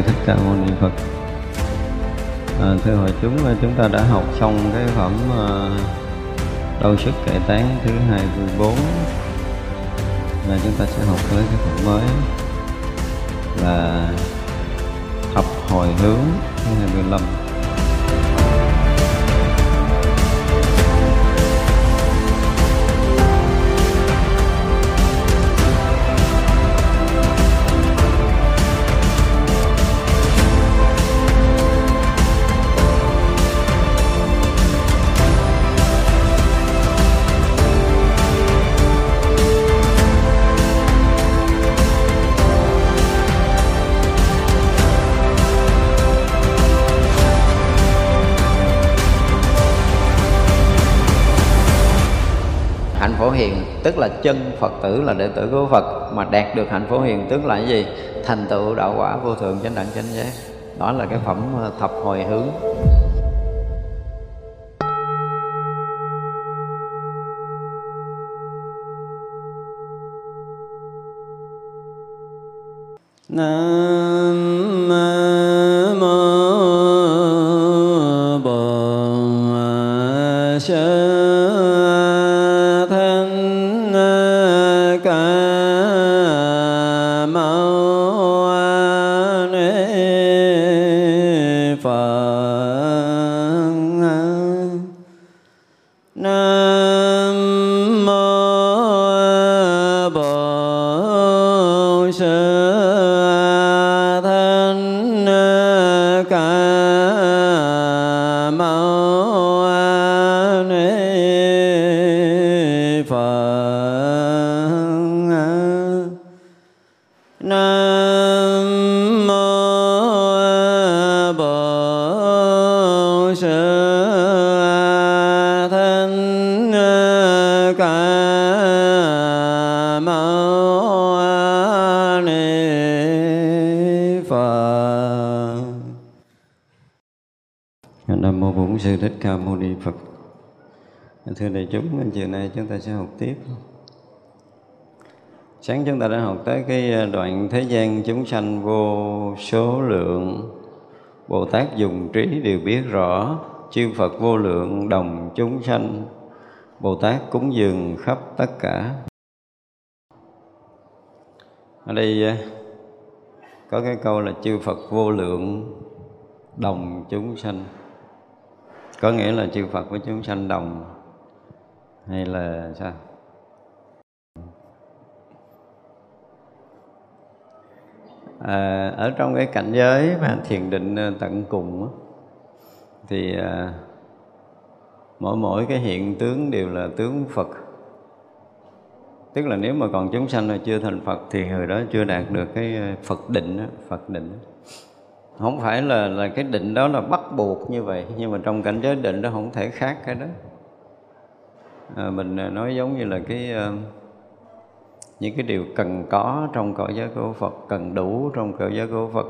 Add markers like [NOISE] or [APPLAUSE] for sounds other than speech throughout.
Sư Thích Ca Mâu Ni Phật. À, thưa hội chúng, à, chúng ta đã học xong cái phẩm à, đau sức kệ tán thứ 24 và chúng ta sẽ học tới cái phẩm mới là thập hồi hướng thứ 25. lăm chân phật tử là đệ tử của phật mà đạt được hạnh phổ hiền tướng là cái gì? Thành tựu đạo quả vô thượng chánh đẳng chánh giác. Đó là cái phẩm ờ, thập hồi hướng. Nam chúng, chiều nay chúng ta sẽ học tiếp. Sáng chúng ta đã học tới cái ờ, đoạn thế gian chúng sanh vô số lượng. Bồ Tát dùng trí đều biết rõ Chư Phật vô lượng đồng chúng sanh. Bồ Tát cúng dường khắp tất cả. Ở đây ờ, có cái câu là chư Phật vô lượng đồng chúng sanh. Có nghĩa là chư Phật với chúng sanh đồng. Hay là sao? à, ở trong cái cảnh giới mà thiền định ờ, tận cùng đó, thì à, mỗi mỗi cái hiện tướng đều là tướng Phật. Tức là nếu mà còn chúng sanh là chưa thành Phật thì người đó chưa đạt được cái ờ, Phật định đó, Phật định không phải là là cái định đó là bắt buộc như vậy nhưng mà trong cảnh giới định đó không thể khác cái đó à, mình ờ, nói giống như là cái ờ, những cái điều cần có trong cõi giới của Phật cần đủ trong cõi giới của Phật.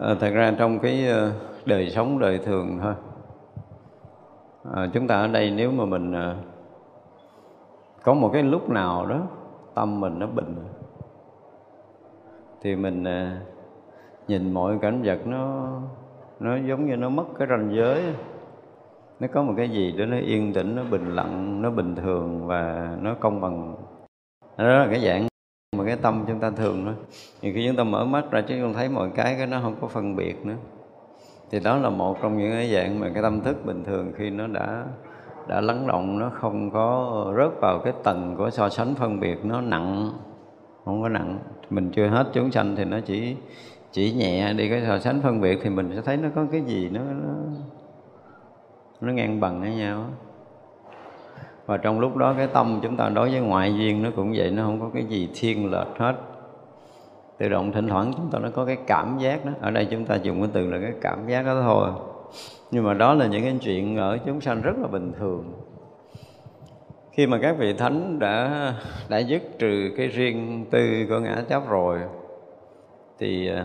À, thật ra trong cái đời sống đời thường thôi. À, chúng ta ở đây nếu mà mình à, có một cái lúc nào đó tâm mình nó bình thì mình à, nhìn mọi cảnh vật nó nó giống như nó mất cái ranh giới nó có một cái gì đó nó yên tĩnh nó bình lặng nó bình thường và nó công bằng. Đó là cái dạng mà cái tâm chúng ta thường thôi. Thì khi chúng ta mở mắt ra chứ không thấy mọi cái cái nó không có phân biệt nữa. Thì đó là một trong những cái dạng mà cái tâm thức bình thường khi nó đã đã lắng động nó không có rớt vào cái tầng của so sánh phân biệt nó nặng không có nặng. Mình chưa hết chúng sanh thì nó chỉ chỉ nhẹ đi cái so sánh phân biệt thì mình sẽ thấy nó có cái gì nó nó, nó ngang bằng với nhau. Và trong lúc đó cái tâm chúng ta đối với ngoại duyên nó cũng vậy, nó không có cái gì thiên lệch hết. Tự động thỉnh thoảng chúng ta nó có cái cảm giác đó. Ở đây chúng ta dùng cái từ là cái cảm giác đó thôi. Nhưng mà đó là những cái chuyện ở chúng sanh rất là bình thường. Khi mà các vị thánh đã đã dứt trừ cái riêng tư của ngã chấp rồi, thì à,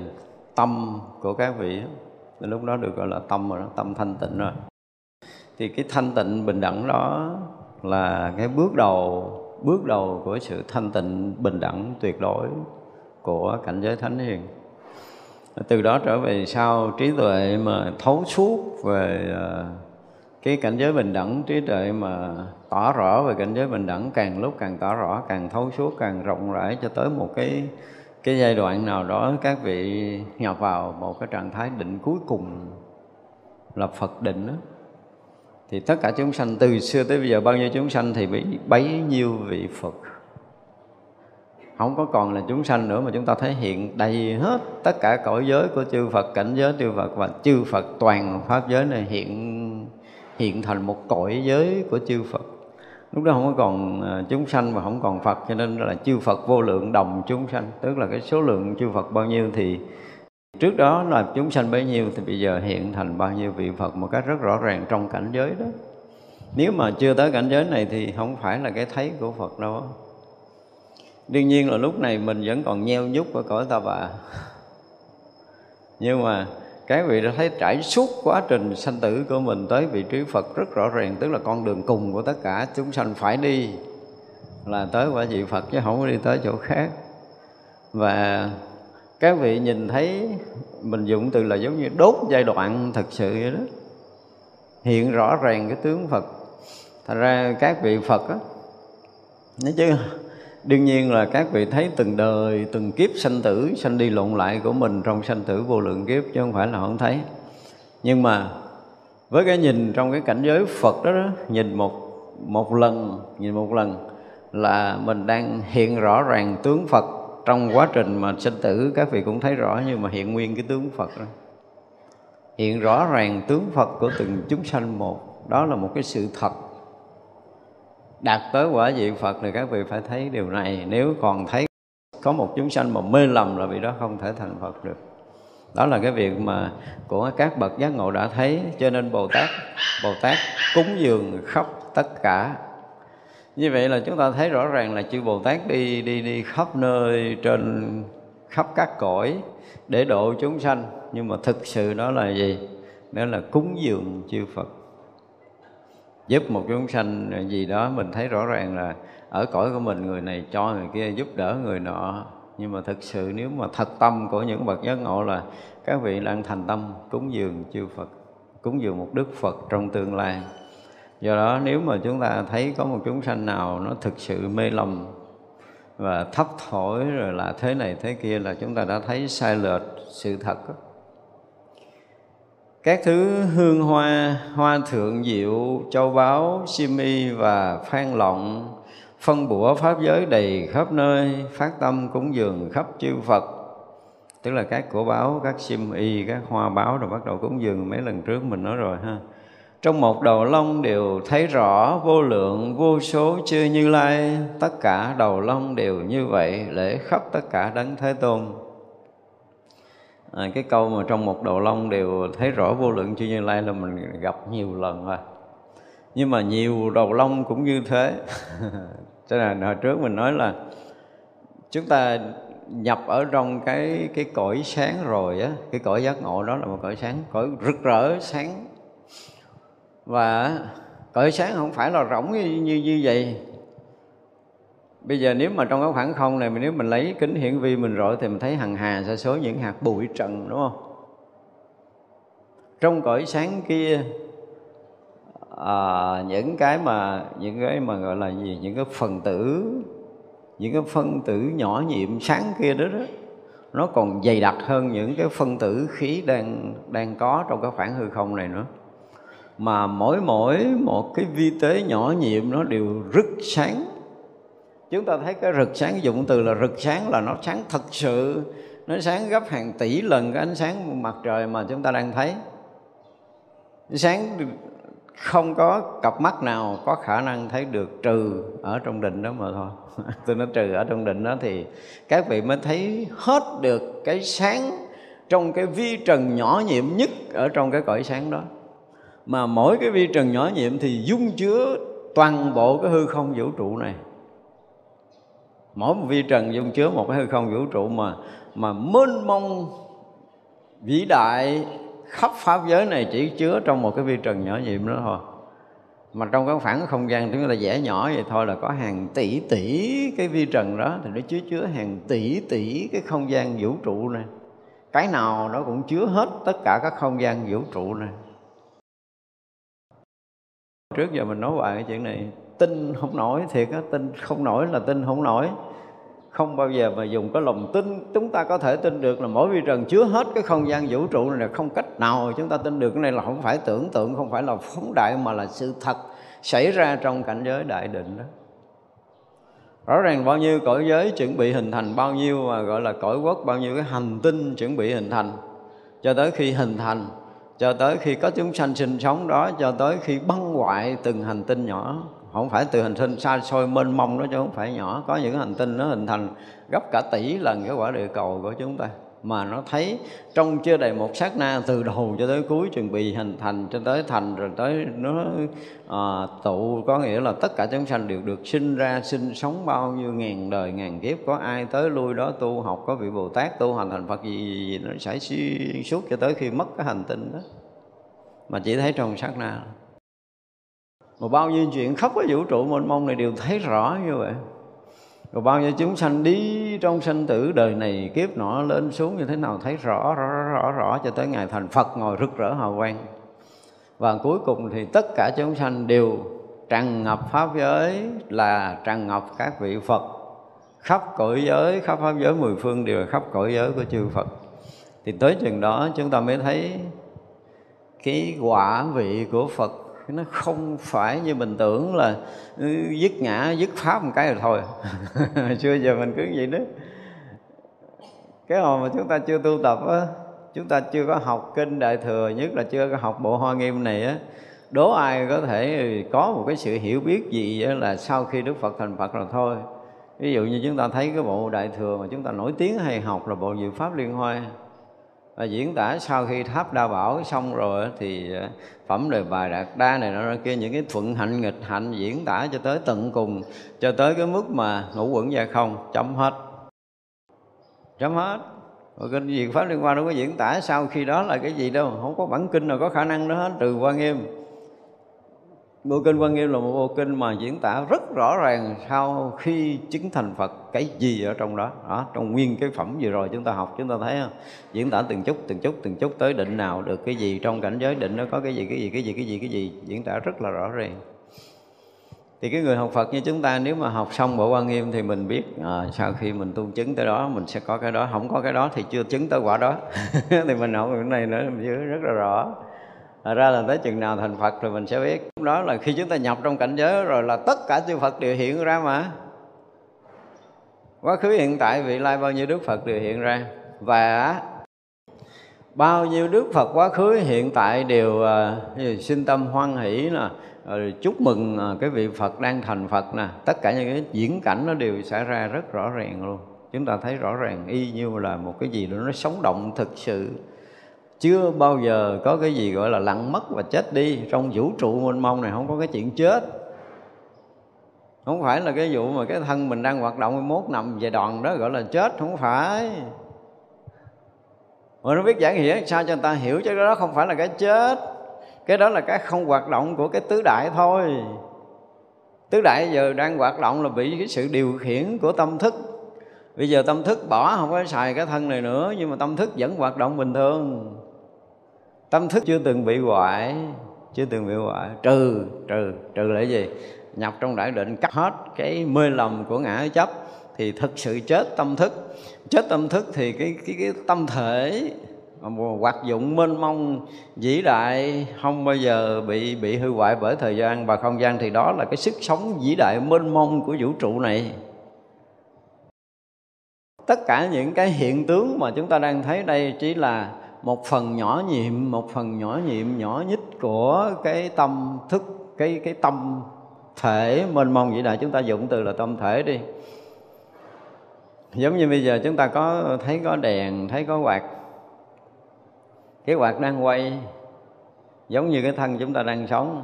tâm của các vị lúc đó được gọi là tâm rồi đó, tâm thanh tịnh rồi thì cái thanh tịnh bình đẳng đó là cái bước đầu bước đầu của sự thanh tịnh bình đẳng tuyệt đối của cảnh giới thánh hiền. Từ đó trở về sau, trí tuệ mà thấu suốt về ờ, cái cảnh giới bình đẳng, trí tuệ mà tỏ rõ về cảnh giới bình đẳng, càng lúc càng tỏ rõ, càng thấu suốt, càng rộng rãi cho tới một cái cái giai đoạn nào đó các vị nhập vào một cái trạng thái định cuối cùng là Phật định đó thì tất cả chúng sanh, từ xưa tới bây giờ, bao nhiêu chúng sanh thì bị bấy nhiêu vị Phật. Không có còn là chúng sanh nữa mà chúng ta thấy hiện đầy hết tất cả cõi giới của chư Phật, cảnh giới chư Phật và chư Phật toàn pháp giới này hiện hiện thành một cõi giới của chư Phật. Lúc đó không có còn à, chúng sanh và không còn Phật, cho nên là chư Phật vô lượng đồng chúng sanh. Tức là cái số lượng chư Phật bao nhiêu thì trước đó là chúng sanh bấy nhiêu thì bây giờ hiện thành bao nhiêu vị Phật một cách rất rõ ràng trong cảnh giới đó. Nếu mà chưa tới cảnh giới này thì không phải là cái thấy của Phật đâu. Đương nhiên là lúc này mình vẫn còn nheo nhúc ở cõi ta bà. [LAUGHS] Nhưng mà các vị đã thấy trải suốt quá trình sanh tử của mình tới vị trí Phật rất rõ ràng, tức là con đường cùng của tất cả chúng sanh phải đi là tới quả vị Phật chứ không có đi tới chỗ khác. Và các vị nhìn thấy mình dụng từ là giống như đốt giai đoạn thật sự vậy đó. Hiện rõ ràng cái tướng Phật. Thật ra các vị Phật á nói chứ đương nhiên là các vị thấy từng đời từng kiếp sanh tử sanh đi lộn lại của mình trong sanh tử vô lượng kiếp chứ không phải là không thấy. Nhưng mà với cái nhìn trong cái cảnh giới Phật đó, đó nhìn một một lần nhìn một lần là mình đang hiện rõ ràng tướng Phật trong quá trình mà sinh tử, các vị cũng thấy rõ, nhưng mà hiện nguyên cái tướng Phật đó. hiện rõ ràng tướng Phật của từng chúng sanh một. Đó là một cái sự thật. Đạt tới quả vị Phật thì các vị phải thấy điều này. Nếu còn thấy có một chúng sanh mà mê lầm là vì đó không thể thành Phật được. Đó là cái việc mà của các bậc giác ngộ đã thấy. Cho nên Bồ Tát Bồ Tát cúng dường khắp tất cả như vậy là chúng ta thấy rõ ràng là chư Bồ Tát đi đi đi khắp nơi trên khắp các cõi để độ chúng sanh. Nhưng mà thực sự đó là gì? Đó là cúng dường chư Phật. Giúp một chúng sanh gì đó, mình thấy rõ ràng là ở cõi của mình người này cho người kia, giúp đỡ người nọ. Nhưng mà thực sự nếu mà thật tâm của những bậc giác ngộ là các vị đang thành tâm cúng dường chư Phật, cúng dường một đức Phật trong tương lai do đó, nếu mà chúng ta thấy có một chúng sanh nào nó thực sự mê lầm và thấp thổi rồi là thế này thế kia là chúng ta đã thấy sai lệch sự thật các thứ hương hoa hoa thượng diệu, châu báu simi và phan lọng, phân bủa pháp giới đầy khắp nơi, phát tâm cúng dường khắp chư phật. Tức là các cổ báo các sim y, các hoa báo rồi bắt đầu cúng dường mấy lần trước mình nói rồi ha trong một đầu lông đều thấy rõ vô lượng vô số chư như lai. Tất cả đầu lông đều như vậy lễ khắp tất cả đấng thế tôn. À, cái câu mà trong một đầu lông đều thấy rõ vô lượng chư như lai là mình gặp nhiều lần rồi. Nhưng mà nhiều đầu lông cũng như thế. [LAUGHS] Cho nên hồi trước mình nói là chúng ta nhập ở trong cái cái cõi sáng rồi á cái cõi giác ngộ đó là một cõi sáng cõi rực rỡ sáng và cõi sáng không phải là rỗng như như, như vậy. Bây giờ nếu mà trong cái khoảng không này nếu mình lấy kính hiển vi mình rọi thì mình thấy hằng hà sa số những hạt bụi trần đúng không? Trong cõi sáng kia à, những cái mà những cái mà gọi là gì? Những cái phần tử những cái phân tử nhỏ nhiệm sáng kia đó đó nó còn dày đặc hơn những cái phân tử khí đang đang có trong cái khoảng hư không này nữa mà mỗi mỗi một cái vi tế nhỏ nhiệm nó đều rất sáng. Chúng ta thấy cái rực sáng, dụng từ là rực sáng là nó sáng thật sự, nó sáng gấp hàng tỷ lần cái ánh sáng mặt trời mà chúng ta đang thấy. Sáng không có cặp mắt nào có khả năng thấy được trừ ở trong định đó mà thôi. [LAUGHS] Tôi nói trừ ở trong định đó thì các vị mới thấy hết được cái sáng trong cái vi trần nhỏ nhiệm nhất ở trong cái cõi sáng đó mà mỗi cái vi trần nhỏ nhiệm thì dung chứa toàn bộ cái hư không vũ trụ này. Mỗi một vi trần dung chứa một cái hư không vũ trụ mà mà mênh mông vĩ đại khắp pháp giới này chỉ chứa trong một cái vi trần nhỏ nhiệm đó thôi. Mà trong cái khoảng không gian chúng ta vẽ nhỏ vậy thôi là có hàng tỷ tỷ cái vi trần đó thì nó chứa chứa hàng tỷ tỷ cái không gian vũ trụ này. Cái nào nó cũng chứa hết tất cả các không gian vũ trụ này trước giờ mình nói hoài cái chuyện này. Tin không nổi, thiệt á, tin không nổi là tin không nổi. Không bao giờ mà dùng cái lòng tin, chúng ta có thể tin được là mỗi vi trần chứa hết cái không gian vũ trụ này là không cách nào chúng ta tin được. Cái này là không phải tưởng tượng, không phải là phóng đại, mà là sự thật xảy ra trong cảnh giới đại định đó. Rõ ràng bao nhiêu cõi giới chuẩn bị hình thành bao nhiêu, mà gọi là cõi quốc, bao nhiêu cái hành tinh chuẩn bị hình thành. Cho tới khi hình thành cho tới khi có chúng sanh sinh sống đó, cho tới khi băng hoại từng hành tinh nhỏ. Không phải từ hành tinh xa xôi mênh mông đó chứ không phải nhỏ. Có những hành tinh nó hình thành gấp cả tỷ lần cái quả địa cầu của chúng ta mà nó thấy trong chưa đầy một sát na từ đầu cho tới cuối chuẩn bị hình thành cho tới thành rồi tới nó à, tụ có nghĩa là tất cả chúng sanh đều được sinh ra sinh sống bao nhiêu ngàn đời ngàn kiếp có ai tới lui đó tu học có vị bồ tát tu hành thành phật gì, gì, gì nó sẽ xuyên suốt cho tới khi mất cái hành tinh đó. Mà chỉ thấy trong sát na. Mà bao nhiêu chuyện khắp cái vũ trụ mênh mông này đều thấy rõ như vậy rồi bao nhiêu chúng sanh đi trong sanh tử đời này kiếp nọ lên xuống như thế nào thấy rõ rõ rõ rõ, rõ cho tới ngày thành Phật ngồi rực rỡ hào quang. Và cuối cùng thì tất cả chúng sanh đều tràn ngập pháp giới là tràn ngập các vị Phật. Khắp cõi giới khắp pháp giới mười phương đều là khắp cõi giới của chư Phật. Thì tới chừng đó chúng ta mới thấy cái quả vị của Phật nó không phải như mình tưởng là dứt ngã, dứt pháp một cái rồi thôi. [LAUGHS] Chưa giờ mình cứ vậy đó. Cái hồi mà chúng ta chưa tu tập á, chúng ta chưa có học kinh đại thừa, nhất là chưa có học bộ hoa nghiêm này á, đố ai có thể có một cái sự hiểu biết gì là sau khi đức phật thành phật rồi thôi. Ví dụ như chúng ta thấy cái bộ đại thừa mà chúng ta nổi tiếng hay học là bộ diệu pháp liên hoa và diễn tả sau khi tháp đa bảo xong rồi thì ờ, phẩm đời bài đạt đa này nó kia những cái thuận hạnh, nghịch hạnh diễn tả cho tới tận cùng, cho tới cái mức mà ngũ quẩn ra không, chấm hết. Chấm hết. Rồi kinh gì pháp liên quan đâu có diễn tả sau khi đó là cái gì đâu, không có bản kinh nào có khả năng đó hết trừ quan nghiêm. Bộ kinh Quan Nghiêm là một bộ kinh mà diễn tả rất rõ ràng sau khi chứng thành Phật cái gì ở trong đó. đó trong nguyên cái phẩm vừa rồi chúng ta học chúng ta thấy không? diễn tả từng chút từng chút từng chút tới định nào được cái gì trong cảnh giới định nó có cái gì cái gì cái gì cái gì cái gì diễn tả rất là rõ ràng. Thì cái người học Phật như chúng ta nếu mà học xong bộ Quan Nghiêm thì mình biết à, sau khi mình tu chứng tới đó mình sẽ có cái đó, không có cái đó thì chưa chứng tới quả đó. [LAUGHS] thì mình học cái này nữa mình rất là rõ Thật ra là tới chừng nào thành Phật rồi mình sẽ biết. Lúc đó là khi chúng ta nhập trong cảnh giới rồi là tất cả chư Phật đều hiện ra mà. Quá khứ hiện tại vị lai bao nhiêu Đức Phật đều hiện ra. Và bao nhiêu Đức Phật quá khứ hiện tại đều uh, sinh tâm hoan hỷ nè rồi chúc mừng ờ, cái vị Phật đang thành Phật nè. Tất cả những cái diễn cảnh nó đều xảy ra rất rõ ràng luôn. Chúng ta thấy rõ ràng y như là một cái gì đó nó sống động thực sự chưa bao giờ có cái gì gọi là lặng mất và chết đi. Trong vũ trụ mênh mông này không có cái chuyện chết. Không phải là cái vụ mà cái thân mình đang hoạt động mốt nằm về đòn đó gọi là chết, không phải. Mà nó biết giảng nghĩa sao cho người ta hiểu chứ đó không phải là cái chết. Cái đó là cái không hoạt động của cái tứ đại thôi. Tứ đại giờ đang hoạt động là bị cái sự điều khiển của tâm thức. Bây giờ tâm thức bỏ, không có xài cái thân này nữa, nhưng mà tâm thức vẫn hoạt động bình thường tâm thức chưa từng bị hoại chưa từng bị hoại. Trừ trừ trừ là gì? Nhập trong đại định cắt hết cái mê lầm của ngã chấp thì thực sự chết tâm thức. Chết tâm thức thì cái cái, cái tâm thể hoạt dụng mênh mông vĩ đại không bao giờ bị bị hư hoại bởi thời gian. Và không gian thì đó là cái sức sống vĩ đại mênh mông của vũ trụ này. Tất cả những cái hiện tướng mà chúng ta đang thấy đây chỉ là một phần nhỏ nhiệm, một phần nhỏ nhiệm, nhỏ nhất của cái tâm thức, cái cái tâm thể. Mênh mông vậy đại chúng ta dùng từ là tâm thể đi. Giống như bây giờ chúng ta có, thấy có đèn, thấy có quạt. Cái quạt đang quay, giống như cái thân chúng ta đang sống.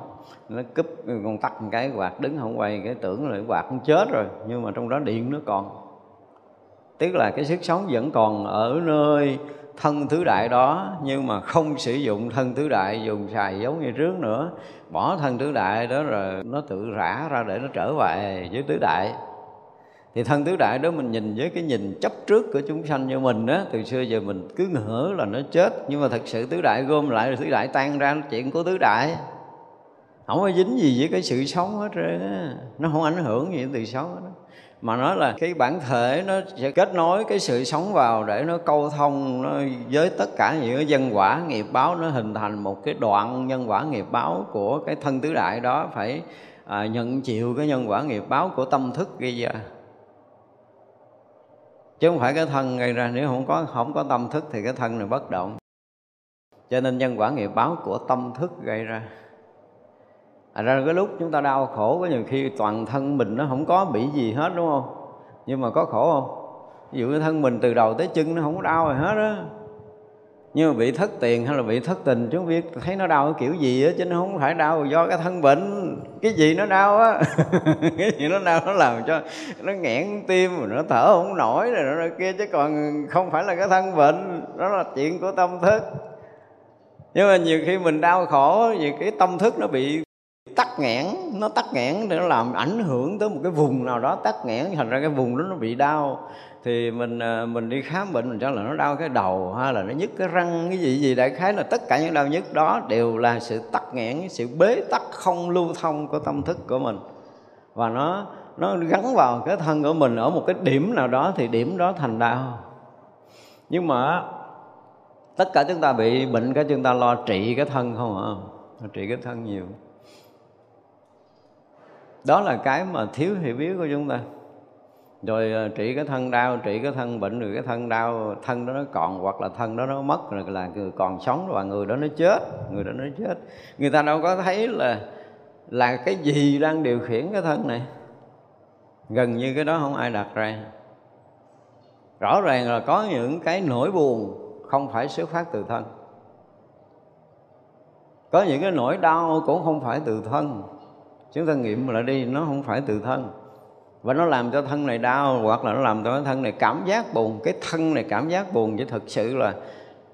Nó cúp còn tắt một cái, quạt đứng không quay, cái tưởng là cái quạt cũng chết rồi, nhưng mà trong đó điện nó còn. Tức là cái sức sống vẫn còn ở nơi thân tứ đại đó, nhưng mà không sử dụng thân tứ đại dùng xài giống như trước nữa. Bỏ thân tứ đại đó rồi nó tự rã ra để nó trở về với tứ đại. Thì thân tứ đại đó mình nhìn với cái nhìn chấp trước của chúng sanh như mình đó từ xưa giờ mình cứ ngỡ là nó chết. Nhưng mà thật sự tứ đại gom lại rồi tứ đại tan ra chuyện của tứ đại. Không có dính gì với cái sự sống hết trơn á. Nó không ảnh hưởng gì từ sống hết mà nói là cái bản thể nó sẽ kết nối cái sự sống vào để nó câu thông nó với tất cả những cái nhân quả nghiệp báo nó hình thành một cái đoạn nhân quả nghiệp báo của cái thân tứ đại đó. Phải à, nhận chịu cái nhân quả nghiệp báo của tâm thức gây ra chứ không phải cái thân gây ra nếu không có không có tâm thức thì cái thân này bất động. Cho nên nhân quả nghiệp báo của tâm thức gây ra à ra cái lúc chúng ta đau khổ, có nhiều khi toàn thân mình nó không có bị gì hết, đúng không? Nhưng mà có khổ không? Ví dụ cái thân mình từ đầu tới chân nó không có đau rồi hết á. Nhưng mà bị thất tiền hay là bị thất tình chúng biết, thấy nó đau cái kiểu gì á, chứ nó không phải đau do cái thân bệnh. Cái gì nó đau á? [LAUGHS] Cái gì nó đau nó làm cho nó nghẹn tim, rồi nó thở không nổi rồi nó kia, chứ còn không phải là cái thân bệnh, đó là chuyện của tâm thức. Nhưng mà nhiều khi mình đau khổ vì cái tâm thức nó bị tắc nghẽn, nó tắc nghẽn để nó làm ảnh hưởng tới một cái vùng nào đó tắc nghẽn, thành ra cái vùng đó nó bị đau. Thì mình ờ, mình đi khám bệnh mình cho là nó đau cái đầu, hay là nó nhức cái răng, cái gì gì đại khái là tất cả những đau nhức đó đều là sự tắc nghẽn, sự bế tắc không lưu thông của tâm thức của mình. Và nó nó gắn vào cái thân của mình ở một cái điểm nào đó thì điểm đó thành đau. Nhưng mà tất cả chúng ta bị bệnh cái chúng ta lo trị cái thân không ạ? À? trị cái thân nhiều đó là cái mà thiếu hiểu biết của chúng ta. Rồi ờ, trị cái thân đau, trị cái thân bệnh, rồi cái thân đau, thân đó nó còn hoặc là thân đó nó mất, rồi là người còn sống và người đó nó chết, người đó nó chết. Người ta đâu có thấy là là cái gì đang điều khiển cái thân này. Gần như cái đó không ai đặt ra. Rõ ràng là có những cái nỗi buồn không phải xuất phát từ thân. Có những cái nỗi đau cũng không phải từ thân chúng ta nghiệm lại đi nó không phải từ thân. Và nó làm cho thân này đau hoặc là nó làm cho cái thân này cảm giác buồn. Cái thân này cảm giác buồn chứ thực sự là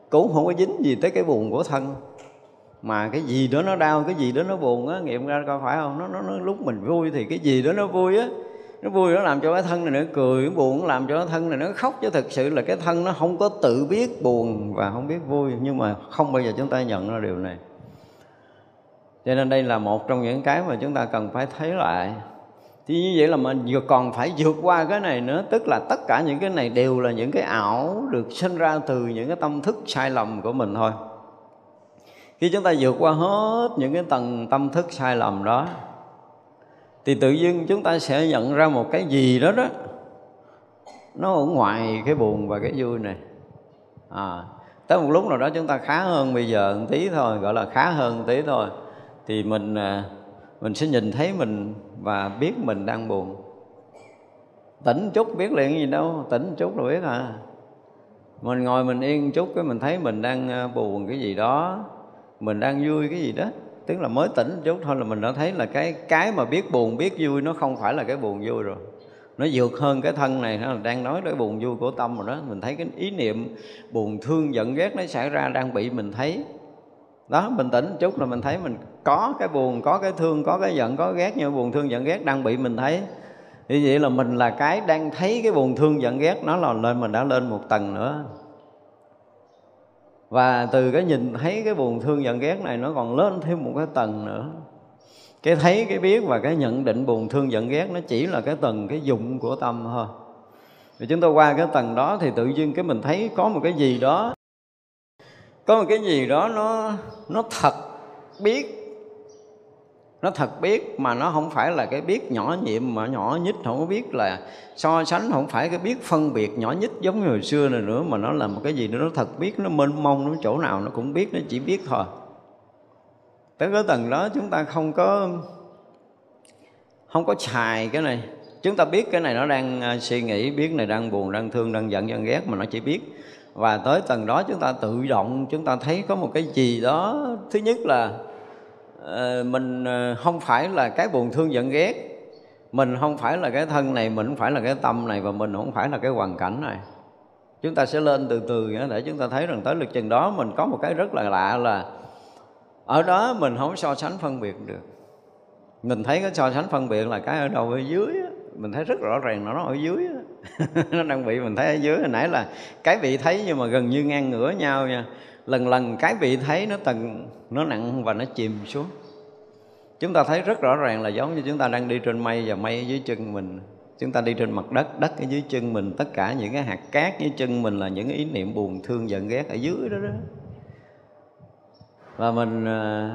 cũng không có dính gì tới cái buồn của thân. Mà cái gì đó nó đau cái gì đó nó buồn á nghiệm ra coi phải không? Nó, nó, nó lúc mình vui thì cái gì đó nó vui á. Nó vui nó làm cho cái thân này nó cười nó buồn nó làm cho cái thân này nó khóc. Chứ thực sự là cái thân nó không có tự biết buồn và không biết vui. Nhưng mà không bao giờ chúng ta nhận ra điều này cho nên đây là một trong những cái mà chúng ta cần phải thấy lại. Thì như vậy là mình vừa còn phải vượt qua cái này nữa. Tức là tất cả những cái này đều là những cái ảo được sinh ra từ những cái tâm thức sai lầm của mình thôi. Khi chúng ta vượt qua hết những cái tầng tâm thức sai lầm đó thì tự nhiên chúng ta sẽ nhận ra một cái gì đó đó nó ở ngoài cái buồn và cái vui này. À, tới một lúc nào đó chúng ta khá hơn bây giờ một tí thôi gọi là khá hơn một tí thôi thì mình à, mình sẽ nhìn thấy mình và biết mình đang buồn. Tỉnh chút biết liền gì đâu, tỉnh chút rồi biết à. Mình ngồi mình yên chút cái mình thấy mình đang à, buồn cái gì đó, mình đang vui cái gì đó. Tức là mới tỉnh chút thôi là mình đã thấy là cái cái mà biết buồn, biết vui nó không phải là cái buồn vui rồi. Nó vượt hơn cái thân này, nó đang nói tới buồn vui của tâm rồi đó. Mình thấy cái ý niệm buồn thương giận ghét nó xảy ra đang bị mình thấy. Đó bình tĩnh chút là mình thấy mình có cái buồn, có cái thương, có cái giận, có ghét, nhưng buồn thương, giận, ghét đang bị mình thấy. Như vậy là mình là cái đang thấy cái buồn thương, giận, ghét nó là lên, mình đã lên một tầng nữa. Và từ cái nhìn thấy cái buồn thương, giận, ghét này nó còn lên thêm một cái tầng nữa. Cái thấy, cái biết và cái nhận định buồn thương, giận, ghét nó chỉ là cái tầng, cái dụng của tâm thôi. Thì chúng ta qua cái tầng đó thì tự nhiên cái mình thấy có một cái gì đó, có một cái gì đó nó nó thật, biết nó thật biết mà nó không phải là cái biết nhỏ nhiệm mà nhỏ nhất không có biết là so sánh, không phải cái biết phân biệt nhỏ nhất giống như hồi xưa này nữa, mà nó là một cái gì đó nó thật biết, nó mênh mông, nó chỗ nào nó cũng biết, nó chỉ biết thôi. Tới cái tầng đó chúng ta không có không có xài cái này. Chúng ta biết cái này nó đang à, suy nghĩ, biết này đang buồn, đang thương, đang giận đang ghét mà nó chỉ biết. Và tới tầng đó chúng ta tự động, chúng ta thấy có một cái gì đó. Thứ nhất là Ờ, mình ờ, không phải là cái buồn thương giận ghét. Mình không phải là cái thân này, mình không phải là cái tâm này và mình không phải là cái hoàn cảnh này. Chúng ta sẽ lên từ từ để chúng ta thấy rằng tới lực chừng đó mình có một cái rất là lạ là ở đó mình không so sánh phân biệt được. Mình thấy cái so sánh phân biệt là cái ở đầu ở dưới mình thấy rất rõ ràng nó nó ở dưới [LAUGHS] nó đang bị mình thấy ở dưới. Hồi nãy là cái bị thấy nhưng mà gần như ngang ngửa nhau nha lần lần cái vị thấy nó tầng, nó nặng và nó chìm xuống. Chúng ta thấy rất rõ ràng là giống như chúng ta đang đi trên mây và mây ở dưới chân mình. Chúng ta đi trên mặt đất đất ở dưới chân mình, tất cả những cái hạt cát dưới chân mình là những ý niệm buồn, thương, giận, ghét ở dưới đó đó. Và mình à,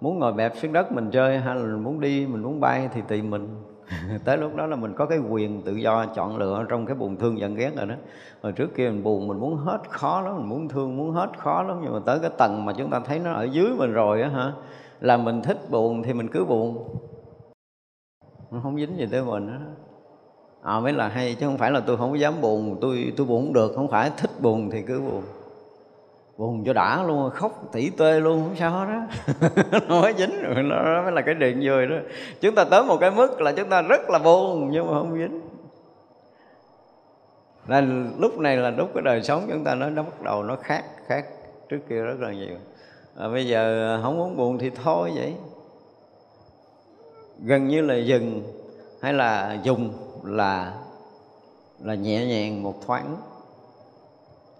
muốn ngồi bẹp xuống đất mình chơi hay là mình muốn đi, mình muốn bay thì tùy mình. [LAUGHS] tới lúc đó là mình có cái quyền tự do chọn lựa trong cái buồn thương giận ghét rồi đó. Hồi trước kia mình buồn mình muốn hết khó lắm mình muốn thương muốn hết khó lắm nhưng mà tới cái tầng mà chúng ta thấy nó ở dưới mình rồi á hả là mình thích buồn thì mình cứ buồn. Nó không dính gì tới mình đó à, mới là hay chứ không phải là tôi không dám buồn tôi tôi buồn không được không phải thích buồn thì cứ buồn buồn cho đã luôn khóc tỉ tê luôn không sao đó nó mới dính rồi nó mới là cái điện vui đó. Chúng ta tới một cái mức là chúng ta rất là buồn nhưng mà không dính. Là lúc này là lúc cái đời sống chúng ta nó nó bắt đầu nó khác khác trước kia rất là nhiều. À, bây giờ à, không muốn buồn thì thôi vậy. Gần như là dừng hay là dùng là là nhẹ nhàng một thoáng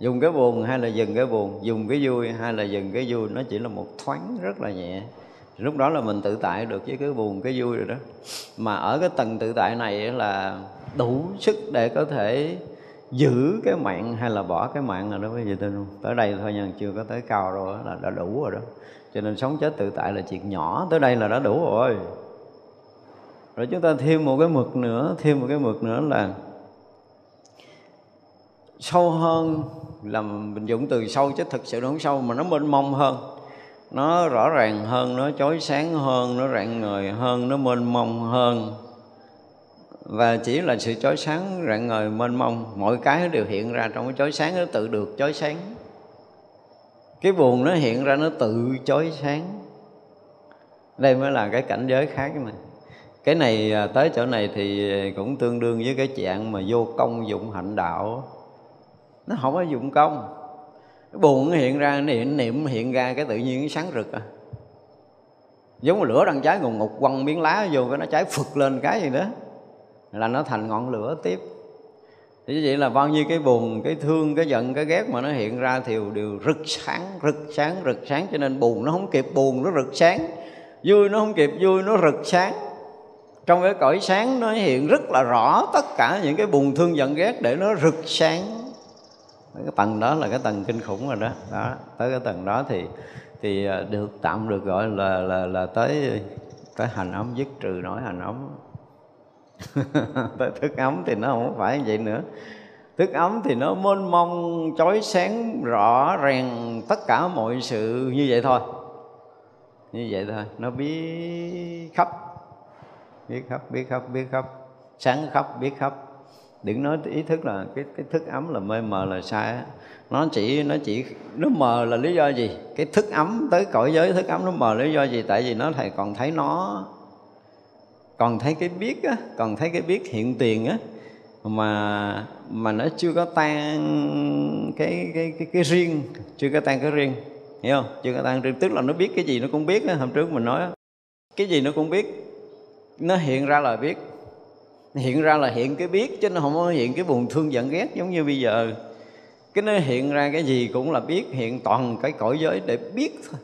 dùng cái buồn hay là dừng cái buồn, dùng cái vui hay là dừng cái vui, nó chỉ là một thoáng rất là nhẹ. Lúc đó là mình tự tại được với cái buồn, cái vui rồi đó. Mà ở cái tầng tự tại này là đủ sức để có thể giữ cái mạng hay là bỏ cái mạng rồi đó quý vị tin không tới đây thôi nhưng chưa có tới cao rồi là đã đủ rồi đó. Cho nên sống chết tự tại là chuyện nhỏ, tới đây là đã đủ rồi. Rồi chúng ta thêm một cái mực nữa, thêm một cái mực nữa là sâu hơn là mình dụng từ sâu chứ thực sự nó không sâu, mà nó mênh mông hơn. Nó rõ ràng hơn, nó chói sáng hơn, nó rạng ngời hơn, nó mênh mông hơn. Và chỉ là sự chói sáng, rạng ngời, mênh mông, mọi cái nó đều hiện ra trong cái chói sáng, nó tự được chói sáng. Cái buồn nó hiện ra, nó tự chói sáng. Đây mới là cái cảnh giới khác mà. Cái này à, tới chỗ này thì cũng tương đương với cái trạng mà vô công dụng hạnh đạo nó không có dụng công. Cái buồn nó hiện ra niệm niệm hiện ra, cái tự nhiên nó sáng rực à. Giống như lửa đang cháy ngùng ngục quăng miếng lá vô, cái nó cháy phực lên cái gì đó. Là nó thành ngọn lửa tiếp. Thì như vậy là bao nhiêu cái buồn, cái thương, cái giận, cái ghét mà nó hiện ra thì đều rực sáng rực sáng rực sáng. Cho nên buồn nó không kịp buồn, nó rực sáng. Vui nó không kịp vui, nó rực sáng. Trong cái cõi sáng nó hiện rất là rõ tất cả những cái buồn, thương, giận, ghét để nó rực sáng cái tầng đó là cái tầng kinh khủng rồi đó. Đó, tới cái tầng đó thì thì à, được, tạm được gọi là là là tới tới hành ấm dứt trừ nổi hành ấm [LAUGHS] tới thức ấm thì nó không phải như vậy nữa. Thức ấm thì nó mênh mông, chói sáng, rõ ràng tất cả mọi sự như vậy thôi. Như vậy thôi. Nó biết khắp. Biết khắp biết khắp biết khắp. Sáng khắp biết khắp đừng nói ý thức là cái cái thức ấm là mê mờ là sai nó chỉ nó chỉ, nó mờ là lý do gì? Cái thức ấm tới cõi giới, thức ấm nó mờ lý do gì? Tại vì nó thầy còn thấy nó, còn thấy cái biết á, còn thấy cái biết hiện tiền á. Mà mà nó chưa có tan cái cái cái cái riêng, chưa có tan cái riêng, hiểu không? Chưa có tan riêng. Tức là nó biết cái gì nó cũng biết á, hôm trước mình nói cái gì nó cũng biết, nó hiện ra là biết hiện ra là hiện cái biết, chứ nó không có hiện cái buồn thương giận ghét giống như bây giờ. Cái nó hiện ra cái gì cũng là biết, hiện toàn cái cõi giới để biết thôi.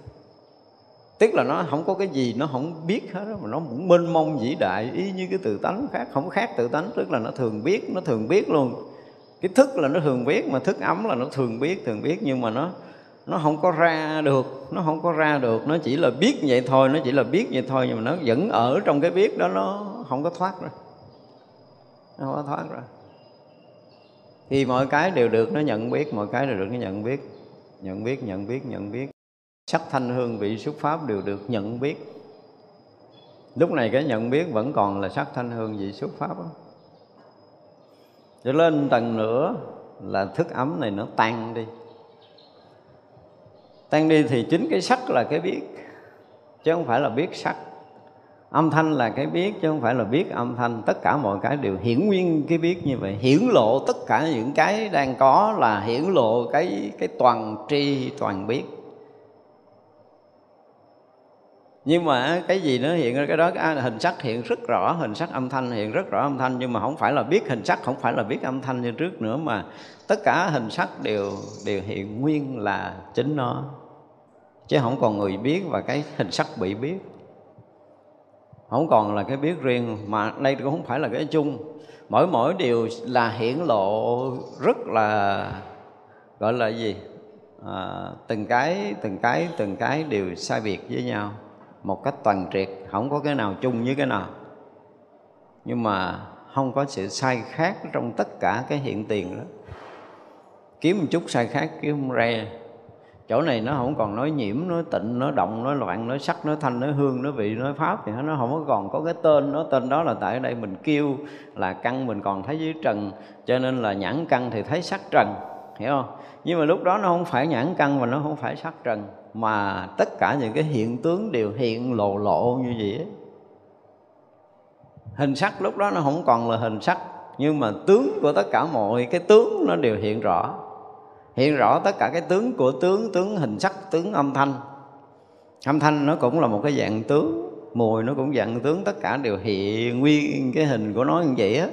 Tức là nó không có cái gì nó không biết hết mà nó cũng mênh mông vĩ đại, y như cái tự tánh khác, không khác tự tánh, tức là nó thường biết, nó thường biết luôn. Cái thức là nó thường biết, mà thức ấm là nó thường biết thường biết, nhưng mà nó nó không có ra được, nó không có ra được. Nó chỉ là biết vậy thôi, nó chỉ là biết vậy thôi, nhưng mà nó vẫn ở trong cái biết đó, nó không có thoát ra nó không có thoát ra thì mọi cái đều được, nó nhận biết, mọi cái đều được, nó nhận biết. Nhận biết nhận biết nhận biết. Sắc thanh hương vị xuất pháp đều được nhận biết. Lúc này cái nhận biết vẫn còn là sắc thanh hương vị xuất pháp đó. cho lên tầng nữa là thức ấm này nó tan đi. Tan đi thì chính cái sắc là cái biết, chứ không phải là biết sắc âm thanh là cái biết chứ không phải là biết âm thanh. Tất cả mọi cái đều hiển nguyên cái biết như vậy. Hiển lộ tất cả những cái đang có là hiển lộ cái cái toàn tri, toàn biết. Nhưng mà cái gì nó hiện ra cái đó, cái hình sắc hiện rất rõ, hình sắc âm thanh hiện rất rõ âm thanh. Nhưng mà không phải là biết hình sắc, không phải là biết âm thanh như trước nữa mà tất cả hình sắc đều đều hiện nguyên là chính nó. Chứ không còn người biết và cái hình sắc bị biết không còn là cái biết riêng mà đây cũng không phải là cái chung. Mỗi mỗi điều là hiển lộ rất là gọi là gì? À, từng cái từng cái từng cái đều sai biệt với nhau một cách toàn triệt không có cái nào chung với cái nào. Nhưng mà không có sự sai khác trong tất cả cái hiện tiền đó. Kiếm một chút sai khác kiếm không ra chỗ này nó không còn nói nhiễm, nói tịnh, nói động, nói loạn, nói sắc, nói thanh, nói hương, nói vị, nói pháp thì nó không có còn có cái tên. Nó tên đó là tại đây mình kêu là căn mình còn thấy dưới trần, cho nên là nhãn căn thì thấy sắc trần, hiểu không? Nhưng mà lúc đó nó không phải nhãn căn và nó không phải sắc trần, mà tất cả những cái hiện tướng đều hiện lộ lộ như vậy ấy. hình sắc lúc đó nó không còn là hình sắc, nhưng mà tướng của tất cả mọi cái tướng nó đều hiện rõ hiện rõ tất cả cái tướng của tướng tướng hình sắc, tướng âm thanh. Âm thanh nó cũng là một cái dạng tướng, mùi nó cũng dạng tướng, tất cả đều hiện nguyên cái hình của nó như vậy á.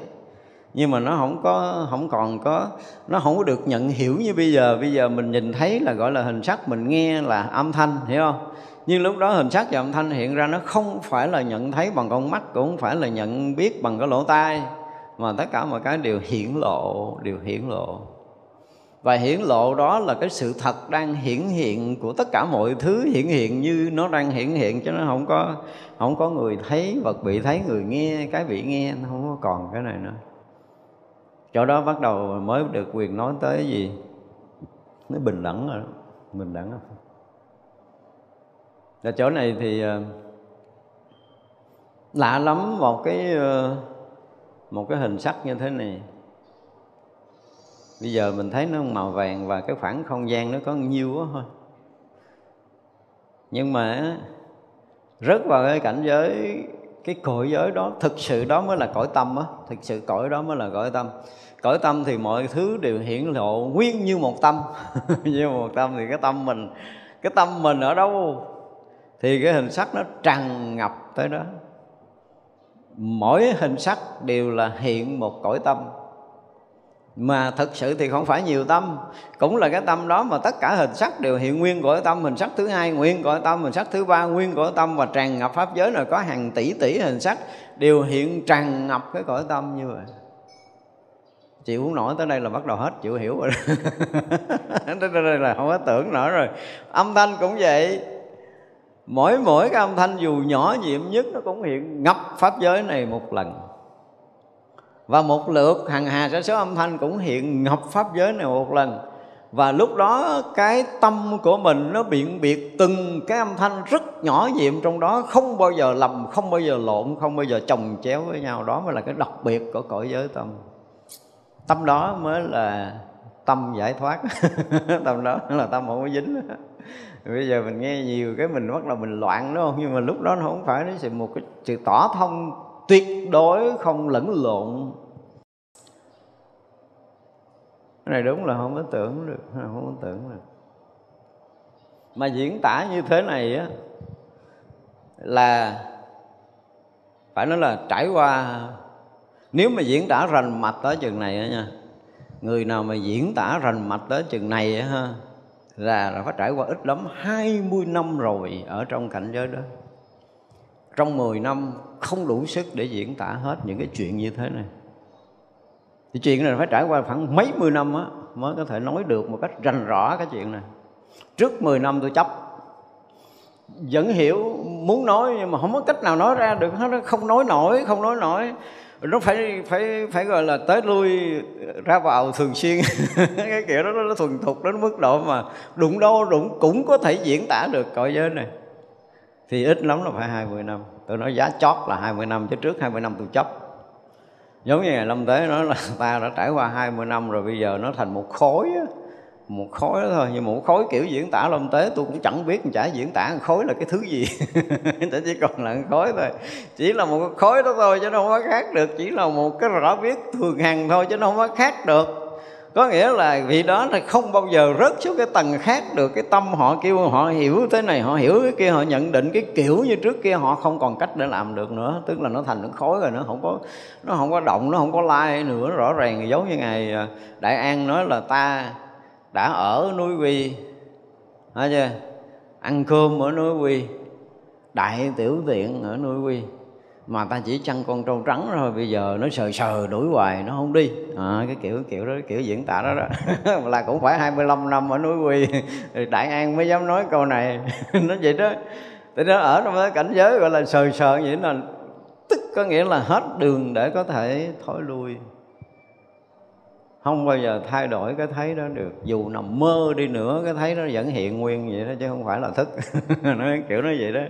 Nhưng mà nó không có, không còn có, nó không có được nhận hiểu như bây giờ. Bây giờ mình nhìn thấy là gọi là hình sắc, mình nghe là âm thanh, hiểu không? Nhưng lúc đó hình sắc và âm thanh hiện ra nó không phải là nhận thấy bằng con mắt, cũng không phải là nhận biết bằng cái lỗ tai. Mà tất cả mọi cái đều hiển lộ, đều hiển lộ và hiển lộ đó là cái sự thật đang hiển hiện của tất cả mọi thứ hiển hiện như nó đang hiển hiện cho nó không có không có người thấy vật, bị thấy người nghe, cái bị nghe, nó không có còn cái này nữa. Chỗ đó bắt đầu mới được quyền nói tới gì? Nó bình đẳng rồi đó, bình đẳng rồi. Là chỗ này thì ờ, lạ lắm một cái ờ, một cái hình sắc như thế này bây giờ mình thấy nó màu vàng và cái khoảng không gian nó có nhiêu quá thôi. Nhưng mà rất vào cái cảnh giới, cái cõi giới đó, thực sự đó mới là cõi tâm á. Thực sự cõi đó mới là cõi tâm. Cõi tâm thì mọi thứ đều hiển lộ nguyên như một tâm. [LAUGHS] Như một tâm thì cái tâm mình, cái tâm mình ở đâu? Thì cái hình sắc nó tràn ngập tới đó. Mỗi hình sắc đều là hiện một cõi tâm mà thực sự thì không phải nhiều tâm. Cũng là cái tâm đó mà tất cả hình sắc đều hiện nguyên của tâm. Hình sắc thứ hai nguyên của tâm, hình sắc thứ ba nguyên của tâm. Và tràn ngập pháp giới này có hàng tỷ tỷ hình sắc đều hiện tràn ngập cái cõi tâm như vậy. Chị muốn nổi tới đây là bắt đầu hết chịu hiểu rồi. [LAUGHS] Tới đây là không có tưởng nữa rồi. Âm thanh cũng vậy. Mỗi mỗi cái âm thanh dù nhỏ nhiệm nhất nó cũng hiện ngập pháp giới này một lần và một lượt hằng hà sa số âm thanh cũng hiện ngập pháp giới này một lần. Và lúc đó cái tâm của mình nó biện biệt từng cái âm thanh rất nhỏ nhiệm trong đó, không bao giờ lầm, không bao giờ lộn, không bao giờ chồng chéo với nhau. Đó mới là cái đặc biệt của cõi giới tâm. Tâm đó mới là tâm giải thoát. [LAUGHS] Tâm đó là tâm không có dính. Bây giờ mình nghe nhiều cái mình bắt đầu mình loạn, đúng không? Nhưng mà lúc đó nó không phải nó sự một cái sự tỏ thông tuyệt đối không lẫn lộn. Cái này đúng là không có tưởng được không có tưởng được. Mà diễn tả như thế này á là phải nói là trải qua nếu mà diễn tả rành mạch tới chừng này á nha người nào mà diễn tả rành mạch tới chừng này á ha là, là phải trải qua ít lắm 20 năm rồi ở trong cảnh giới đó. Trong 10 năm không đủ sức để diễn tả hết những cái chuyện như thế này. Thì chuyện này phải trải qua khoảng mấy mươi năm á, mới có thể nói được một cách rành rõ cái chuyện này. Trước 10 năm tôi chấp. Vẫn hiểu muốn nói nhưng mà không có cách nào nói ra được nó không nói nổi, không nói nổi. Nó phải phải phải gọi là tới lui, ra vào thường xuyên. [LAUGHS] Cái kiểu đó nó thuần thục, đến mức độ mà đụng đâu đụng cũng có thể diễn tả được cõi giới này thì ít lắm là phải 20 năm. Tôi nói giá chót là 20 năm, chứ trước 20 năm tôi chấp. Giống như ngày lâm tế nói là [LAUGHS] ta đã trải qua 20 năm rồi, bây giờ nó thành một khối á. Một khối đó thôi nhưng một khối kiểu diễn tả lâm tế, tôi cũng chẳng biết chả diễn tả khối là cái thứ gì. [LAUGHS] Chỉ còn là khối thôi. Chỉ là một khối đó thôi, chứ nó không có khác được. Chỉ là một cái rõ biết thường hằng thôi, chứ nó không có khác được có nghĩa là vị đó là không bao giờ rớt xuống cái tầng khác được. Cái tâm họ kêu họ hiểu thế này, họ hiểu cái kia, họ nhận định cái kiểu như trước kia, họ không còn cách để làm được nữa. Tức là nó thành nó khối rồi, nó không có, nó không có động, nó không có lai nữa. Rõ ràng giống như ngày à, đại an nói là ta đã ở núi quy, thấy chưa? Ăn cơm ở núi quy, đại tiểu tiện ở núi quy mà ta chỉ chăn con trâu trắng thôi bây giờ nó sờ sờ đuổi hoài nó không đi. À, cái kiểu kiểu đó kiểu diễn tả đó đó. [LAUGHS] Là cũng phải 25 năm ở núi quy đại an mới dám nói câu này. [LAUGHS] Nó vậy đó. Thì nó ở trong cái cảnh giới gọi là sờ sờ vậy là tức có nghĩa là hết đường để có thể thối lui. Không bao giờ thay đổi cái thấy đó được. Dù nằm mơ đi nữa cái thấy nó vẫn hiện nguyên vậy đó chứ không phải là thức. [LAUGHS] Nó kiểu nó vậy đó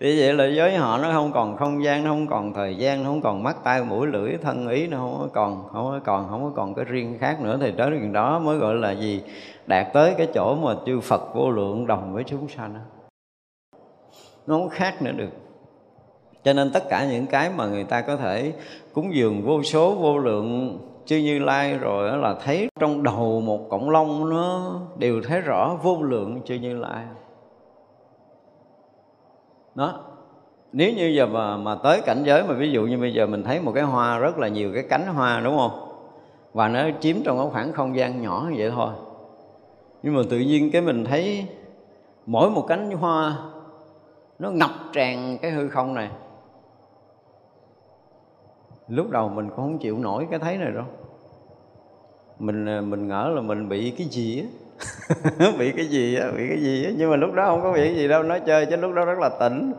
thì vậy là với họ nó không còn không gian, nó không còn thời gian, nó không còn mắt tay mũi lưỡi thân ý, nó không có còn, không có còn, không có còn cái riêng khác nữa. Thì tới chuyện đó mới gọi là gì? Đạt tới cái chỗ mà chư Phật vô lượng đồng với chúng sanh nó không khác nữa được. Cho nên tất cả những cái mà người ta có thể cúng dường vô số, vô lượng, chư như lai rồi là thấy trong đầu một cọng lông nó đều thấy rõ vô lượng chư như lai đó. Nếu như giờ mà mà tới cảnh giới mà ví dụ như bây giờ mình thấy một cái hoa rất là nhiều cái cánh hoa, đúng không? Và nó chiếm trong cái khoảng không gian nhỏ như vậy thôi. Nhưng mà tự nhiên cái mình thấy mỗi một cánh hoa nó ngập tràn cái hư không này. Lúc đầu mình cũng không chịu nổi cái thấy này đâu. Mình mình ngỡ là mình bị cái gì á. [LAUGHS] bị cái gì á, bị cái gì á. Nhưng mà lúc đó không có bị cái gì đâu, nói chơi chứ lúc đó rất là tỉnh.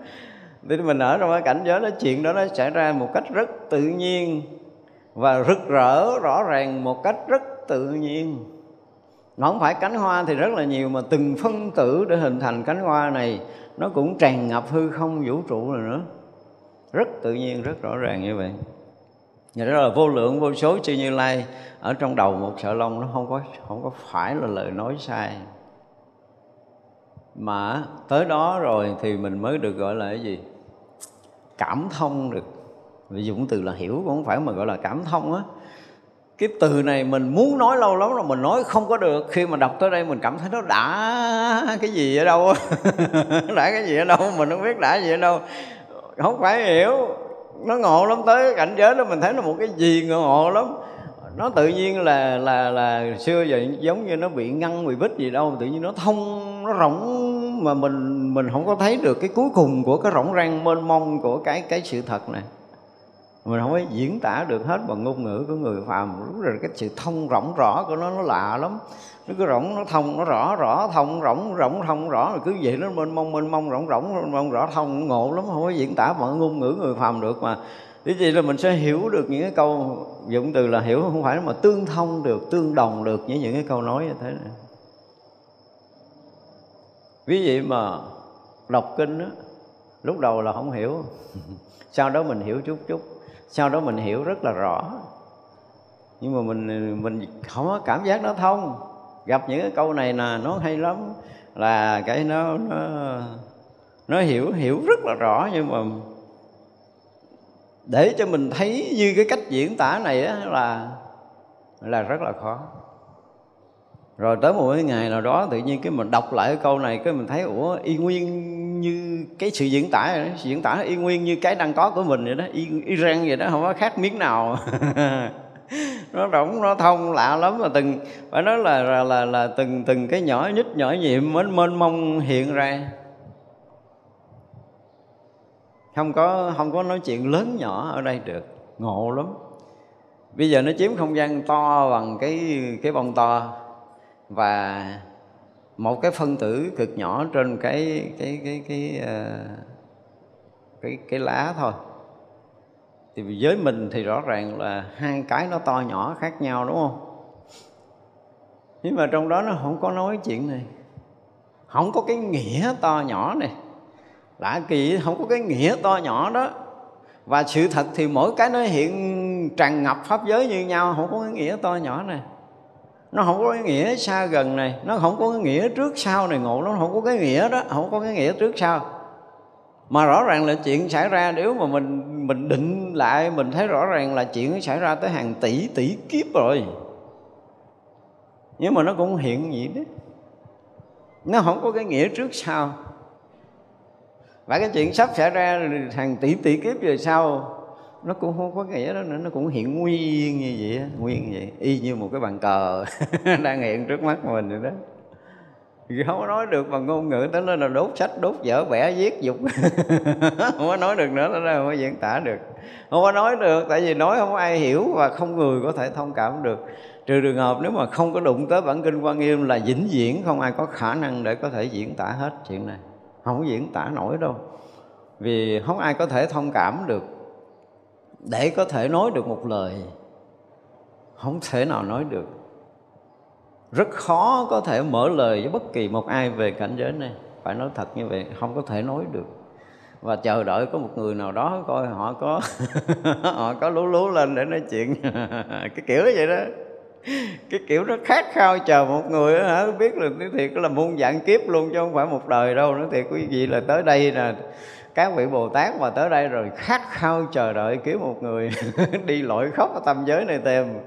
Thì mình ở trong cái cảnh giới đó, chuyện đó nó xảy ra một cách rất tự nhiên và rực rỡ rõ ràng một cách rất tự nhiên. Nó không phải cánh hoa thì rất là nhiều mà từng phân tử để hình thành cánh hoa này, nó cũng tràn ngập hư không vũ trụ rồi nữa. Rất tự nhiên, rất rõ ràng như vậy và đó là vô lượng, vô số chư Như Lai ở trong đầu một sợi lông, nó không có không có phải là lời nói sai. Mà tới đó rồi thì mình mới được gọi là cái gì? Cảm thông được. Vì dụng từ là hiểu, cũng không phải mà gọi là cảm thông á. Cái từ này mình muốn nói lâu lắm rồi mình nói không có được. Khi mà đọc tới đây mình cảm thấy nó đã cái gì ở đâu [LAUGHS] đã cái gì ở đâu? Mình không biết đã gì ở đâu. Không phải hiểu nó ngộ lắm, tới cảnh giới đó mình thấy là một cái gì ngộ lắm. Nó tự nhiên là là là xưa giờ giống như nó bị ngăn, bị vít gì đâu, tự nhiên nó thông, nó rỗng mà mình mình không có thấy được cái cuối cùng của cái rỗng rang mênh mông của cái cái sự thật này mình không có diễn tả được hết bằng ngôn ngữ của người phàm lúc rồi cái sự thông rỗng rõ của nó nó lạ lắm. Nó cứ rỗng nó thông nó rõ rõ thông rỗng rỗng thông rõ. Rồi cứ vậy nó mênh mông mênh mông rỗng rỗng mông rõ thông ngộ lắm. Không có diễn tả bằng ngôn ngữ người phàm được mà. Thế thì là mình sẽ hiểu được những cái câu dụng từ là hiểu không phải mà tương thông được, tương đồng được với những cái câu nói như thế này. Ví dụ mà đọc kinh đó, lúc đầu là không hiểu, [LAUGHS] sau đó mình hiểu chút chút, sau đó mình hiểu rất là rõ. Nhưng mà mình mình không có cảm giác nó thông. Gặp những cái câu này là nó hay lắm là cái nó nó nó hiểu hiểu rất là rõ nhưng mà để cho mình thấy như cái cách diễn tả này á, là là rất là khó rồi tới một cái ngày nào đó tự nhiên cái mình đọc lại cái câu này cái mình thấy ủa y nguyên như cái sự diễn tả này, sự diễn tả y nguyên như cái đang có của mình vậy đó. Y, y ren vậy đó không có khác miếng nào. [LAUGHS] Nó rỗng nó thông lạ lắm. Mà từng phải nói là là là, là từng từng cái nhỏ nhất nhỏ nhiệm mênh mênh mông hiện ra. Không có không có nói chuyện lớn nhỏ ở đây được. Ngộ lắm. Bây giờ nó chiếm không gian to bằng cái cái bông to. Và một cái phân tử cực nhỏ trên cái cái cái cái cái, cái, cái lá thôi. Thì với mình thì rõ ràng là hai cái nó to nhỏ khác nhau đúng không? Nhưng mà trong đó nó không có nói chuyện này. Không có cái nghĩa to nhỏ này. Lạ kỳ không có cái nghĩa to nhỏ đó. Và sự thật thì mỗi cái nó hiện tràn ngập pháp giới như nhau không có cái nghĩa to nhỏ này nó không có cái nghĩa xa gần này, nó không có cái nghĩa trước sau này ngộ, nó không có cái nghĩa đó, không có cái nghĩa trước sau. Mà rõ ràng là chuyện xảy ra, nếu mà mình mình định lại, mình thấy rõ ràng là chuyện nó xảy ra tới hàng tỷ tỷ kiếp rồi. Nhưng mà nó cũng hiện gì đó nó không có cái nghĩa trước sau. Và cái chuyện sắp xảy ra hàng tỷ tỷ kiếp về sau nó cũng không có nghĩa đó nữa, nó cũng hiện nguyên như vậy nguyên như vậy, y như một cái bàn cờ [LAUGHS] đang hiện trước mắt mình vậy đó. Không có nói được bằng ngôn ngữ, tới nên là đốt sách, đốt vở, vẽ, viết dục. [LAUGHS] Không có nói được nữa đó không có diễn tả được. Không có nói được, tại vì nói không có ai hiểu và không người có thể thông cảm được. Trừ trường hợp nếu mà không có đụng tới bản kinh quan nghiêm là vĩnh viễn không ai có khả năng để có thể diễn tả hết chuyện này. Không có diễn tả nổi đâu. Vì không ai có thể thông cảm được để có thể nói được một lời không thể nào nói được. Rất khó có thể mở lời với bất kỳ một ai về cảnh giới này. Phải nói thật như vậy không có thể nói được. Và chờ đợi có một người nào đó coi họ có [LAUGHS] họ có lú lú lên để nói chuyện. [LAUGHS] Cái kiểu vậy đó. Cái kiểu nó khát khao chờ một người đó, hả? Biết là nói thiệt là muôn dạng kiếp luôn chứ không phải một đời đâu. Nó thiệt quý vị là tới đây là các vị bồ tát mà tới đây rồi khát khao chờ đợi kiếm một người [LAUGHS] đi lội khóc ở tâm giới này tìm.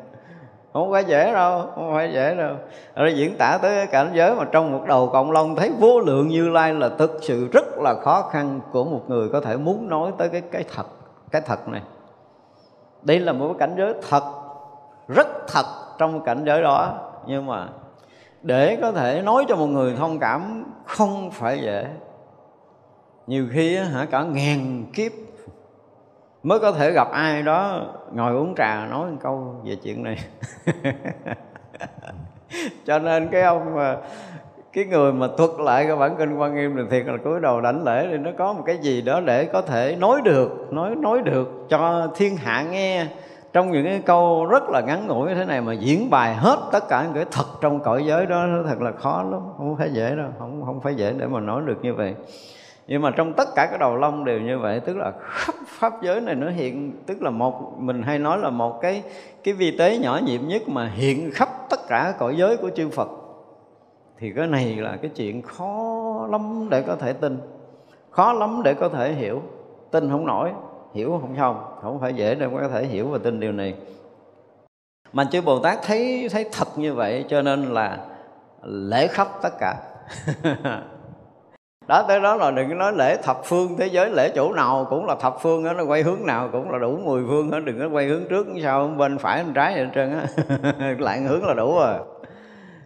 Không phải dễ đâu, không phải dễ đâu. Rồi diễn tả tới cái cảnh giới mà trong một đầu cộng long thấy vô lượng như lai là thực sự rất là khó khăn của một người có thể muốn nói tới cái cái thật cái thật này. Đây là một cái cảnh giới thật, rất thật trong cảnh giới đó. Nhưng mà để có thể nói cho một người thông cảm không phải dễ nhiều khi hả, cả ngàn kiếp mới có thể gặp ai đó ngồi uống trà nói một câu về chuyện này. [LAUGHS] Cho nên cái ông mà, cái người mà thuật lại cái bản kinh quan nghiêm thì thiệt là cúi đầu đảnh lễ thì nó có một cái gì đó để có thể nói được, nói nói được cho thiên hạ nghe trong những cái câu rất là ngắn ngủi như thế này mà diễn bài hết tất cả những cái thật trong cõi giới đó, nó thật là khó lắm, không phải dễ đâu, không không phải dễ để mà nói được như vậy nhưng mà trong tất cả các đầu lông đều như vậy, tức là khắp pháp giới này nó hiện, tức là một, mình hay nói là một cái cái vi tế nhỏ nhiệm nhất mà hiện khắp tất cả cõi giới của chư Phật. Thì cái này là cái chuyện khó lắm để có thể tin. Khó lắm để có thể hiểu. Tin không nổi, hiểu không xong không phải dễ để có thể hiểu và tin điều này. Mà chư Bồ Tát thấy thấy thật như vậy cho nên là lễ khắp tất cả. [LAUGHS] đó tới đó là đừng nói lễ thập phương thế giới lễ chỗ nào cũng là thập phương đó, nó quay hướng nào cũng là đủ mười phương đó đừng có quay hướng trước sau bên phải bên trái hết trơn á. [LAUGHS] Lại hướng là đủ rồi.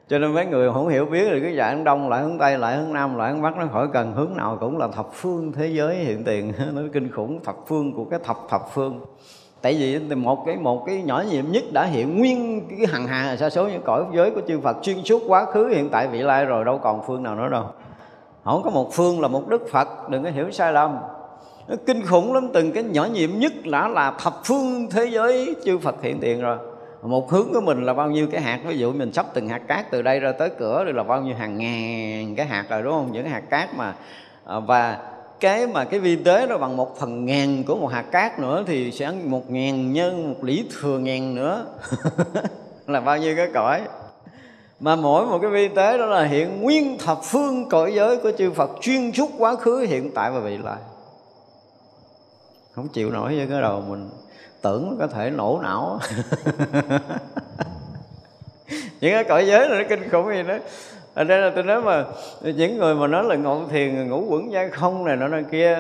Cho nên mấy người không hiểu biết thì cứ dạy hướng đông lại hướng tây lại hướng nam lại hướng bắc nó khỏi cần. Hướng nào cũng là thập phương thế giới hiện tiền. [LAUGHS] Nó kinh khủng thập phương của cái thập thập phương. Tại vì một cái một cái nhỏ nhiệm nhất đã hiện nguyên cái hằng hà sa số những cõi giới của chư Phật xuyên suốt quá khứ hiện tại vị lai rồi đâu còn phương nào nữa đâu không có một phương là một đức phật, đừng có hiểu sai lầm. Nó kinh khủng lắm, từng cái nhỏ nhiệm nhất đã là thập phương thế giới, chư phật hiện tiền rồi. Một hướng của mình là bao nhiêu cái hạt, ví dụ mình sắp từng hạt cát từ đây ra tới cửa thì là bao nhiêu hàng ngàn cái hạt rồi, đúng không? Những hạt cát mà à, và cái mà cái vi tế nó bằng một phần ngàn của một hạt cát nữa thì sẽ một ngàn nhân, một lý thừa ngàn nữa. [LAUGHS] Là bao nhiêu cái cõi? Mà mỗi một cái vi tế đó là hiện nguyên thập phương cõi giới của chư Phật chuyên suốt quá khứ, hiện tại và vị lai. Không chịu nổi với cái đầu mình tưởng có thể nổ não. [LAUGHS] Những cái cõi giới là nó kinh khủng gì đó. Ở đây là tôi nói mà, những người mà nói là ngộ thiền ngủ quẩn giai không này nọ này kia,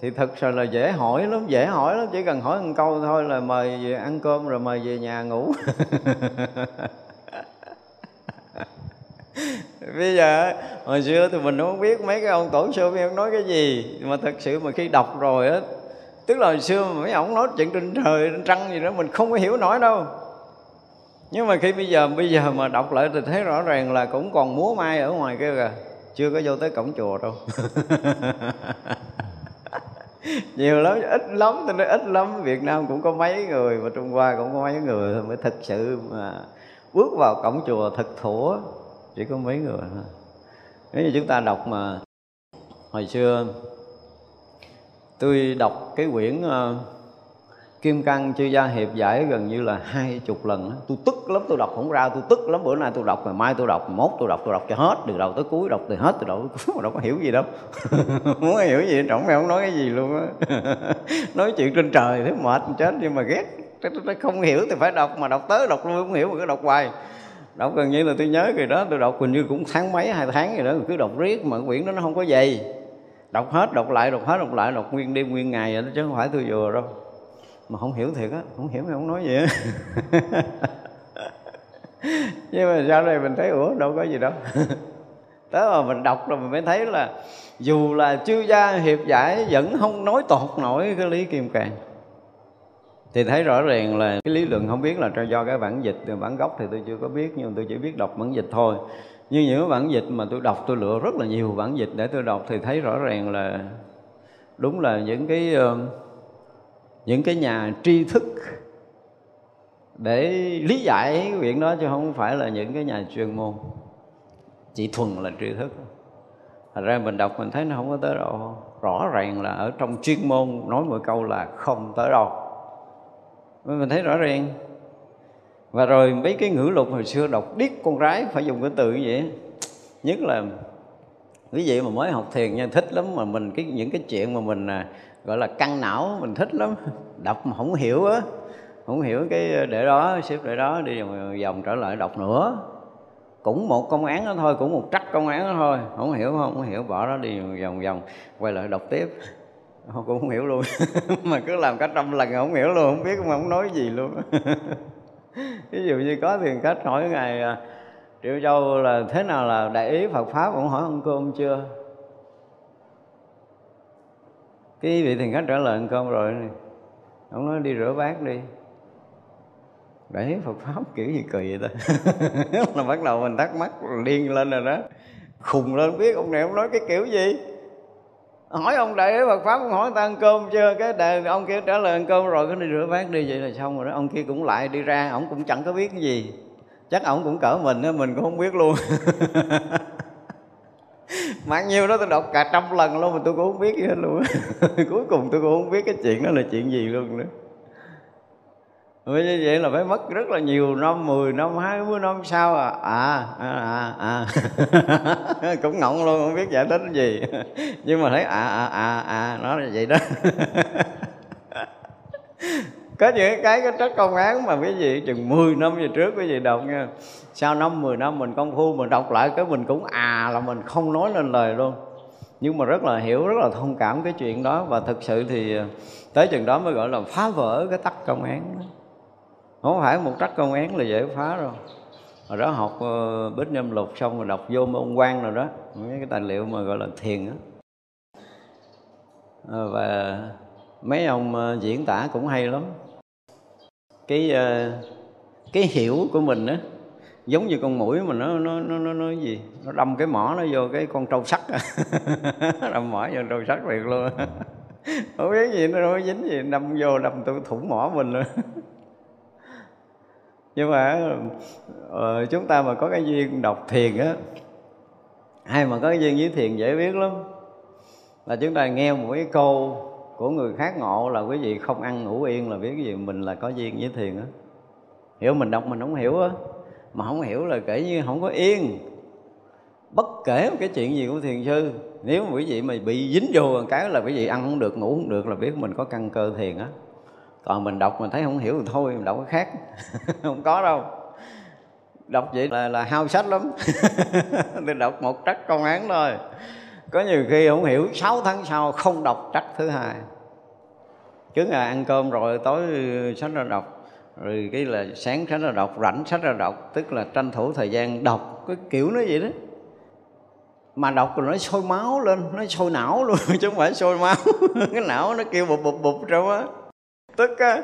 thì thật sự là dễ hỏi lắm, dễ hỏi lắm. Chỉ cần hỏi một câu thôi là mời về ăn cơm rồi mời về nhà ngủ. [LAUGHS] bây giờ hồi xưa thì mình không biết mấy cái ông tổ sư mấy ông nói cái gì mà thật sự mà khi đọc rồi á tức là hồi xưa mà mấy ông nói chuyện trên trời trên trăng gì đó mình không có hiểu nổi đâu. Nhưng mà khi bây giờ bây giờ mà đọc lại thì thấy rõ ràng là cũng còn múa mai ở ngoài kia kìa chưa có vô tới cổng chùa đâu. [LAUGHS] Nhiều lắm ít lắm tôi nói ít lắm. Việt nam cũng có mấy người mà trung hoa cũng có mấy người mới thực sự mà bước vào cổng chùa thật thủa chỉ có mấy người thôi. Nếu như chúng ta đọc mà hồi xưa tôi đọc cái quyển uh, Kim Cang Chư Gia Hiệp giải gần như là hai chục lần Tôi tức lắm, tôi đọc không ra, tôi tức lắm. Bữa nay tôi đọc, ngày mai tôi đọc, mốt tôi đọc, tôi đọc cho hết Từ đầu tới cuối, đọc từ hết, từ đầu tới cuối Mà đâu có hiểu gì đâu. [LAUGHS] Muốn hiểu gì, trọng mày không nói cái gì luôn á. [LAUGHS] Nói chuyện trên trời, thấy mệt chết Nhưng mà ghét. Không hiểu thì phải đọc, mà đọc tới đọc luôn không hiểu mà cứ đọc hoài đọc gần như là tôi nhớ cái đó, tôi đọc hình như cũng tháng mấy, hai tháng gì đó, cứ đọc riết mà quyển đó nó không có dày đọc hết, đọc lại, đọc hết, đọc lại, đọc nguyên đêm, nguyên ngày vậy đó, chứ không phải tôi vừa đâu. Mà không hiểu thiệt á, không hiểu mày không nói gì á [LAUGHS] nhưng mà sau này mình thấy, ủa, đâu có gì đâu. [LAUGHS] Tới mà mình đọc rồi mình mới thấy là dù là chư gia hiệp giải vẫn không nói tột nổi cái lý kim càng thì thấy rõ ràng là cái lý luận không biết là do cái bản dịch, bản gốc thì tôi chưa có biết, nhưng tôi chỉ biết đọc bản dịch thôi. Nhưng những bản dịch mà tôi đọc, tôi lựa rất là nhiều bản dịch để tôi đọc thì thấy rõ ràng là đúng là những cái ờ, những cái nhà tri thức để lý giải quyển chuyện đó chứ không phải là những cái nhà chuyên môn. Chỉ thuần là tri thức. Thật ra mình đọc mình thấy nó không có tới đâu. Rõ ràng là ở trong chuyên môn nói một câu là không tới đâu. Mình thấy rõ ràng. Và rồi mấy cái ngữ lục hồi xưa đọc điếc con rái phải dùng cái từ như vậy Nhất là quý vị mà mới học thiền nha thích lắm mà mình cái những cái chuyện mà mình à, gọi là căng não mình thích lắm. [LAUGHS] Đọc mà không hiểu á không hiểu cái ờ, để đó xếp để đó đi vòng, ờ, vòng trở lại đọc nữa. Cũng một công án đó thôi cũng một trắc công án đó thôi. Không hiểu không không hiểu bỏ đó đi vòng vòng quay lại đọc tiếp họ cũng không hiểu luôn. [LAUGHS] Mà cứ làm cả trăm lần không hiểu luôn, không biết mà không nói gì luôn. [LAUGHS] Ví dụ như có thiền khách hỏi ngài à, triệu châu là thế nào là đại ý phật pháp? Ông hỏi ăn cơm chưa? Cái vị thiền khách trả lời ăn cơm rồi ông nói, đi rửa bát đi. Để Phật pháp [LAUGHS] kiểu gì kỳ vậy ta? Là bắt đầu mình thắc mắc, điên lên rồi đó. Khùng lên biết ông này ông nói cái kiểu gì hỏi ông đại Phật pháp, ông hỏi người ta ăn cơm chưa? Cái đề ông kia trả lời ăn cơm rồi, cái đi rửa bát đi vậy là xong rồi đó. Ông kia cũng lại đi ra, ông cũng chẳng có biết cái gì. Chắc ông cũng cỡ mình đó mình cũng không biết luôn. [LAUGHS] Mặc nhiêu đó tôi đọc cả trăm lần luôn mà tôi cũng không biết gì hết luôn [LAUGHS] cuối cùng tôi cũng không biết cái chuyện đó là chuyện gì luôn nữa như vậy là phải mất rất là nhiều năm 10 năm 20 năm sau à. À à à, à. [LAUGHS] cũng ngọng luôn không biết giải thích gì. [LAUGHS] Nhưng mà thấy à à à à nó là vậy đó. [LAUGHS] Có những cái cái trách công án mà quý vị chừng 10 năm về trước quý vị đọc nha. Sau năm 10 năm mình công phu mình đọc lại cái mình cũng à là mình không nói lên lời luôn. Nhưng mà rất là hiểu rất là thông cảm cái chuyện đó. Và thực sự thì à, tới chừng đó mới gọi là phá vỡ cái tắc công án đó không phải một trắc công án là dễ phá đâu. Hồi đó học ờ, uh, bích nhâm lục xong rồi đọc vô môn quan rồi đó. Mấy cái tài liệu mà gọi là thiền á. À, và mấy ông uh, diễn tả cũng hay lắm. Cái uh, cái hiểu của mình á giống như con mũi mà nó nó nó nó, nó gì nó đâm cái mỏ nó vô cái con trâu sắt [LAUGHS] đâm mỏ vô trâu sắt liền luôn [LAUGHS] không biết gì nó đâu dính gì đâm vô đâm tôi thủng mỏ mình luôn. [LAUGHS] nhưng mà uh, chúng ta mà có cái duyên đọc thiền á hay mà có cái duyên với thiền dễ biết lắm. Là chúng ta nghe một cái câu của người khác ngộ là quý vị không ăn ngủ yên là biết cái gì mình là có duyên với thiền á. Hiểu mình đọc mình không hiểu á mà không hiểu là kể như không có yên. Bất kể một cái chuyện gì của thiền sư nếu mà quý vị mà bị dính vô một cái là quý vị ăn không được ngủ không được là biết mình có căn cơ thiền á còn mình đọc mình thấy không hiểu thì thôi mình đọc cái khác không có đâu đọc vậy là, là hao sách lắm tôi đọc một trắc công án thôi có nhiều khi không hiểu 6 tháng sau không đọc trắc thứ hai cứ ngày ăn cơm rồi tối sách ra đọc rồi cái là sáng sách ra đọc rảnh sách ra đọc tức là tranh thủ thời gian đọc cái kiểu nó vậy đó mà đọc rồi nó sôi máu lên nó sôi não luôn chứ không phải sôi máu cái não nó kêu bụp bụp bụp trong á tức á.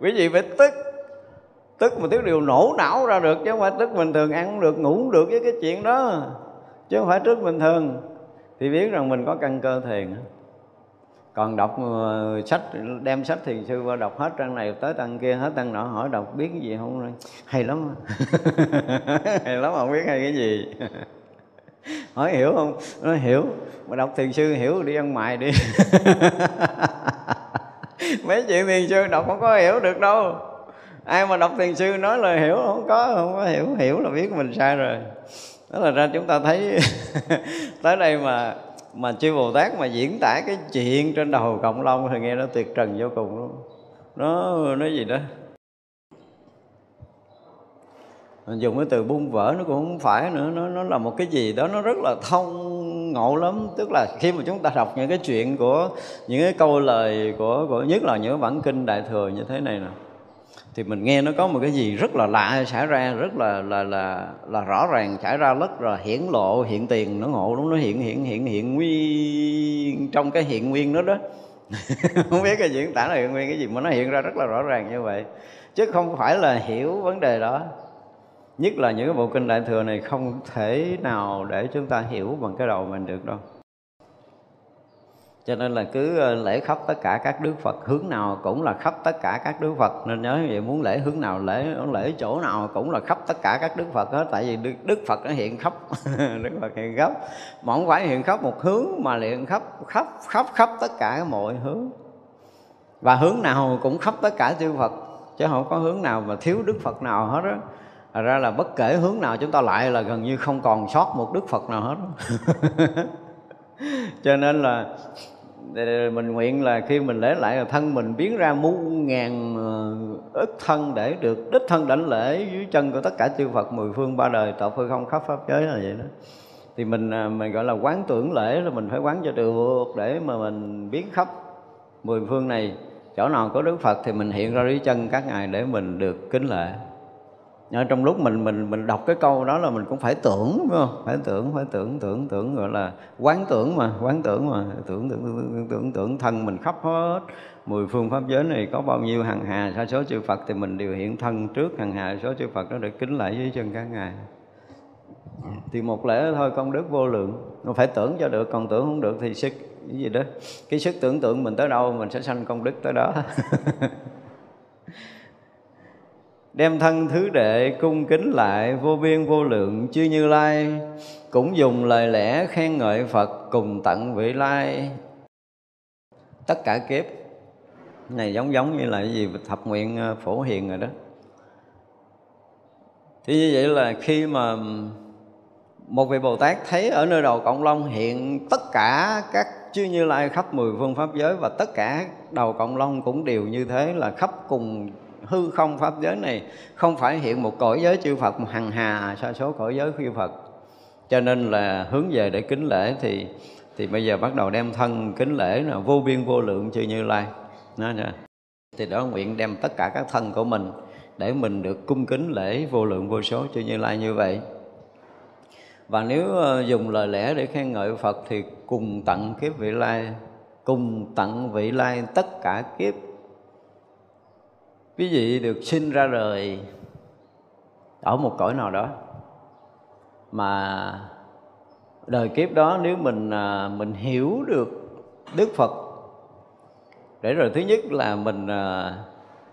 Quý vị phải tức. Tức một tiếng điều nổ não ra được, chứ không phải tức bình thường ăn cũng được, ngủ cũng được với cái chuyện đó. Chứ không phải tức bình thường. Thì biết rằng mình có căn cơ thiền còn đọc ờ, sách, đem sách thiền sư qua đọc hết trang này tới trang kia, hết trang nọ, hỏi đọc biết cái gì không? Hay lắm [LAUGHS] hay lắm, không biết hay cái gì. [LAUGHS] Hỏi hiểu không? Nó hiểu. Mà đọc thiền sư hiểu, đi ăn mày đi. [LAUGHS] [LAUGHS] mấy chuyện thiền sư đọc không có hiểu được đâu. Ai mà đọc thiền sư nói là hiểu không có không có hiểu hiểu là biết mình sai rồi. Đó là ra chúng ta thấy [LAUGHS] tới đây mà mà chư bồ tát mà diễn tả cái chuyện trên đầu cộng long thì nghe nó tuyệt trần vô cùng luôn. Nó nói gì đó. Mình dùng cái từ bung vỡ nó cũng không phải nữa, nó nó là một cái gì đó, nó rất là thông ngộ lắm. Tức là khi mà chúng ta đọc những cái chuyện của, những cái câu lời của của, nhất là những bản kinh đại thừa như thế này nè, thì mình nghe nó có một cái gì rất là lạ xảy ra, rất là là là là rõ ràng xảy ra rất là hiển lộ, hiện tiền. Nó ngộ đúng nó hiện hiện hiện hiện nguyên trong cái hiện nguyên đó đó. [LAUGHS] Không biết cái diễn tả là hiện nguyên cái gì, mà nó hiện ra rất là rõ ràng như vậy. Chứ không phải là hiểu vấn đề đó nhất là những cái bộ kinh đại thừa này không thể nào để chúng ta hiểu bằng cái đầu mình được đâu. Cho nên là cứ ờ, lễ khắp tất cả các đức Phật hướng nào cũng là khắp tất cả các đức Phật. Nên nhớ vậy muốn lễ hướng nào lễ lễ chỗ nào cũng là khắp tất cả các đức Phật hết. Tại vì đức, đức Phật nó hiện khắp [LAUGHS] đức Phật hiện khắp. Mà không phải hiện khắp một hướng mà hiện khắp khắp khắp khắp tất cả mọi hướng. Và hướng nào cũng khắp tất cả chư Phật chứ không có hướng nào mà thiếu đức Phật nào hết á. Thật ra là bất kể hướng nào chúng ta lại là gần như không còn sót một đức Phật nào hết. [LAUGHS] Cho nên là mình nguyện là khi mình lễ lại là thân mình biến ra muôn ngàn ờ, ức thân để được đích thân đảnh lễ dưới chân của tất cả chư Phật mười phương ba đời tạo phương không khắp pháp giới là vậy đó. Thì mình à, mình gọi là quán tưởng lễ là mình phải quán cho được để mà mình biến khắp mười phương này. Chỗ nào có Đức Phật thì mình hiện ra dưới chân các ngài để mình được kính lễ à, trong lúc mình mình mình đọc cái câu đó là mình cũng phải tưởng phải không? Phải tưởng phải tưởng tưởng tưởng gọi là quán tưởng mà quán tưởng mà. Tưởng tưởng tưởng tưởng, tưởng thân mình khắp hết. Mười phương pháp giới này có bao nhiêu hằng hà sa số chư Phật thì mình đều hiện thân trước hằng hà số chư Phật đó để kính lại dưới chân các ngài. Thì một lễ thôi công đức vô lượng. Nó phải tưởng cho được còn tưởng không được thì sức cái gì đó? Cái sức tưởng tượng mình tới đâu mình sẽ sanh công đức tới đó. [LAUGHS] đem thân thứ đệ cung kính lại vô biên vô lượng chư như lai, cũng dùng lời lẽ khen ngợi phật cùng tận vị lai. Tất cả kiếp này giống giống như là cái gì thập nguyện ờ, phổ hiền rồi đó. Thì như vậy là khi mà một vị Bồ Tát thấy ở nơi đầu cộng long hiện tất cả các chư Như Lai khắp mười phương pháp giới và tất cả đầu cộng long cũng đều như thế là khắp cùng hư không pháp giới này, không phải hiện một cõi giới chư Phật, mà hằng hà sa số cõi giới chư Phật. Cho nên là hướng về để kính lễ thì thì bây giờ bắt đầu đem thân kính lễ là vô biên vô lượng chư Như Lai. Nó nha. thì đó nguyện đem tất cả các thân của mình để mình được cung kính lễ vô lượng vô số chư Như Lai như vậy. Và nếu ờ, dùng lời lẽ để khen ngợi Phật thì cùng tận kiếp vị lai, cùng tận vị lai tất cả kiếp quý vị được sinh ra đời ở một cõi nào đó. Mà đời kiếp đó nếu mình à, mình hiểu được Đức Phật, để rồi thứ nhất là mình à,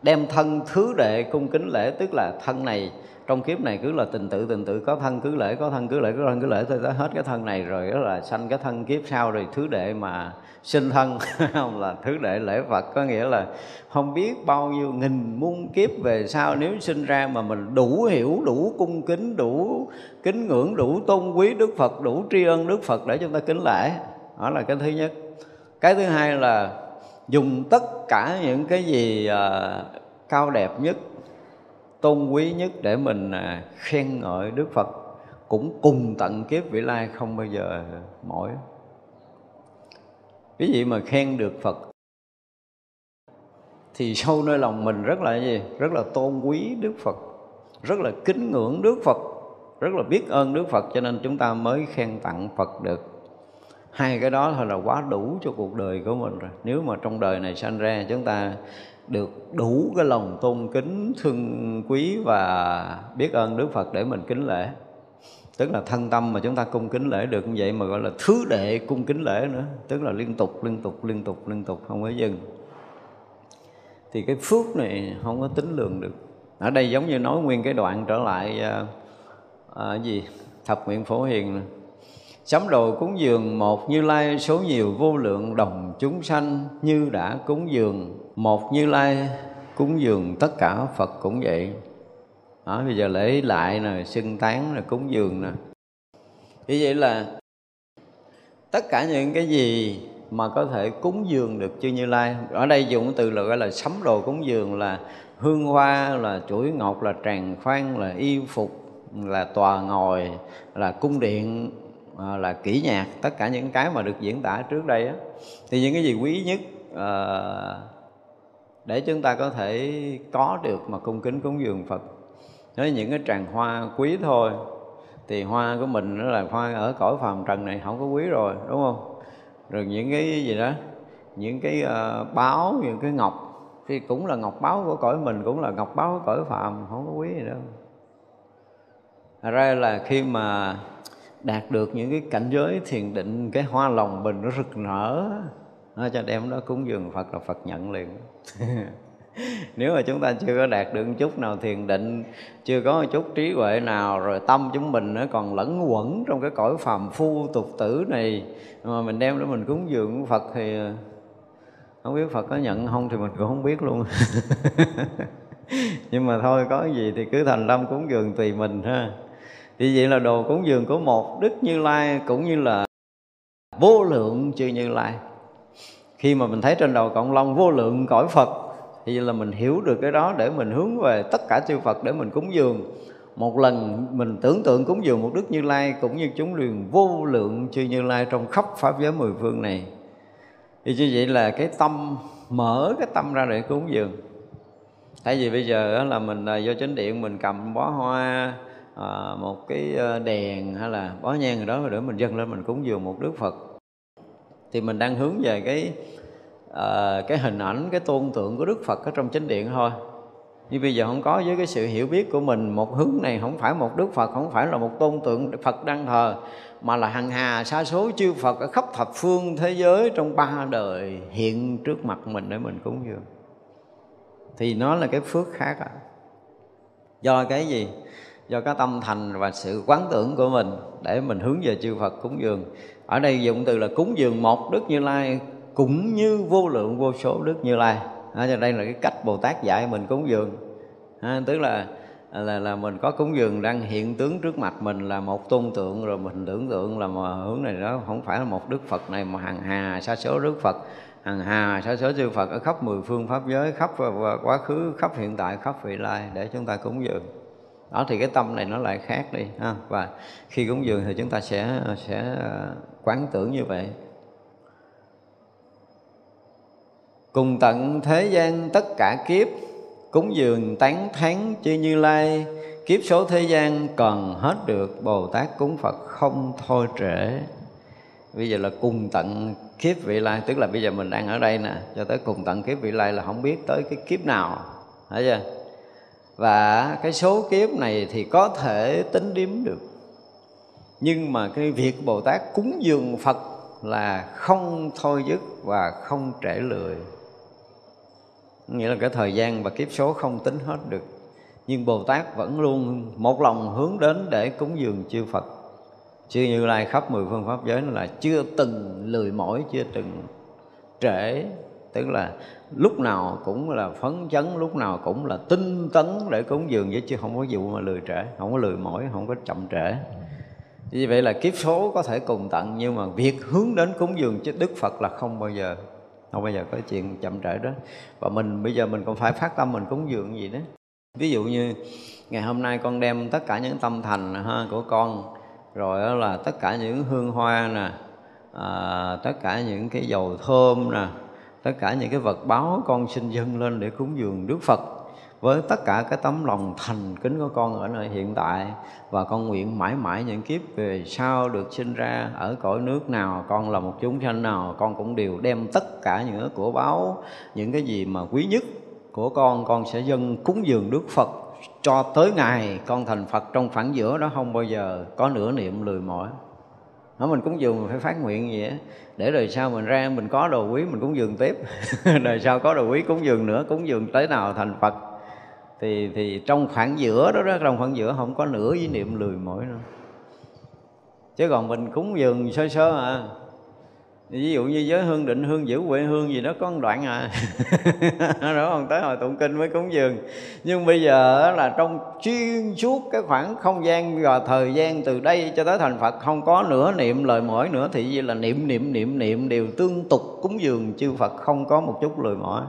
đem thân thứ đệ cung kính lễ, tức là thân này trong kiếp này cứ là tình tự tình tự có thân cứ lễ có thân cứ lễ có thân cứ lễ thôi tới hết cái thân này rồi đó là sanh cái thân kiếp sau rồi thứ đệ mà sinh thân [LAUGHS] không là thứ đệ lễ Phật có nghĩa là không biết bao nhiêu nghìn muôn kiếp về sau nếu sinh ra mà mình đủ hiểu đủ cung kính đủ kính ngưỡng đủ tôn quý Đức Phật đủ tri ân Đức Phật để chúng ta kính lễ. Đó là cái thứ nhất. Cái thứ hai là dùng tất cả những cái gì uh, cao đẹp nhất tôn quý nhất để mình à, khen ngợi Đức Phật, cũng cùng tận kiếp vị lai không bao giờ mỏi. Cái gì mà khen được Phật thì sâu nơi lòng mình rất là gì? Rất là tôn quý Đức Phật, rất là kính ngưỡng Đức Phật, rất là biết ơn Đức Phật, cho nên chúng ta mới khen tặng Phật được. Hai cái đó thôi là quá đủ cho cuộc đời của mình rồi. Nếu mà trong đời này sanh ra, chúng ta được đủ cái lòng tôn kính thương quý và biết ơn Đức Phật để mình kính lễ. Tức là thân tâm mà chúng ta cung kính lễ được như vậy mà gọi là thứ đệ cung kính lễ nữa. Tức là liên tục liên tục liên tục liên tục không có dừng. Thì cái phước này không có tính lường được. Ở đây giống như nói nguyên cái đoạn trở lại à, à, gì? Thập nguyện phổ hiền này Sắm đồ cúng dường một như lai số nhiều vô lượng đồng chúng sanh Như đã cúng dường. Một như lai cúng dường tất cả Phật cũng vậy. Đó, Bây giờ lễ lại nè, xưng tán là cúng dường nè. Như vậy là tất cả những cái gì mà có thể cúng dường được chư Như Lai Ở đây dùng từ là gọi là sắm đồ cúng dường là hương hoa, là chuỗi ngọc, là tràng khoan, là y phục là tòa ngồi là cung điện à, là kỹ nhạc tất cả những cái mà được diễn tả trước đây á. Thì những cái gì quý nhất à, để chúng ta có thể có được mà cung kính cúng dường Phật. Nói những cái tràng hoa quý thôi thì hoa của mình nó là hoa ở cõi phàm trần này không có quý rồi đúng không? Rồi những cái gì đó những cái uh, báo những cái ngọc thì cũng là ngọc báo của cõi mình cũng là ngọc báo của cõi phàm không có quý gì đâu. Thật ra là khi mà đạt được những cái cảnh giới thiền định, cái hoa lòng mình nó rực nở nó cho đem đó, cúng dường Phật là Phật nhận liền. [LAUGHS] Nếu mà chúng ta chưa có đạt được một chút nào thiền định, chưa có một chút trí huệ nào, rồi tâm chúng mình nó còn lẫn quẩn trong cái cõi phàm phu tục tử này, mà mình đem để mình cúng dường Phật thì không biết Phật có nhận không thì mình cũng không biết luôn. [LAUGHS] Nhưng mà thôi, có gì thì cứ thành tâm cúng dường tùy mình ha thì vậy là đồ cúng dường của một đức như lai cũng như là vô lượng chư như lai. Khi mà mình thấy trên đầu cộng long vô lượng cõi phật, thì là mình hiểu được cái đó để mình hướng về tất cả chư phật để mình cúng dường. Một lần mình tưởng tượng cúng dường một đức như lai cũng như chúng liền vô lượng chư như lai trong khắp pháp giới mười phương này. Thì như vậy là cái tâm, mở cái tâm ra để cúng dường. Tại vì bây giờ là mình à, vô chánh điện mình cầm bó hoa à, một cái ờ, đèn hay là bó nhang gì đó để mình dâng lên mình cúng dường một đức phật. Thì mình đang hướng về cái à, cái hình ảnh cái tôn tượng của đức phật ở trong chánh điện thôi. Nhưng bây giờ không có với cái sự hiểu biết của mình một hướng này không phải một đức phật không phải là một tôn tượng phật đang thờ mà là hằng hà sa số chư phật ở khắp thập phương thế giới trong ba đời hiện trước mặt mình để mình cúng dường. Thì nó là cái phước khác à. do cái gì? Do cái tâm thành và sự quán tưởng của mình để mình hướng về chư Phật cúng dường. Ở đây dụng từ là cúng dường một Đức Như Lai cũng như vô lượng vô số Đức Như Lai. À, cho đây là cái cách Bồ Tát dạy mình cúng dường. À, tức là là là mình có cúng dường đang hiện tướng trước mặt mình là một tôn tượng rồi mình tưởng tượng là mà hướng này đó không phải là một đức Phật này mà hàng hà sa số đức Phật. Hàng hà sa số chư Phật ở khắp mười phương pháp giới khắp và quá khứ khắp hiện tại khắp vị lai để chúng ta cúng dường đó, thì cái tâm này nó lại khác đi, ha. Và khi cúng dường thì chúng ta sẽ sẽ ờ, quán tưởng như vậy. Cùng tận thế gian tất cả kiếp, cúng dường tán thán chư như lai, kiếp số thế gian còn hết được, bồ tát cúng phật không thôi trễ. Bây giờ là cùng tận kiếp vị lai, tức là bây giờ mình đang ở đây nè, cho tới cùng tận kiếp vị lai là không biết tới cái kiếp nào, thấy chưa? Và cái số kiếp này thì có thể tính điếm được. Nhưng mà cái việc bồ tát cúng dường phật là không thôi dứt và không trễ lười. Nghĩa là cái thời gian và kiếp số không tính hết được. Nhưng bồ tát vẫn luôn một lòng hướng đến để cúng dường chư phật. Chư như lai khắp mười phương pháp giới là chưa từng lười mỏi, chưa từng trễ. Tức là lúc nào cũng là phấn chấn lúc nào cũng là tinh tấn để cúng dường với chứ không có vụ mà lười trễ không có lười mỏi không có chậm trễ. Vì vậy là kiếp số có thể cùng tận nhưng mà việc hướng đến cúng dường cho đức phật là không bao giờ không bao giờ có chuyện chậm trễ đó. Và mình bây giờ mình còn phải phát tâm mình cúng dường gì đó. Ví dụ như ngày hôm nay con đem tất cả những tâm thành ha, của con rồi đó là tất cả những hương hoa nè à, tất cả những cái dầu thơm nè tất cả những cái vật báo con xin dâng lên để cúng dường Đức Phật. Với tất cả cái tấm lòng thành kính của con ở nơi hiện tại, và con nguyện mãi mãi những kiếp về sau được sinh ra ở cõi nước nào, con là một chúng sanh nào, con cũng đều đem tất cả những cái của báo, những cái gì mà quý nhất của con con sẽ dâng cúng dường Đức Phật cho tới ngày con thành Phật trong phản giữa đó, không bao giờ có nửa niệm lười mỏi nó mình cúng dường mình phải phát nguyện gì á. Để đời sau mình ra mình có đồ quý mình cúng dường tiếp. [LAUGHS] Đời sau có đồ quý cúng dường nữa cúng dường tới nào thành phật. Thì thì trong khoảng giữa đó, đó trong khoảng giữa không có nửa ý niệm lười mỏi nữa chứ còn mình cúng dường sơ sơ à ví dụ như giới hương định, hương giữ huệ hương gì đó, có một đoạn à. [LAUGHS] Đó còn tới hồi tụng kinh mới cúng dường. Nhưng bây giờ là trong chuyên suốt cái khoảng không gian và thời gian từ đây cho tới thành phật, không có nửa niệm lời mỏi nữa, thì gì là niệm niệm niệm niệm đều tương tục cúng dường, chư phật không có một chút lời mỏi.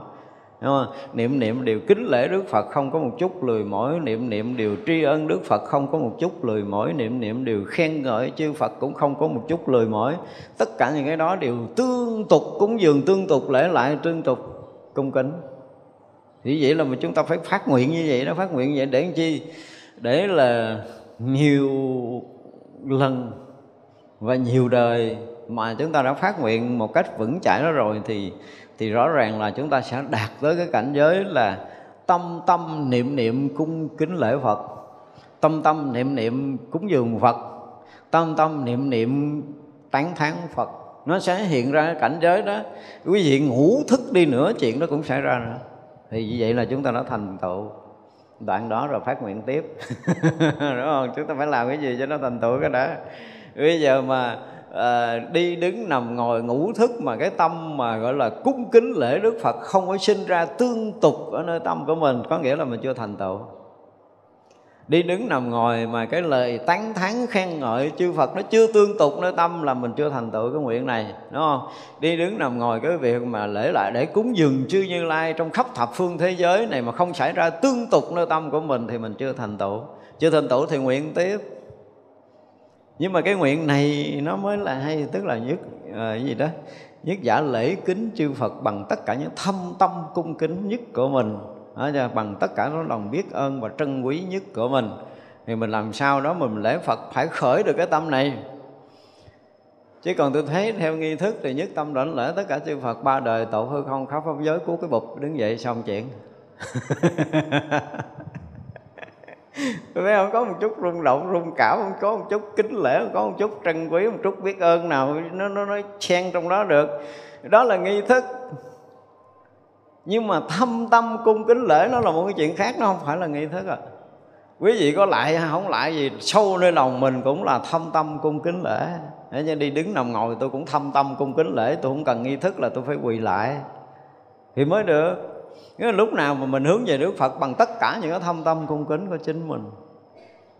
Đúng không? niệm niệm điều kính lễ Đức Phật không có một chút lười mỏi. Niệm niệm điều tri ân Đức Phật không có một chút lười mỏi. Niệm niệm điều khen ngợi chư Phật cũng không có một chút lười mỏi. Tất cả những cái đó đều tương tục, cúng dường tương tục, lễ lại tương tục, cung kính. Thì vậy là mà chúng ta phải phát nguyện như vậy đó. Phát nguyện như vậy để làm chi? Để là nhiều lần và nhiều đời mà chúng ta đã phát nguyện một cách vững chãi đó rồi thì thì rõ ràng là chúng ta sẽ đạt tới cái cảnh giới là tâm tâm niệm niệm cung kính lễ Phật. Tâm tâm niệm niệm cúng dường Phật. Tâm tâm niệm niệm tán thán Phật. Nó sẽ hiện ra cái cảnh giới đó. Quý vị ngủ thức đi nữa chuyện đó cũng xảy ra nữa. Thì như vậy là chúng ta đã thành tựu. Đoạn đó rồi phát nguyện tiếp. [LAUGHS] Đúng không? Chúng ta phải làm cái gì cho nó thành tựu cái đó bây giờ mà à, đi đứng nằm ngồi ngủ thức mà cái tâm mà gọi là cung kính lễ Đức Phật không có sinh ra tương tục ở nơi tâm của mình có nghĩa là mình chưa thành tựu. Đi đứng nằm ngồi mà cái lời tán thán khen ngợi chư Phật nó chưa tương tục nơi tâm là mình chưa thành tựu cái nguyện này đúng không? Đi đứng nằm ngồi cái việc mà lễ lại để cúng dường chư Như Lai trong khắp thập phương thế giới này mà không xảy ra tương tục nơi tâm của mình thì mình chưa thành tựu. Chưa thành tựu thì nguyện tiếp nhưng mà cái nguyện này nó mới là hay tức là nhất à, gì đó? Nhất giả lễ kính chư Phật bằng tất cả những thâm tâm cung kính nhất của mình. Đó, bằng tất cả những lòng biết ơn và trân quý nhất của mình. Thì mình làm sao đó mình lễ Phật phải khởi được cái tâm này. Chứ còn tôi thấy theo nghi thức thì nhất tâm đảnh lễ tất cả chư Phật ba đời tổ hư không khắp pháp giới cứu cái bụp đứng dậy xong chuyện. [LAUGHS] thấy không, có một chút rung động, rung cảm, không có một chút kính lễ, không có một chút trân quý, một chút biết ơn nào, nó nó nó xen trong đó được. Đó là nghi thức. Nhưng mà thâm tâm cung kính lễ nó là một cái chuyện khác, nó không phải là nghi thức à. Quý vị có lại hay không lại gì, sâu nơi lòng mình cũng là thâm tâm cung kính lễ. Để cho đi đứng nằm ngồi tôi cũng thâm tâm cung kính lễ, tôi không cần nghi thức là tôi phải quỳ lại thì mới được. Nghĩa là lúc nào mà mình hướng về Đức Phật bằng tất cả những cái thâm tâm cung kính của chính mình.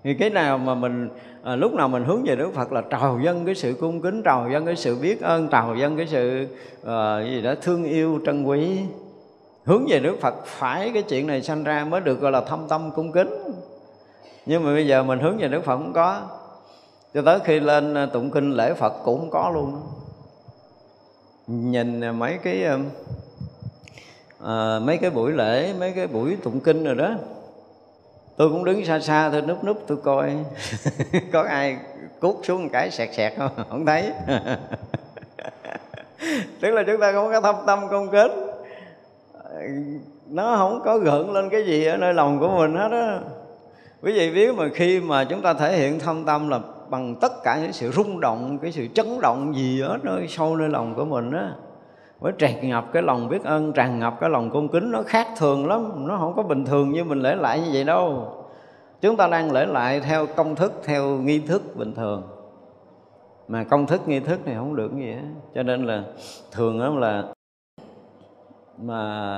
Thì cái nào mà mình à, lúc nào mình hướng về Đức Phật là trào dân cái sự cung kính trào dân cái sự biết ơn trào dân cái sự à, gì đó thương yêu trân quý. Hướng về Đức Phật phải cái chuyện này sanh ra mới được gọi là thâm tâm cung kính. Nhưng mà bây giờ mình hướng về Đức Phật không có. Cho tới khi lên à, tụng kinh lễ Phật cũng không có luôn. Nhìn mấy cái à, mấy cái buổi lễ mấy cái buổi tụng kinh rồi đó. Tôi cũng đứng xa xa tôi núp núp tôi coi. [LAUGHS] Có ai cút xuống một cái sẹt sẹt không? [LAUGHS] Không thấy. [LAUGHS] Tức là chúng ta không có thâm tâm công kết nó không có gợn lên cái gì ở nơi lòng của mình hết á. Quý vị biết mà khi mà chúng ta thể hiện thâm tâm là bằng tất cả những sự rung động cái sự chấn động gì ở nơi sâu nơi lòng của mình á mới tràn ngập cái lòng biết ơn tràn ngập cái lòng cung kính nó khác thường lắm. Nó không có bình thường như mình lễ lại như vậy đâu. Chúng ta đang lễ lại theo công thức, theo nghi thức bình thường. Mà công thức, nghi thức này không được gì hết cho nên là thường đó là mà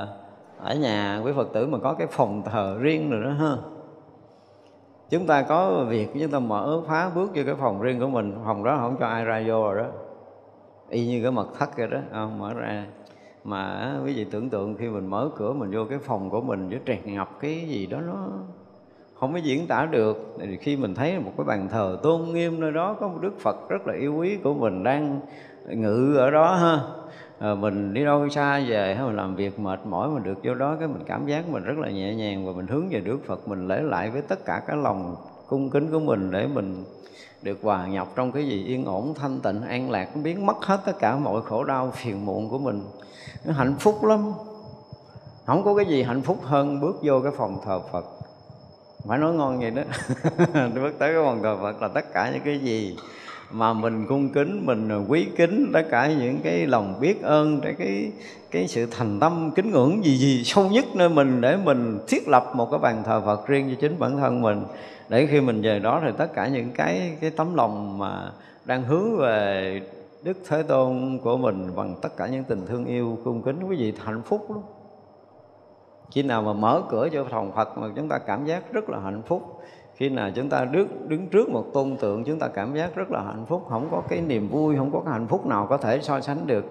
ở nhà quý phật tử mà có cái phòng thờ riêng rồi đó, ha. Chúng ta có việc, chúng ta mở phá bước vô cái phòng riêng của mình. Phòng đó không cho ai ra vô rồi đó y như cái mật thất vậy đó không, mở ra. Mà quý vị tưởng tượng khi mình mở cửa mình vô cái phòng của mình với tràn ngập cái gì đó nó không có diễn tả được. Thì khi mình thấy một cái bàn thờ tôn nghiêm nơi đó có một đức phật rất là yêu quý của mình đang ngự ở đó ha. À, mình đi đâu xa về hay mình làm việc mệt mỏi mình được vô đó cái mình cảm giác mình rất là nhẹ nhàng và mình hướng về đức phật mình lễ lại với tất cả cái lòng cung kính của mình để mình được hòa nhập trong cái gì yên ổn, thanh tịnh, an lạc, biến mất hết tất cả mọi khổ đau phiền muộn của mình. Nó hạnh phúc lắm. Không có cái gì hạnh phúc hơn bước vô cái phòng thờ phật. Phải nói ngon vậy đó. [LAUGHS] Bước tới cái phòng thờ phật là tất cả những cái gì mà mình cung kính, mình quý kính tất cả những cái lòng biết ơn, cái cái cái sự thành tâm kính ngưỡng gì gì sâu nhất nơi mình để mình thiết lập một cái bàn thờ Phật riêng cho chính bản thân mình. Để khi mình về đó thì tất cả những cái cái tấm lòng mà đang hướng về Đức Thế Tôn của mình bằng tất cả những tình thương yêu, cung kính, quý vị hạnh phúc lắm. Khi nào mà mở cửa cho phòng Phật mà chúng ta cảm giác rất là hạnh phúc khi nào chúng ta đứng đứng trước một tôn tượng, chúng ta cảm giác rất là hạnh phúc. Không có cái niềm vui, không có cái hạnh phúc nào có thể so sánh được.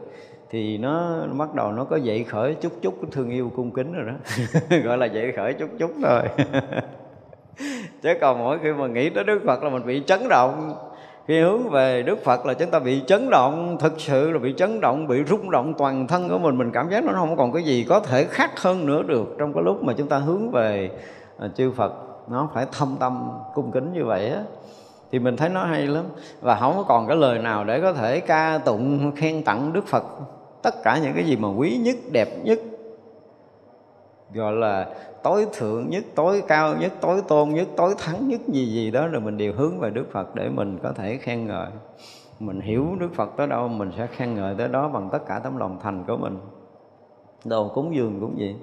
Thì nó bắt đầu nó có dậy khởi chút chút cái thương yêu cung kính rồi đó. [LAUGHS] Gọi là dậy khởi chút chút thôi. [LAUGHS] Chứ còn mỗi khi mà nghĩ tới đức phật là mình bị chấn động. Khi hướng về đức phật là chúng ta bị chấn động, thực sự là bị chấn động, bị rung động toàn thân của mình. Mình cảm giác nó không còn cái gì có thể khác hơn nữa được trong cái lúc mà chúng ta hướng về à, chư phật nó phải thâm tâm cung kính như vậy á. Thì mình thấy nó hay lắm. Và không có còn cái lời nào để có thể ca tụng, khen tặng đức phật. Tất cả những cái gì mà quý nhất, đẹp nhất, gọi là tối thượng nhất, tối cao nhất, tối tôn nhất, tối thắng nhất, gì gì đó, rồi mình đều hướng về đức phật để mình có thể khen ngợi. Mình hiểu đức phật tới đâu, mình sẽ khen ngợi tới đó bằng tất cả tấm lòng thành của mình. Đồ cúng dường cũng vậy.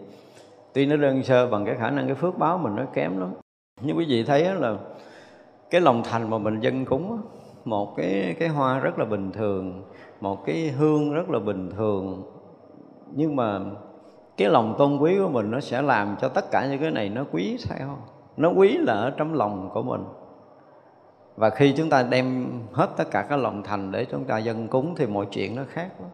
Tuy nó đơn sơ bằng cái khả năng cái phước báo mình nó kém lắm như quý vị thấy là cái lòng thành mà mình dân cúng một cái cái hoa rất là bình thường, một cái hương rất là bình thường. Nhưng mà cái lòng tôn quý của mình nó sẽ làm cho tất cả những cái này nó quý sao nó quý là ở trong lòng của mình. Và khi chúng ta đem hết tất cả các lòng thành để chúng ta dân cúng thì mọi chuyện nó khác lắm.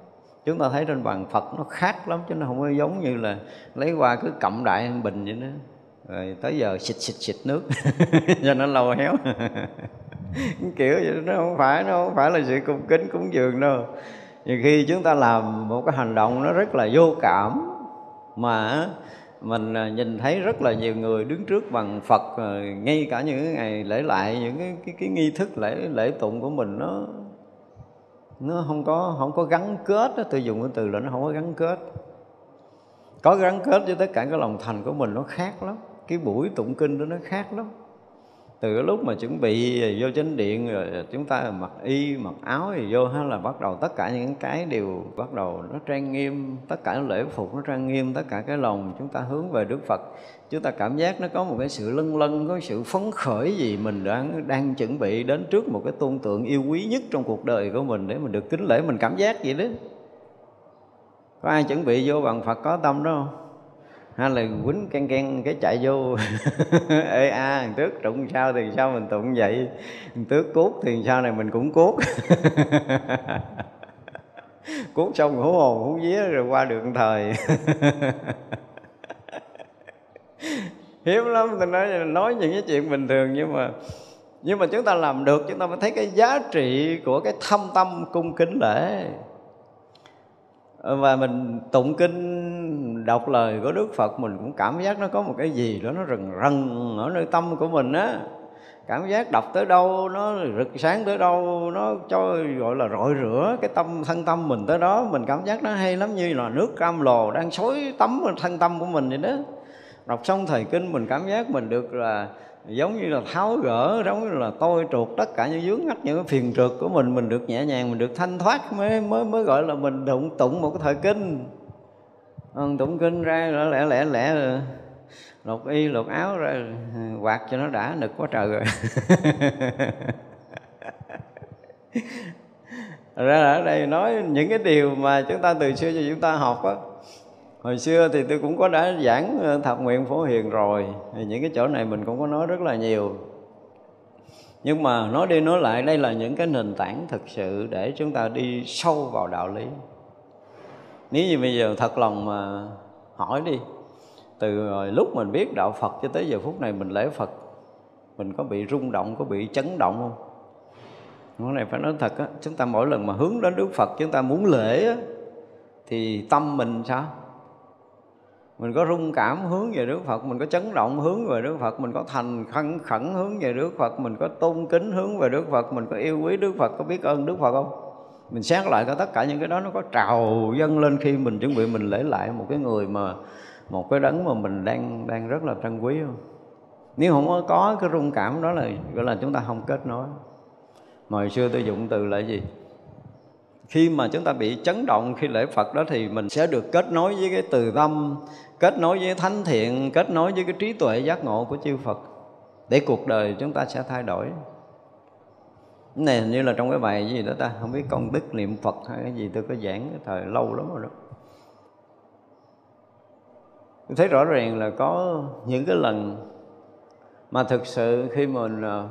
Chúng ta thấy trên bàn phật nó khác lắm, chứ nó không có giống như là lấy qua cứ cộng đại bình vậy đó rồi tới giờ xịt xịt xịt nước. [LAUGHS] Cho nó lâu héo. [LAUGHS] Kiểu vậy nó không phải nó không phải là sự cung kính cúng dường đâu. Nhiều khi chúng ta làm một cái hành động nó rất là vô cảm mà mình à, nhìn thấy rất là nhiều người đứng trước bằng Phật à, ngay cả những ngày lễ lại những cái cái, cái nghi thức lễ lễ tụng của mình nó nó không có không có gắn kết đó, tôi dùng cái từ là nó không có gắn kết. Có gắn kết với tất cả cái lòng thành của mình nó khác lắm cái buổi tụng kinh đó nó khác lắm. Từ cái lúc mà chuẩn bị vô chánh điện rồi chúng ta mặc y, mặc áo thì vô hay là bắt đầu tất cả những cái đều bắt đầu nó trang nghiêm, tất cả lễ phục nó trang nghiêm, tất cả cái lòng chúng ta hướng về đức phật. Chúng ta cảm giác nó có một cái sự lân lân có sự phấn khởi gì mình đang đang chuẩn bị đến trước một cái tôn tượng yêu quý nhất trong cuộc đời của mình để mình được kính lễ, mình cảm giác vậy đó. Có ai chuẩn bị vô bằng phật có tâm đó không? Hay là quýnh keng keng cái chạy vô. [LAUGHS] Ê a à, tước trụng sao thì sao mình tụng vậy? Tước cốt thì sau này mình cũng cốt [LAUGHS] cốt xong hú hồn hú vía rồi qua được thời. [LAUGHS] Hiếm lắm tôi nói nói những cái chuyện bình thường nhưng mà nhưng mà chúng ta làm được chúng ta mới thấy cái giá trị của cái thâm tâm cung kính lễ. Ờ, và mình tụng kinh, đọc lời của Đức Phật, mình cũng cảm giác nó có một cái gì đó nó rần rần ở nơi tâm của mình á. Cảm giác đọc tới đâu, nó rực sáng tới đâu, nó cho, gọi là rọi rửa cái tâm, thân tâm mình tới đó. Mình cảm giác nó hay lắm, như là nước cam lồ đang xối tắm thân tâm của mình vậy đó. Đọc xong thời kinh, mình cảm giác mình được là giống như là tháo gỡ giống như là tôi truột tất cả những vướng ngắt những cái phiền trượt của mình mình được nhẹ nhàng mình được thanh thoát mới mới mới gọi là mình đụng tụng một cái thời kinh. Ừ, tụng kinh ra rồi lẻ lẻ lẻ rồi lột y lột áo ra quạt cho nó đã nực quá trời rồi. [LAUGHS] Ra là ở đây nói những cái điều mà chúng ta từ xưa cho chúng ta học á hồi xưa thì tôi cũng có đã giảng ờ, thập nguyện phổ hiền rồi. Thì những cái chỗ này mình cũng có nói rất là nhiều. Nhưng mà nói đi nói lại, đây là những cái nền tảng thực sự để chúng ta đi sâu vào đạo lý. Nếu như bây giờ thật lòng mà hỏi đi, từ lúc mình biết đạo Phật cho tới giờ phút này mình lễ Phật, mình có bị rung động, có bị chấn động không? Cái này phải nói thật á, chúng ta mỗi lần mà hướng đến Đức Phật, chúng ta muốn lễ á, thì tâm mình sao? Mình có rung cảm hướng về Đức Phật mình có chấn động hướng về Đức Phật mình có thành khẩn khẩn hướng về Đức Phật mình có tôn kính hướng về Đức Phật mình có yêu quý Đức Phật có biết ơn Đức Phật không? Mình xét lại có tất cả những cái đó nó có trào dâng lên khi mình chuẩn bị mình lễ lại một cái người mà một cái đấng mà mình đang đang rất là trân quý không? Nếu không có, có cái rung cảm đó là gọi là chúng ta không kết nối. Mà hồi xưa tôi dụng từ là gì? Khi mà chúng ta bị chấn động khi lễ Phật đó thì mình sẽ được kết nối với cái từ tâm kết nối với thánh thiện, kết nối với cái trí tuệ giác ngộ của chư Phật, để cuộc đời chúng ta sẽ thay đổi. Cái này hình như là trong cái bài gì đó ta, không biết công đức niệm Phật hay cái gì, tôi có giảng cái thời lâu lắm rồi đó. Tôi thấy rõ ràng là có những cái lần mà thực sự khi mình ờ,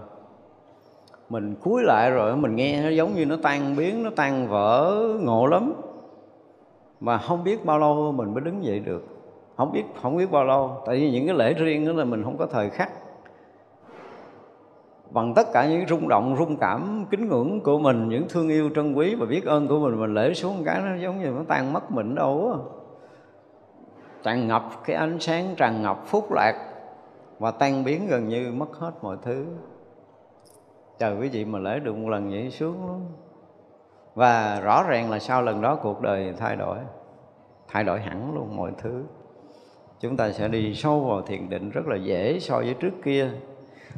mình cúi lại rồi, mình nghe nó giống như nó tan biến, nó tan vỡ, ngộ lắm. Mà không biết bao lâu mình mới đứng dậy được không biết không biết bao lâu. Tại vì những cái lễ riêng đó là mình không có thời khắc. Bằng tất cả những rung động, rung cảm, kính ngưỡng của mình, những thương yêu trân quý và biết ơn của mình mình lễ xuống cái nó giống như nó tan mất mình đâu á. Tràn ngập cái ánh sáng, tràn ngập phúc lạc và tan biến gần như mất hết mọi thứ. Trời quý vị mà lễ được một lần vậy xuống. Lắm và rõ ràng là sau lần đó cuộc đời thay đổi. Thay đổi hẳn luôn mọi thứ chúng ta sẽ đi sâu vào thiền định rất là dễ so với trước kia.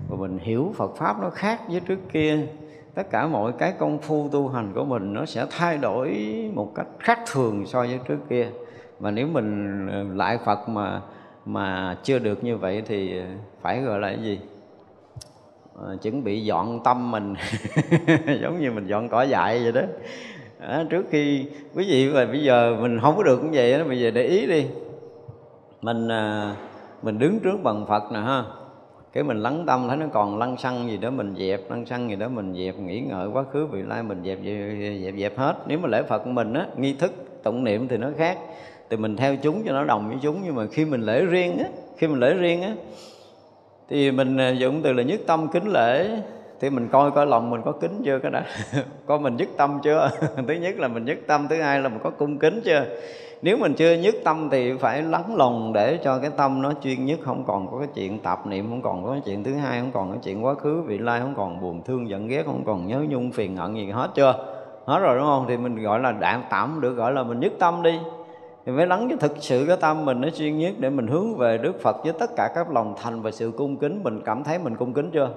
Và mình hiểu Phật pháp nó khác với trước kia. Tất cả mọi cái công phu tu hành của mình nó sẽ thay đổi một cách khác thường so với trước kia. Và nếu mình ờ, lại Phật mà mà chưa được như vậy thì phải gọi là cái gì? À, chuẩn bị dọn tâm mình. [LAUGHS] Giống như mình dọn cỏ dại vậy đó. À, trước khi quý vị và bây giờ mình không có được như vậy đó bây giờ để ý đi mình à, mình đứng trước bằng phật nè ha. Cái mình lắng tâm thấy nó còn lăng xăng gì đó mình dẹp lăng xăng gì đó mình dẹp nghĩ ngợi quá khứ vị lai mình dẹp dẹp dẹp, dẹp hết. Nếu mà lễ phật của mình á nghi thức tụng niệm thì nó khác. Thì mình theo chúng cho nó đồng với chúng nhưng mà khi mình lễ riêng á khi mình lễ riêng á thì mình à, dụng từ là nhất tâm kính lễ. Thì mình coi coi lòng mình có kính chưa cái đã. [LAUGHS] Coi mình nhất tâm chưa? [LAUGHS] Thứ nhất là mình nhất tâm thứ hai là mình có cung kính chưa? Nếu mình chưa nhất tâm thì phải lắng lòng để cho cái tâm nó chuyên nhất. Không còn có cái chuyện tạp niệm, không còn có cái chuyện thứ hai, không còn cái chuyện quá khứ, vị lai, không còn buồn thương, giận ghét, không còn nhớ nhung, phiền hận gì hết chưa? Hết rồi, đúng không? Thì mình gọi là đạm tạm được, gọi là mình nhất tâm đi. Thì phải lắng cho thực sự cái tâm mình nó chuyên nhất để mình hướng về Đức Phật với tất cả các lòng thành và sự cung kính. Mình cảm thấy mình cung kính chưa?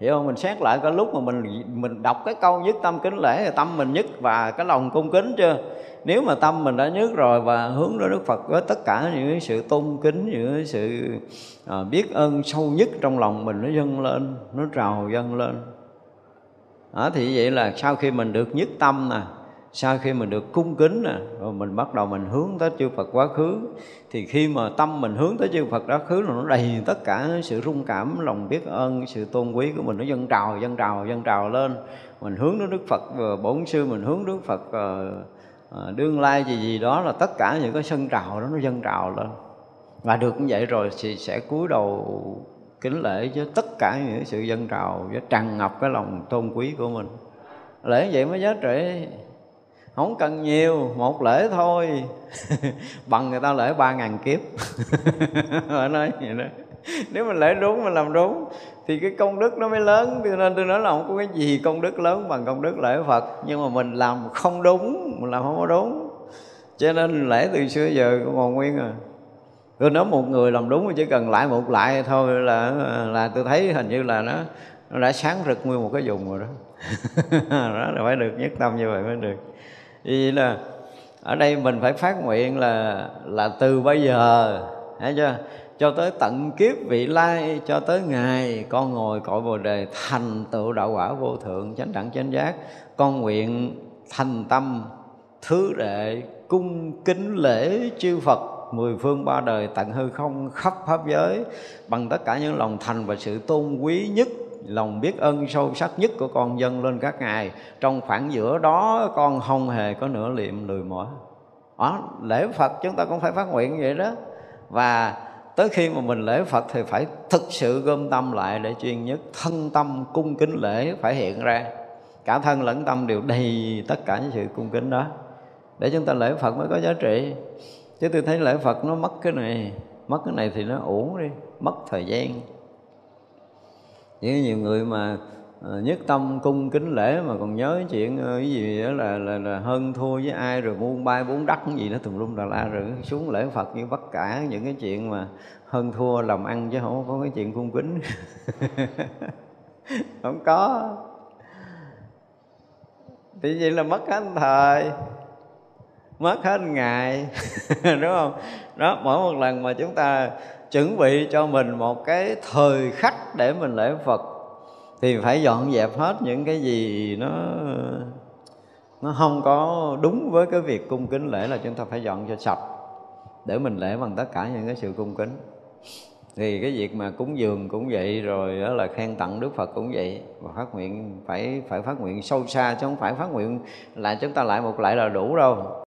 Hiểu không? Mình xét lại cái lúc mà mình mình đọc cái câu nhất tâm kính lễ thì tâm mình nhất và cái lòng cung kính chưa? Nếu mà tâm mình đã nhất rồi và hướng đến Đức Phật với tất cả những cái sự tôn kính những cái sự à, biết ơn sâu nhất trong lòng mình nó dâng lên nó trào dâng lên. Đó, thì vậy là sau khi mình được nhất tâm nè sau khi mình được cung kính nè rồi mình bắt đầu mình hướng tới chư Phật quá khứ thì khi mà tâm mình hướng tới chư Phật quá khứ là nó đầy tất cả sự rung cảm lòng biết ơn sự tôn quý của mình nó dâng trào dâng trào dâng trào lên. Mình hướng đến Đức Phật ờ, bổn sư mình hướng Đức Phật uh, À, đương lai gì gì đó là tất cả những cái sân trào đó nó dâng trào lên. Và được như vậy rồi thì sẽ cúi đầu kính lễ với tất cả những sự dân trào, với tràn ngập cái lòng tôn quý của mình. Lễ vậy mới giá trị. Không cần nhiều, một lễ thôi. [LAUGHS] Bằng người ta lễ ba ngàn kiếp. [LAUGHS] Họ nói vậy đó. Nếu mình lễ đúng mình làm đúng thì cái công đức nó mới lớn. Cho nên tôi nói là không có cái gì công đức lớn bằng công đức lễ phật. Nhưng mà mình làm không đúng, mình làm không có đúng. Cho nên lễ từ xưa giờ cũng còn nguyên à. Tôi nói một người làm đúng chỉ cần lại một lại thôi là là tôi thấy hình như là nó nó đã sáng rực nguyên một cái vùng rồi đó. [LAUGHS] Đó là phải được nhất tâm như vậy mới được. Vì là ở đây mình phải phát nguyện là là từ bây giờ, thấy chưa? Cho tới tận kiếp vị lai cho tới ngày con ngồi cội bồ đề thành tựu đạo quả vô thượng chánh đẳng chánh giác con nguyện thành tâm thứ đệ cung kính lễ chư Phật mười phương ba đời tận hư không khắp pháp giới bằng tất cả những lòng thành và sự tôn quý nhất lòng biết ơn sâu sắc nhất của con dân lên các ngài. Trong khoảng giữa đó con không hề có nửa liệm lười mỏi. Đó, lễ Phật chúng ta cũng phải phát nguyện vậy đó. Và tới khi mà mình lễ Phật thì phải thực sự gom tâm lại để chuyên nhất. Thân tâm cung kính lễ phải hiện ra. Cả thân lẫn tâm đều đầy tất cả những sự cung kính đó. Để chúng ta lễ Phật mới có giá trị. Chứ tôi thấy lễ Phật nó mất cái này, mất cái này thì nó uổng đi, mất thời gian. Những nhiều người mà Ờ, nhất tâm cung kính lễ mà còn nhớ chuyện ờ, cái gì đó là, là là hơn thua với ai rồi muôn bay bốn đắc cái gì đó tùm lum đà la rồi xuống lễ phật như tất cả những cái chuyện mà hơn thua làm ăn chứ không có cái chuyện cung kính. [LAUGHS] Không có. Thì vậy là mất hết thời mất hết ngày [LAUGHS] đúng không? Đó mỗi một lần mà chúng ta chuẩn bị cho mình một cái thời khắc để mình lễ Phật thì phải dọn dẹp hết những cái gì nó nó không có đúng với cái việc cung kính lễ là chúng ta phải dọn cho sạch, để mình lễ bằng tất cả những cái sự cung kính. Thì cái việc mà cúng dường cũng vậy, rồi đó là khen tặng Đức Phật cũng vậy. Và phát nguyện phải phải phát nguyện sâu xa chứ không phải phát nguyện là chúng ta lại một lại là đủ đâu.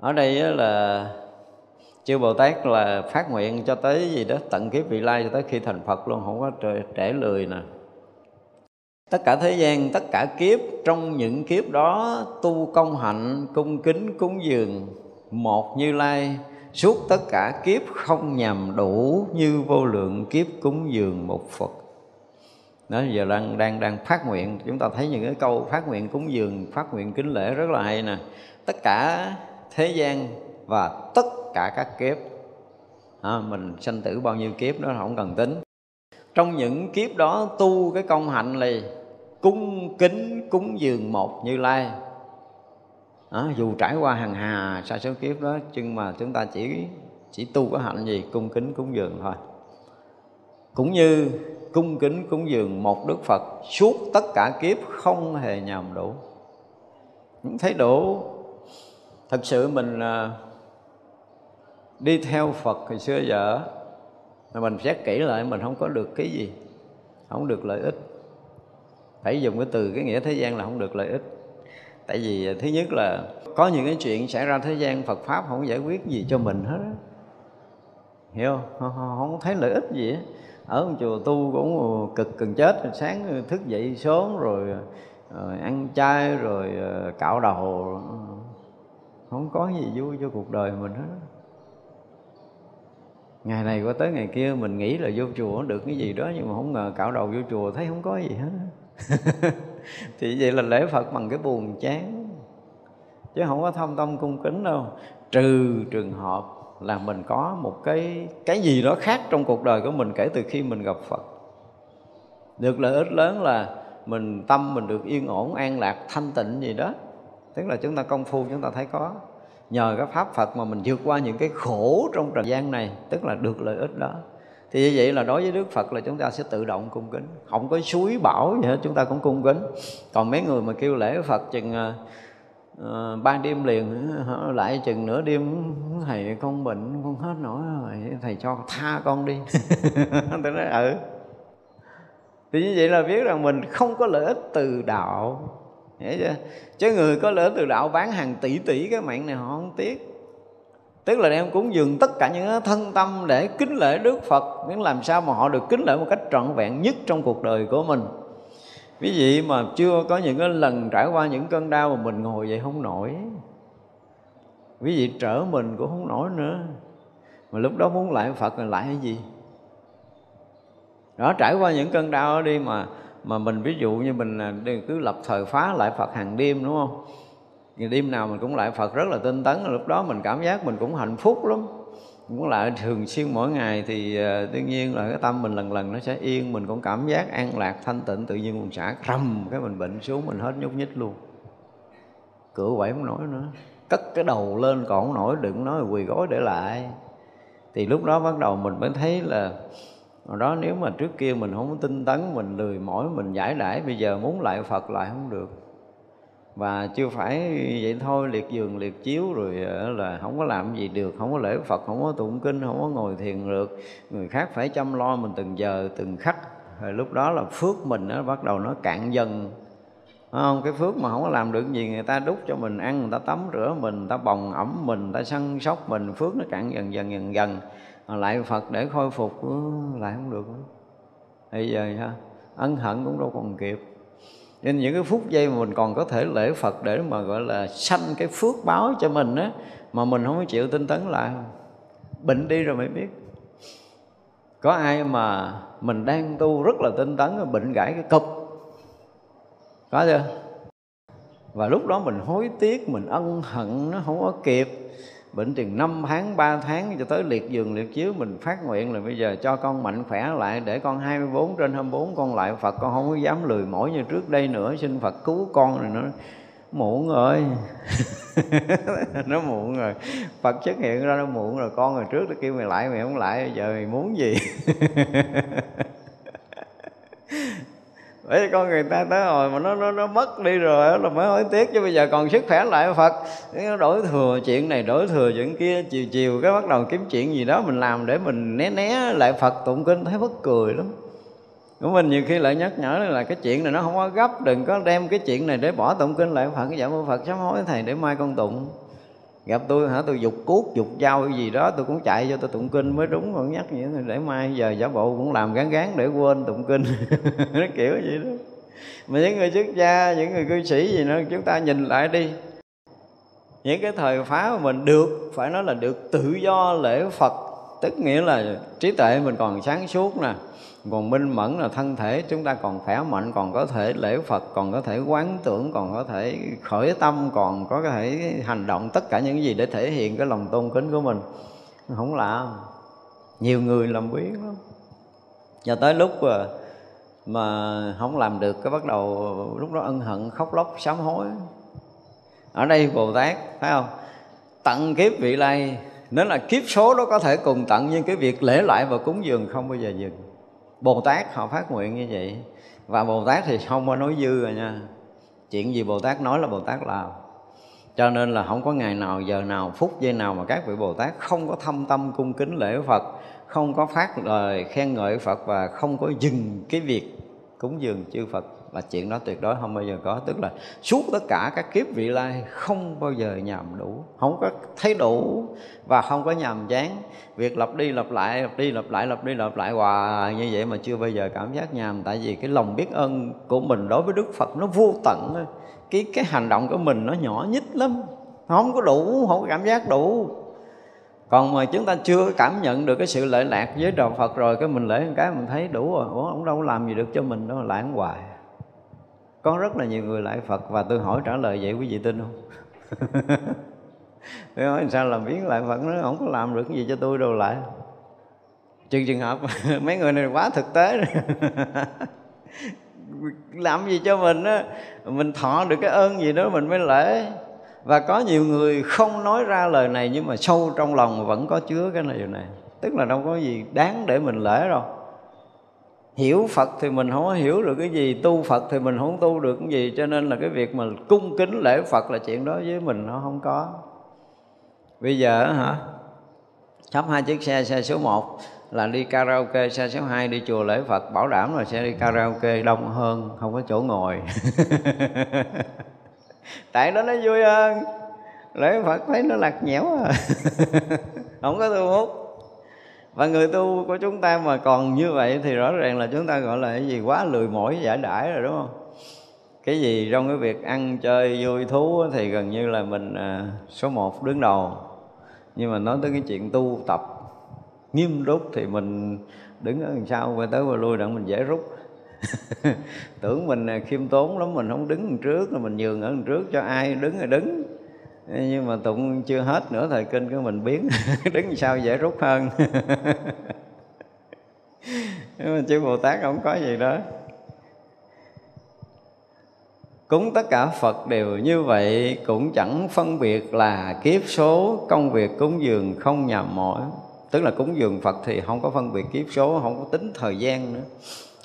Ở đây là chư bồ tát là phát nguyện cho tới gì đó tận kiếp vị lai cho tới khi thành phật luôn không có trễ, trễ lười nè. Tất cả thế gian tất cả kiếp trong những kiếp đó tu công hạnh cung kính cúng dường một như lai suốt tất cả kiếp không nhằm đủ như vô lượng kiếp cúng dường một phật. Đó giờ đang đang đang phát nguyện. Chúng ta thấy những cái câu phát nguyện cúng dường phát nguyện kính lễ rất là hay nè. Tất cả thế gian và tất cả các kiếp. À, mình sanh tử bao nhiêu kiếp đó không cần tính. Trong những kiếp đó tu cái công hạnh này cung kính cúng dường một như lai. À, dù trải qua hàng hà sa số kiếp đó nhưng mà chúng ta chỉ chỉ tu cái hạnh gì? Cung kính cúng dường thôi. Cũng như cung kính cúng dường một đức phật suốt tất cả kiếp không hề nhầm đủ. Những thấy đủ. Thật sự mình à, đi theo phật hồi xưa giờ mà mình xét kỹ lại mình không có được cái gì không được lợi ích. Phải dùng cái từ cái nghĩa thế gian là không được lợi ích. Tại vì à, thứ nhất là có những cái chuyện xảy ra thế gian Phật pháp không giải quyết gì cho mình hết hiểu không? Không thấy lợi ích gì ở một chùa tu cũng ờ, cực cần chết sáng thức dậy sớm rồi, rồi ăn chay rồi ờ, cạo đầu. Không có gì vui cho cuộc đời mình hết ngày này qua tới ngày kia mình nghĩ là vô chùa được cái gì đó, nhưng mà không ngờ cạo đầu vô chùa thấy không có gì hết. [LAUGHS] Thì vậy là lễ phật bằng cái buồn chán. Chứ không có thâm tâm cung kính đâu. Trừ trường hợp là mình có một cái cái gì đó khác trong cuộc đời của mình kể từ khi mình gặp phật. Được lợi ích lớn là mình tâm mình được yên ổn, an lạc, thanh tịnh gì đó. Tức là chúng ta công phu, chúng ta thấy có nhờ cái pháp phật mà mình vượt qua những cái khổ trong trần gian này tức là được lợi ích đó. Thì như vậy là đối với đức phật là chúng ta sẽ tự động cung kính. Không có suối bảo gì hết chúng ta cũng cung kính. Còn mấy người mà kêu lễ phật chừng ờ, ờ, uh, ba đêm liền lại chừng nửa đêm thầy con bệnh con hết nổi rồi thầy cho tha con đi. [LAUGHS] Tôi nói ừ. Thì như vậy là biết rằng mình không có lợi ích từ đạo hiểu chưa chứ người có lỡ từ đạo bán hàng tỷ tỷ cái mạng này họ không tiếc. Tức là đem cúng dường tất cả những thân tâm để kính lễ Đức Phật. Nhưng làm sao mà họ được kính lễ một cách trọn vẹn nhất trong cuộc đời của mình? Quý vị mà chưa có những cái lần trải qua những cơn đau mà mình ngồi vậy không nổi. Quý vị trở mình cũng không nổi nữa. Mà lúc đó muốn lại Phật là lại cái gì? Đó, trải qua những cơn đau đi mà mà mình ví dụ như mình à, cứ lập thời phá lại Phật hàng đêm đúng không? Ngày đêm nào mình cũng lại Phật rất là tinh tấn lúc đó mình cảm giác mình cũng hạnh phúc lắm. Cũng lại thường xuyên mỗi ngày thì à, uh, đương nhiên là cái tâm mình lần lần nó sẽ yên mình cũng cảm giác an lạc thanh tịnh tự nhiên mình xả rầm cái mình bệnh xuống mình hết nhúc nhích luôn. Cửa quẩy không nổi nữa. Cất cái đầu lên còn không nổi đừng nói quỳ gối để lại. Thì lúc đó bắt đầu mình mới thấy là hồi đó nếu mà trước kia mình không tinh tấn, mình lười mỏi, mình giải đãi, bây giờ muốn lại phật lại không được. Và chưa phải vậy thôi, liệt giường, liệt chiếu rồi ờ, là không có làm gì được, không có lễ phật, không có tụng kinh, không có ngồi thiền được. Người khác phải chăm lo mình từng giờ, từng khắc. Rồi lúc đó là phước mình nó bắt đầu nó cạn dần. Không? Cái phước mà không có làm được gì, người ta đút cho mình ăn, người ta tắm rửa mình, người ta bồng ẩm mình, người ta săn sóc mình, phước nó cạn dần dần dần dần lại phật để khôi phục ừ, lại không được bây giờ ha ân hận cũng đâu còn kịp. Nên những cái phút giây mà mình còn có thể lễ Phật để mà gọi là sanh cái phước báo cho mình á, mà mình không chịu tinh tấn lại. Bệnh đi rồi mới biết. Có ai mà mình đang tu rất là tinh tấn bệnh gãy cái cục? Có chưa? Và lúc đó mình hối tiếc, mình ân hận, nó không có kịp bệnh chừng năm tháng 3 tháng cho tới liệt giường, liệt chiếu, mình phát nguyện là bây giờ cho con mạnh khỏe lại, để con 24 trên 24 con lại Phật, con không có dám lười mỏi như trước đây nữa. Xin Phật cứu con rồi nữa muộn rồi. [LAUGHS] Nó muộn rồi. Phật xuất hiện ra nó muộn rồi. Con rồi trước nó kêu mày lại, mày không lại, giờ mày muốn gì? [LAUGHS] bởi con người ta tới hồi mà nó nó nó mất đi rồi là mới hối tiếc, chứ bây giờ còn sức khỏe lại Phật. Nó đổi thừa chuyện này, đổi thừa chuyện kia, chiều chiều cái bắt đầu kiếm chuyện gì đó mình làm để mình né né lại Phật tụng kinh, thấy bất cười lắm. Của mình nhiều khi lại nhắc nhở là cái chuyện này nó không có gấp, đừng có đem cái chuyện này để bỏ tụng kinh lại Phật, cái dạ Phật sám hối thầy để mai con tụng gặp tôi hả? Tôi dục cuốc, dục dao cái gì đó, tôi cũng chạy cho tôi tụng kinh mới đúng, còn nhắc vậy để mai giờ giả bộ cũng làm gán gán để quên tụng kinh. [LAUGHS] Nó kiểu vậy đó. Mà những người xuất gia, những người cư sĩ gì nữa, chúng ta nhìn lại đi. Những cái thời phá mà mình được, phải nói là được tự do, lễ phật, tức nghĩa là trí tuệ mình còn sáng suốt nè còn minh mẫn là thân thể chúng ta còn khỏe mạnh còn có thể lễ phật còn có thể quán tưởng còn có thể khởi tâm còn có thể hành động tất cả những gì để thể hiện cái lòng tôn kính của mình. Không lạ nhiều người làm biết lắm. Và tới lúc mà, mà không làm được cái bắt đầu lúc đó ân hận khóc lóc sám hối. Ở đây bồ tát phải không? Tận kiếp vị lai nếu là kiếp số đó có thể cùng tận nhưng cái việc lễ lại và cúng dường không bao giờ dừng bồ tát họ phát nguyện như vậy. Và bồ tát thì không có nói dư rồi nha. Chuyện gì bồ tát nói là bồ tát làm. Cho nên là không có ngày nào, giờ nào, phút giây nào mà các vị bồ tát không có thâm tâm cung kính lễ phật, không có phát lời khen ngợi phật và không có dừng cái việc cúng dường chư phật là chuyện đó tuyệt đối không bao giờ có. Tức là suốt tất cả các kiếp vị lai không bao giờ nhàm đủ. Không có thấy đủ và không có nhàm chán. Việc lặp đi lặp lại, lặp đi lặp lại, lặp đi lặp lại hoài như vậy mà chưa bao giờ cảm giác nhàm. Tại vì cái lòng biết ơn của mình đối với đức phật nó vô tận cái cái hành động của mình nó nhỏ nhất lắm. Không có đủ, không có cảm giác đủ. Còn mà chúng ta chưa cảm nhận được cái sự lợi lạc với đạo Phật rồi, cái mình lễ một cái mình thấy đủ rồi. Ủa, ông đâu làm gì được cho mình đâu, lãng hoài có rất là nhiều người lại Phật và tôi hỏi trả lời vậy quý vị tin không? [LAUGHS] Tôi hỏi sao làm biến lại Phật nó không có làm được cái gì cho tôi đâu lại. Trừ trường hợp [LAUGHS] mấy người này quá thực tế rồi. [LAUGHS] Làm gì cho mình á, mình thọ được cái ơn gì đó mình mới lễ. Và có nhiều người không nói ra lời này nhưng mà sâu trong lòng vẫn có chứa cái này điều này. Tức là đâu có gì đáng để mình lễ đâu hiểu Phật thì mình không có hiểu được cái gì, tu Phật thì mình không tu được cái gì, cho nên là cái việc mà cung kính lễ Phật là chuyện đó với mình nó không có. Bây giờ hả? Sắp hai chiếc xe xe số 1 là đi karaoke, xe số 2 đi chùa lễ Phật, bảo đảm là sẽ đi karaoke đông hơn, không có chỗ ngồi. [LAUGHS] Tại đó nó vui hơn. Lễ Phật thấy nó lạc nhẽo à. [LAUGHS] Không có thu hút và người tu của chúng ta mà còn như vậy thì rõ ràng là chúng ta gọi là cái gì? Quá lười mỏi giả đãi rồi đúng không? Cái gì trong cái việc ăn chơi vui thú thì gần như là mình à, số một đứng đầu. Nhưng mà nói tới cái chuyện tu tập nghiêm túc thì mình đứng ở đằng sau quay tới quay lui đặng mình dễ rút. [LAUGHS] Tưởng mình à, khiêm tốn lắm mình không đứng đằng trước là mình nhường ở đằng trước cho ai đứng thì đứng nhưng mà tụng chưa hết nữa, thời kinh của mình biến. [LAUGHS] Đứng sau dễ rút hơn. [LAUGHS] Nhưng mà chư bồ tát không có gì đó. Cúng tất cả phật đều như vậy, cũng chẳng phân biệt là kiếp số, công việc cúng dường không nhầm mỏi. Tức là cúng dường phật thì không có phân biệt kiếp số, không có tính thời gian nữa.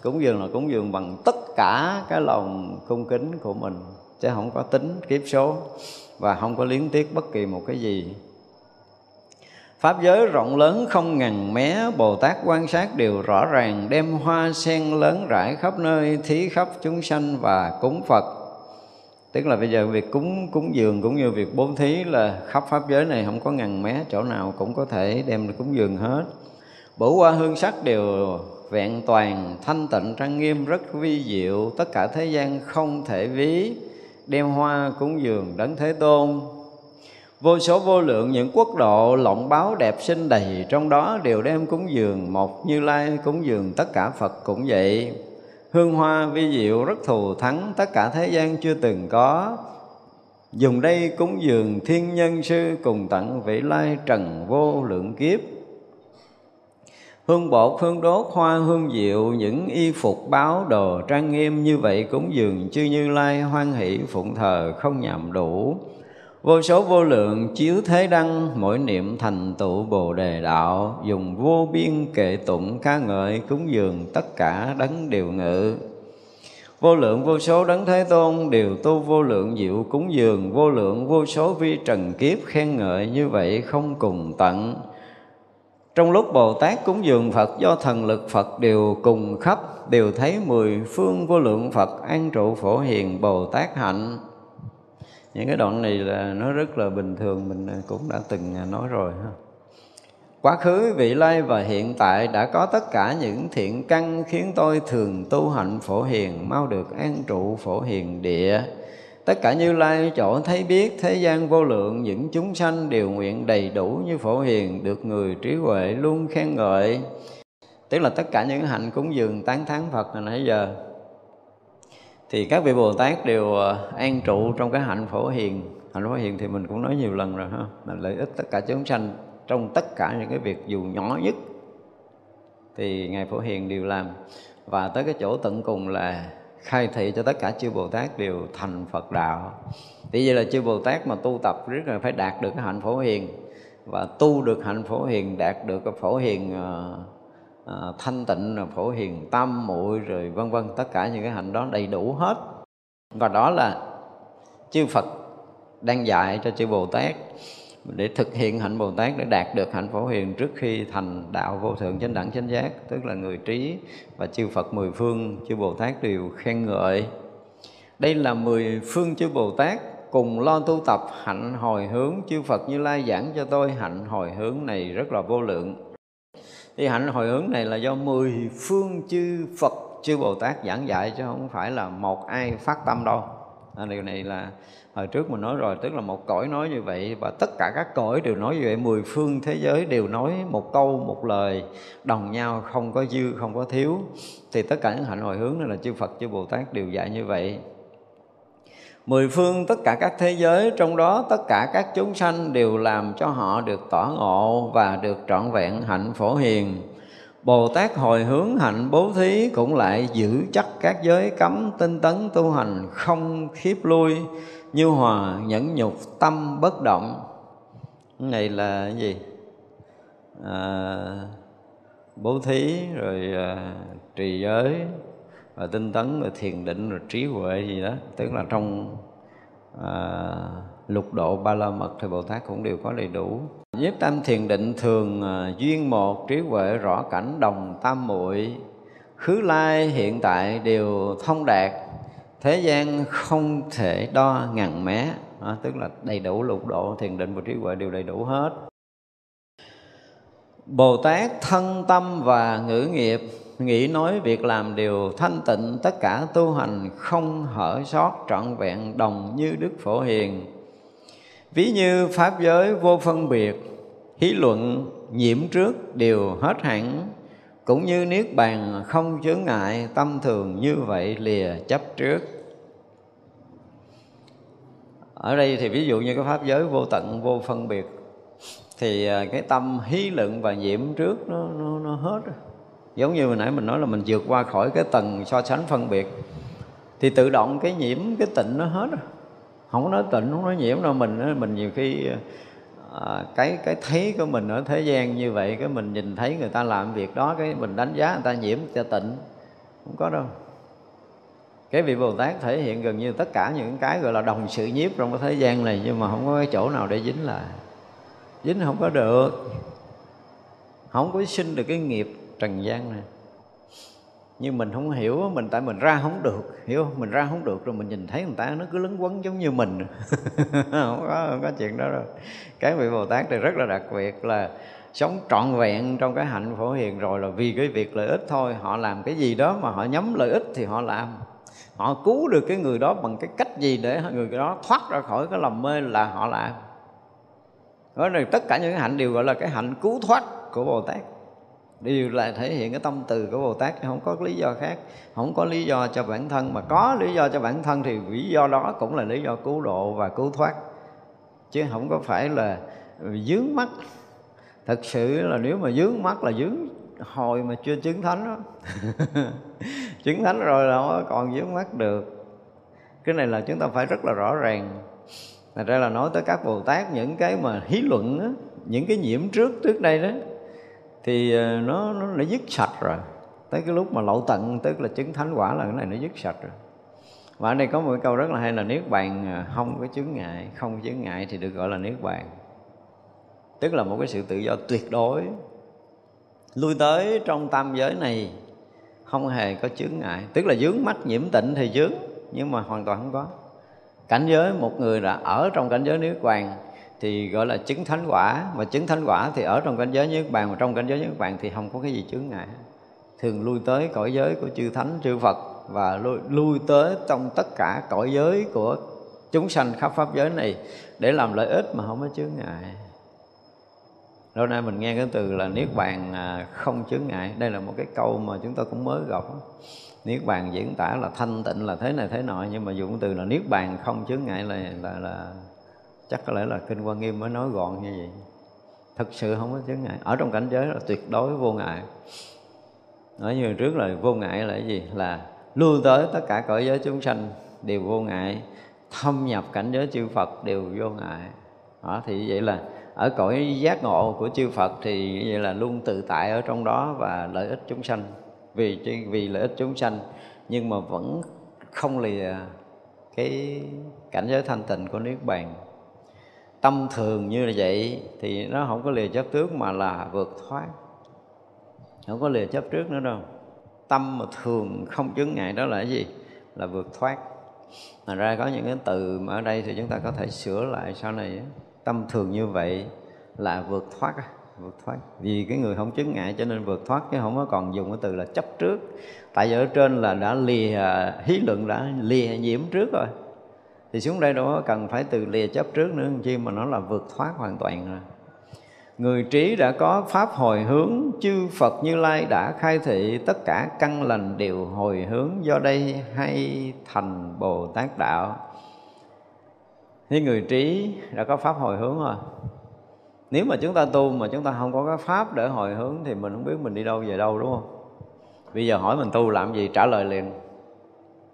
Cúng dường là cúng dường bằng tất cả cái lòng cung kính của mình chứ không có tính kiếp số và không có liên tiếc bất kỳ một cái gì. Pháp giới rộng lớn không ngần mé, Bồ Tát quan sát đều rõ ràng, Đem hoa sen lớn rải khắp nơi, Thí khắp chúng sanh và cúng Phật. Tức là bây giờ việc cúng cúng dường cũng như việc bố thí là khắp Pháp giới này không có ngần mé, Chỗ nào cũng có thể đem cúng dường hết. Bổ hoa hương sắc đều vẹn toàn, thanh tịnh, trang nghiêm, rất vi diệu, tất cả thế gian không thể ví đem hoa cúng dường đấng thế tôn. Vô số vô lượng những quốc độ lộng báo đẹp xinh đầy, trong đó đều đem cúng dường một như lai, cúng dường tất cả phật cũng vậy. Hương hoa vi diệu rất thù thắng tất cả thế gian chưa từng có. Dùng đây cúng dường thiên nhân sư cùng tận vị lai trần vô lượng kiếp. Hương bột, hương đốt, hoa hương diệu, những y phục báo đồ trang nghiêm như vậy cúng dường chư Như Lai hoan hỷ phụng thờ không nhầm đủ. Vô số vô lượng chiếu thế đăng, mỗi niệm thành tựu Bồ Đề Đạo, dùng vô biên kệ tụng ca ngợi cúng dường tất cả đấng điều ngự. Vô lượng vô số đấng Thế Tôn đều tu vô lượng diệu cúng dường, vô lượng vô số vi trần kiếp khen ngợi như vậy không cùng tận trong lúc Bồ Tát cúng dường Phật, do thần lực Phật đều cùng khắp, Đều thấy mười phương vô lượng Phật an trụ phổ hiền Bồ Tát hạnh. Những cái đoạn này là nó rất là bình thường, mình cũng đã từng nói rồi ha. Quá khứ, vị lai và hiện tại đã có tất cả những thiện căn khiến tôi thường tu hạnh phổ hiền, mau được an trụ phổ hiền địa tất cả như lai chỗ thấy biết thế gian vô lượng, những chúng sanh đều nguyện đầy đủ như phổ hiền, được người trí huệ luôn khen ngợi. Tức là tất cả những hạnh cúng dường tán thán phật hồi nãy giờ. Thì các vị bồ tát đều ờ, an trụ trong cái hạnh phổ hiền. Hạnh phổ hiền thì mình cũng nói nhiều lần rồi ha, là lợi ích tất cả chúng sanh trong tất cả những cái việc dù nhỏ nhất thì ngài phổ hiền đều làm. Và tới cái chỗ tận cùng là khai thị cho tất cả chư Bồ Tát đều thành Phật đạo. Thì vậy là chư Bồ Tát mà tu tập rất là phải đạt được cái hạnh phổ hiền và tu được hạnh phổ hiền đạt được cái phổ hiền uh, uh, thanh tịnh phổ hiền tâm muội rồi vân vân tất cả những cái hạnh đó đầy đủ hết và đó là chư Phật đang dạy cho chư Bồ Tát để thực hiện hạnh Bồ Tát để đạt được hạnh phổ hiền trước khi thành đạo vô thượng chánh đẳng chánh giác tức là người trí và chư Phật mười phương chư Bồ Tát đều khen ngợi. Đây là mười phương chư Bồ Tát cùng lo tu tập hạnh hồi hướng chư Phật Như Lai giảng cho tôi hạnh hồi hướng này rất là vô lượng. Thì hạnh hồi hướng này là do mười phương chư Phật chư Bồ Tát giảng dạy chứ không phải là một ai phát tâm đâu. À, điều này là hồi trước mình nói rồi, tức là một cõi nói như vậy và tất cả các cõi đều nói như vậy, mười phương thế giới đều nói một câu, một lời, đồng nhau, không có dư, không có thiếu. Thì tất cả những hạnh hồi hướng này là chư Phật, chư Bồ Tát đều dạy như vậy. Mười phương tất cả các thế giới, Trong đó tất cả các chúng sanh Đều làm cho họ được tỏ ngộ Và được trọn vẹn hạnh phổ hiền. Bồ Tát hồi hướng hạnh bố thí Cũng lại giữ chắc các giới cấm tinh tấn tu hành Không khiếp lui. Như hòa nhẫn nhục tâm bất động. Cái này là cái gì? À, bố thí rồi à, trì giới và tinh tấn rồi thiền định rồi trí huệ gì đó. Tức là trong à, lục độ ba la mật thì bồ tát cũng đều có đầy đủ. Nhiếp tâm thiền định thường à, duyên một trí huệ rõ cảnh đồng tam muội. Khứ lai hiện tại đều thông đạt thế gian không thể đo ngàn mé đó, tức là đầy đủ lục độ thiền định và trí huệ đều đầy đủ hết. Bồ Tát thân tâm và ngữ nghiệp nghĩ nói việc làm đều thanh tịnh tất cả tu hành không hở sót trọn vẹn đồng như đức phổ hiền. Ví như pháp giới vô phân biệt hí luận nhiễm trước đều hết hẳn cũng như niết bàn không chướng ngại tâm thường như vậy lìa chấp trước. Ở đây thì ví dụ như cái pháp giới vô tận vô phân biệt thì à, cái tâm hí luận và nhiễm trước nó nó, nó hết giống như hồi nãy mình nói là mình vượt qua khỏi cái tầng so sánh phân biệt thì tự động cái nhiễm cái tịnh nó hết không có nói tịnh không nói nhiễm đâu mình mình nhiều khi à, à, cái cái thấy của mình ở thế gian như vậy cái mình nhìn thấy người ta làm việc đó cái mình đánh giá người ta nhiễm cho tịnh không có đâu. Cái vị Bồ Tát thể hiện gần như tất cả những cái gọi là đồng sự nhiếp trong cái thế gian này nhưng mà không có cái chỗ nào để dính lại. Dính không có được. Không có sinh được cái nghiệp trần gian này nhưng mình không hiểu, mình tại mình ra không được, hiểu không? Mình ra không được rồi mình nhìn thấy người ta nó cứ lấn quấn giống như mình. [LAUGHS] Không có không có chuyện đó đâu. Cái vị bồ tát thì rất là đặc biệt là sống trọn vẹn trong cái hạnh phổ hiền rồi là vì cái việc lợi ích thôi. Họ làm cái gì đó mà họ nhắm lợi ích thì họ làm. Họ cứu được cái người đó bằng cái cách gì để người đó thoát ra khỏi cái lầm mê là họ làm. Đó là tất cả những cái hạnh đều gọi là cái hạnh cứu thoát của bồ tát đều là thể hiện cái tâm từ của Bồ Tát không có lý do khác. Không có lý do cho bản thân mà có lý do cho bản thân thì lý do đó cũng là lý do cứu độ và cứu thoát. Chứ không có phải là dướng mắt. Thật sự là nếu mà dướng mắt là dướng hồi mà chưa chứng thánh đó. [LAUGHS] Chứng thánh rồi là không còn dướng mắt được. Cái này là chúng ta phải rất là rõ ràng. Thật ra là nói tới các Bồ Tát những cái mà hí luận á, những cái nhiễm trước trước đây đó thì ờ, nó nó nó đã dứt sạch rồi. Tới cái lúc mà lậu tận, tức là chứng thánh quả là cái này nó dứt sạch rồi. Và ở đây có một cái câu rất là hay là niết bàn ờ, không có chướng ngại, không chướng ngại thì được gọi là niết bàn. Tức là một cái sự tự do tuyệt đối. Lui tới trong tam giới này, không hề có chướng ngại. Tức là dướng mắt nhiễm tịnh thì dướng nhưng mà hoàn toàn không có. Cảnh giới một người đã ở trong cảnh giới niết bàn thì gọi là chứng thánh quả. Mà chứng thánh quả thì ở trong cảnh giới nhất bàn mà trong cảnh giới nhất bàn thì không có cái gì chướng ngại. Thường lui tới cõi giới của chư thánh chư phật và lui, lui tới trong tất cả cõi giới của chúng sanh khắp pháp giới này để làm lợi ích mà không có chướng ngại. Lâu nay mình nghe cái từ là niết bàn à, không chướng ngại. Đây là một cái câu mà chúng ta cũng mới gặp. Niết bàn diễn tả là thanh tịnh là thế này thế nọ nhưng mà dùng từ là niết bàn không chướng ngại là là, là chắc có lẽ là kinh quan nghiêm mới nói gọn như vậy. Thực sự không có chướng ngại. Ở trong cảnh giới là tuyệt đối vô ngại. Nói như trước là vô ngại là cái gì? Là lưu tới tất cả cõi giới chúng sanh đều vô ngại. Thâm nhập cảnh giới chư Phật đều vô ngại. Đó, thì vậy là ở cõi giác ngộ của chư Phật thì vậy là luôn tự tại ở trong đó và lợi ích chúng sanh. Vì vì lợi ích chúng sanh. Nhưng mà vẫn không lìa cái cảnh giới thanh tịnh của niết bàn tâm thường như vậy, thì nó không có lìa chấp trước mà là vượt thoát không có lìa chấp trước nữa đâu. Tâm mà thường không chứng ngại đó là cái gì? Là vượt thoát Thành ra có những cái từ mà ở đây thì chúng ta có thể sửa lại sau này tâm thường như vậy là vượt thoát vượt thoát. Vì cái người không chứng ngại cho nên vượt thoát, chứ không có còn dùng cái từ là chấp trước. Tại vì ở trên là đã lìa à, hí luận đã lìa nhiễm trước rồi thì xuống đây đó cần phải từ lìa chấp trước nữa chi mà nó là vượt thoát hoàn toàn rồi. Người trí đã có pháp hồi hướng Chư Phật Như Lai đã khai thị Tất cả căn lành đều hồi hướng Do đây hay thành Bồ Tát Đạo. Thì người trí đã có pháp hồi hướng rồi. Nếu mà chúng ta tu mà chúng ta không có cái pháp để hồi hướng Thì mình không biết mình đi đâu về đâu đúng không? Bây giờ hỏi mình tu làm gì trả lời liền.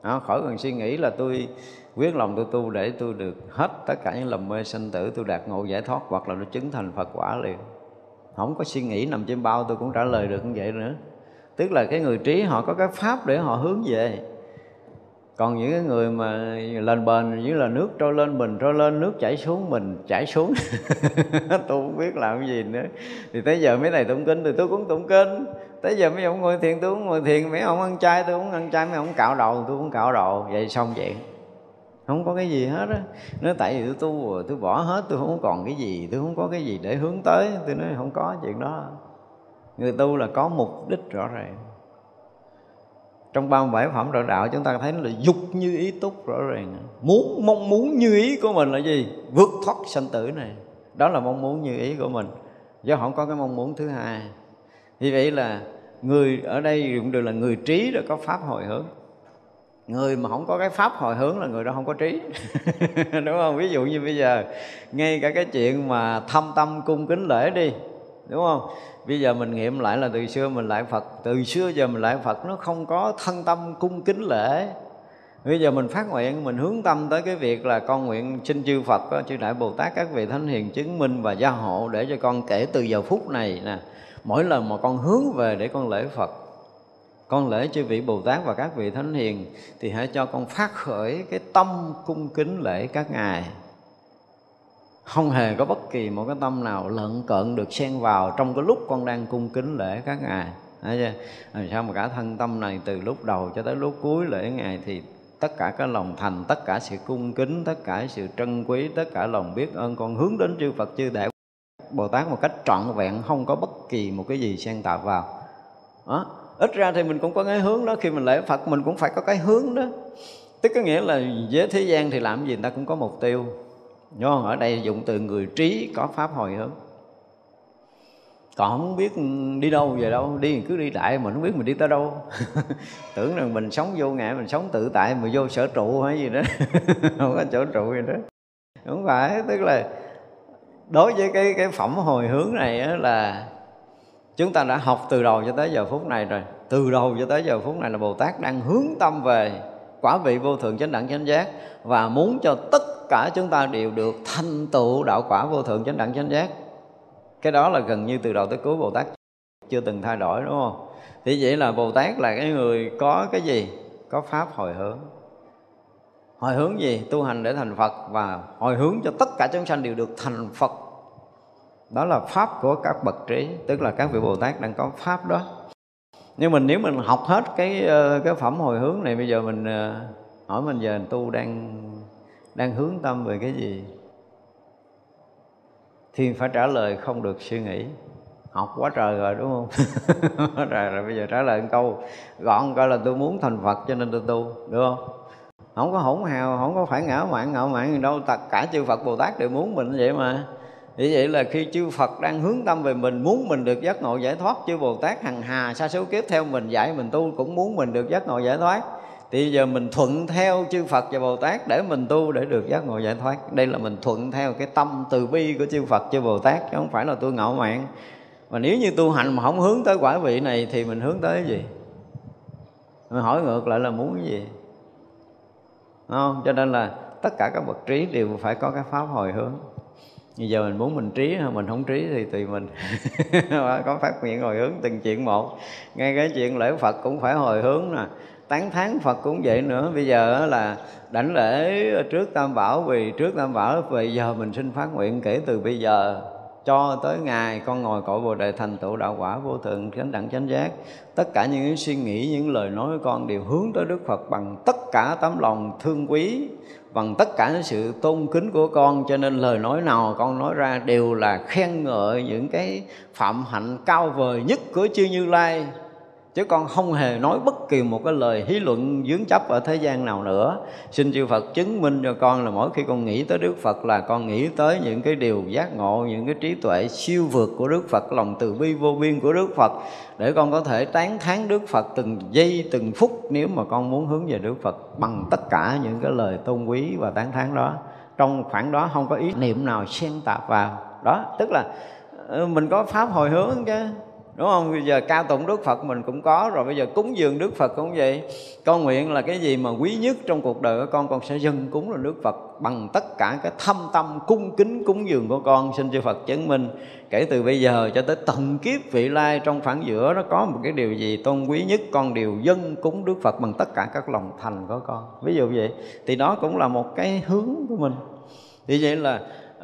Đó, khỏi cần suy nghĩ là tôi quyết lòng tôi tu để tôi được hết tất cả những lầm mê sanh tử, tôi đạt ngộ giải thoát hoặc là nó chứng thành Phật quả liền. Không có suy nghĩ nằm trên bao, tôi cũng trả lời được như vậy nữa. Tức là cái người trí họ có cái pháp để họ hướng về. Còn những cái người mà lên bền, như là nước trôi lên mình trôi lên nước chảy xuống mình chảy xuống. [LAUGHS] Tôi không biết làm cái gì nữa. Thì tới giờ mấy này tụng kinh thì tôi cũng tụng kinh. Tới giờ mấy ông ngồi thiền tôi cũng ngồi thiền, mấy ông ăn chay tôi cũng ăn chay, mấy ông cạo đầu tôi cũng cạo đầu. Vậy xong vậy không có cái gì hết á. Nó tại vì tôi tu rồi tôi bỏ hết tôi không còn cái gì tôi không có cái gì để hướng tới. Tôi nói không có chuyện đó. Người tu là có mục đích rõ ràng. Trong 37 phẩm trợ đạo, chúng ta thấy là dục như ý túc rõ ràng. Muốn, mong muốn như ý của mình là gì? Vượt thoát sanh tử này. Đó là mong muốn như ý của mình. Do không có cái mong muốn thứ hai. Vì vậy là người ở đây cũng được là người trí đã có pháp hồi hướng người mà không có cái pháp hồi hướng là người đó không có trí. [LAUGHS] Đúng không? Ví dụ như bây giờ, ngay cả cái chuyện mà thâm tâm cung kính lễ đi, đúng không? Bây giờ mình nghiệm lại là từ xưa mình lại phật, từ xưa giờ mình lại phật, nó không có thân tâm cung kính lễ. Bây giờ mình phát nguyện, mình hướng tâm tới cái việc là con nguyện xin chư phật chư đại bồ tát, các vị thánh hiền chứng minh và gia hộ để cho con kể từ giờ phút này nè. Mỗi lần mà con hướng về để con lễ phật con lễ chư vị Bồ Tát và các vị Thánh Hiền thì hãy cho con phát khởi cái tâm cung kính lễ các ngài không hề có bất kỳ một cái tâm nào lận cận được xen vào trong cái lúc con đang cung kính lễ các ngài Thấy chưa? Làm sao mà cả thân tâm này từ lúc đầu cho tới lúc cuối lễ ngài thì tất cả cái lòng thành, tất cả sự cung kính, tất cả sự trân quý, tất cả lòng biết ơn con hướng đến chư Phật chư Đại Bồ Tát một cách trọn vẹn không có bất kỳ một cái gì xen tạp vào. Đó ít ra thì mình cũng có cái hướng đó, khi mình lễ phật mình cũng phải có cái hướng đó. Tức có nghĩa là với thế gian thì làm gì người ta cũng có mục tiêu. Đúng không? Ở đây dùng từ người trí có pháp hồi hướng. Còn không biết đi đâu về đâu, đi cứ đi đại mà không biết mình đi tới đâu. [LAUGHS] Tưởng rằng mình sống vô ngại mình sống tự tại mà vô sở trụ hay gì đó. [LAUGHS] Không có chỗ trụ gì đó. Không phải, tức là đối với cái cái phẩm hồi hướng này là chúng ta đã học từ đầu cho tới giờ phút này rồi. Từ đầu cho tới giờ phút này là bồ tát đang hướng tâm về quả vị vô thượng chánh đẳng chánh giác và muốn cho tất cả chúng ta đều được thành tựu đạo quả vô thượng chánh đẳng chánh giác. Cái đó là gần như từ đầu tới cuối bồ tát chưa từng thay đổi, đúng không? Thì vậy là bồ tát là cái người có cái gì? Có pháp hồi hướng. Hồi hướng gì? Tu hành để thành phật và hồi hướng cho tất cả chúng sanh đều được thành phật đó là pháp của các bậc trí, tức là các vị bồ tát đang có pháp đó. Nhưng mình nếu mình học hết cái ờ, cái phẩm hồi hướng này, bây giờ mình ờ, hỏi mình giờ tu đang đang hướng tâm về cái gì? Thì phải trả lời không được suy nghĩ. Học quá trời rồi, đúng không? [LAUGHS] Quá trời rồi, bây giờ trả lời một câu. Gọn coi là tôi muốn thành phật cho nên tôi tu, được không? Không có hỗn hào, không có phải ngã mạn ngạo mạn gì đâu. Tất cả chư phật bồ tát đều muốn mình vậy mà vì vậy là khi chư Phật đang hướng tâm về mình, Muốn mình được giác ngộ giải thoát, Chư Bồ Tát hằng hà sa số kiếp theo mình dạy, mình tu Cũng muốn mình được giác ngộ giải thoát Thì giờ mình thuận theo chư Phật và Bồ Tát Để mình tu để được giác ngộ giải thoát Đây là mình thuận theo cái tâm từ bi của chư Phật, chư Bồ Tát, Chứ không phải là tôi ngạo mạn Mà nếu như tu hành mà không hướng tới quả vị này Thì mình hướng tới cái gì? Mình hỏi ngược lại là muốn cái gì? không? Cho nên là tất cả các bậc trí đều phải có cái pháp hồi hướng bây giờ mình muốn mình trí hay mình không trí thì tùy mình [LAUGHS] có phát nguyện hồi hướng từng chuyện một. Ngay cái chuyện lễ phật cũng phải hồi hướng nè. Tán thán phật cũng vậy nữa. Bây giờ là đảnh lễ trước tam bảo, vì trước tam bảo bây giờ mình xin phát nguyện kể từ bây giờ cho tới ngày con ngồi cội bồ đề thành tựu đạo quả vô thượng chánh đẳng chánh giác. Tất cả những suy nghĩ, những lời nói của con đều hướng tới đức phật bằng tất cả tấm lòng thương quý bằng tất cả những sự tôn kính của con, cho nên lời nói nào con nói ra đều là khen ngợi những cái phạm hạnh cao vời nhất của chư như lai chứ con không hề nói bất kỳ một cái lời hí luận dướng chấp ở thế gian nào nữa. Xin chư Phật chứng minh cho con là mỗi khi con nghĩ tới Đức Phật là con nghĩ tới những cái điều giác ngộ, những cái trí tuệ siêu vượt của Đức Phật, lòng từ bi vô biên của Đức Phật, để con có thể tán thán Đức Phật từng giây, từng phút nếu mà con muốn hướng về Đức Phật bằng tất cả những cái lời tôn quý và tán thán đó. Trong khoảng đó không có ý niệm nào xen tạp vào. Đó, tức là ờ, mình có pháp hồi hướng chứ đúng không? Bây giờ ca tụng đức phật mình cũng có rồi, bây giờ cúng dường đức phật cũng vậy. Con nguyện là cái gì mà quý nhất trong cuộc đời của con con sẽ dâng cúng là đức phật bằng tất cả cái thâm tâm cung kính cúng dường của con. Xin chư phật chứng minh, kể từ bây giờ cho tới tận kiếp vị lai, trong khoảng giữa nó có một cái điều gì tôn quý nhất, con đều dâng cúng đức phật bằng tất cả các lòng thành của con. Ví dụ vậy, thì đó cũng là một cái hướng của mình. Thì vậy là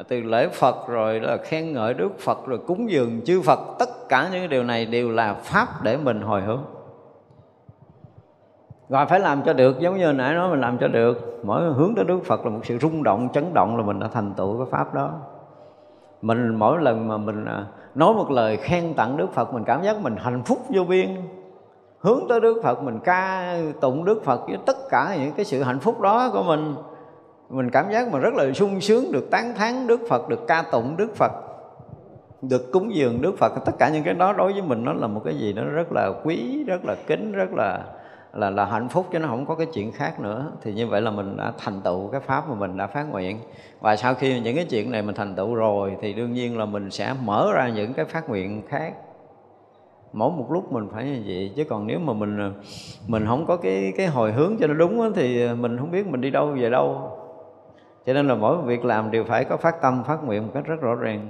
từ lễ Phật rồi là khen ngợi Đức Phật rồi cúng dường chư Phật, tất cả những điều này đều là pháp để mình hồi hướng. Và phải làm cho được, giống như nãy nói mình làm cho được. Mỗi hướng tới Đức Phật là một sự rung động, chấn động là mình đã thành tựu cái pháp đó. Mình mỗi lần mà mình à, nói một lời khen tặng Đức Phật, mình cảm giác mình hạnh phúc vô biên. Hướng tới Đức Phật, mình ca tụng Đức Phật với tất cả những cái sự hạnh phúc đó của mình mình cảm giác mà rất là sung sướng, được tán thán Đức Phật, được ca tụng Đức Phật, được cúng dường Đức Phật. Tất cả những cái đó đối với mình nó là một cái gì nó rất là quý, rất là kính, rất là là là hạnh phúc chứ nó không có cái chuyện khác nữa. Thì như vậy là mình đã thành tựu cái pháp mà mình đã phát nguyện. Và sau khi những cái chuyện này mình thành tựu rồi thì đương nhiên là mình sẽ mở ra những cái phát nguyện khác. Mỗi một lúc mình phải như vậy, chứ còn nếu mà mình mình không có cái cái hồi hướng cho nó đúng thì mình không biết mình đi đâu về đâu cho nên là mỗi việc làm đều phải có phát tâm, phát nguyện một cách rất rõ ràng.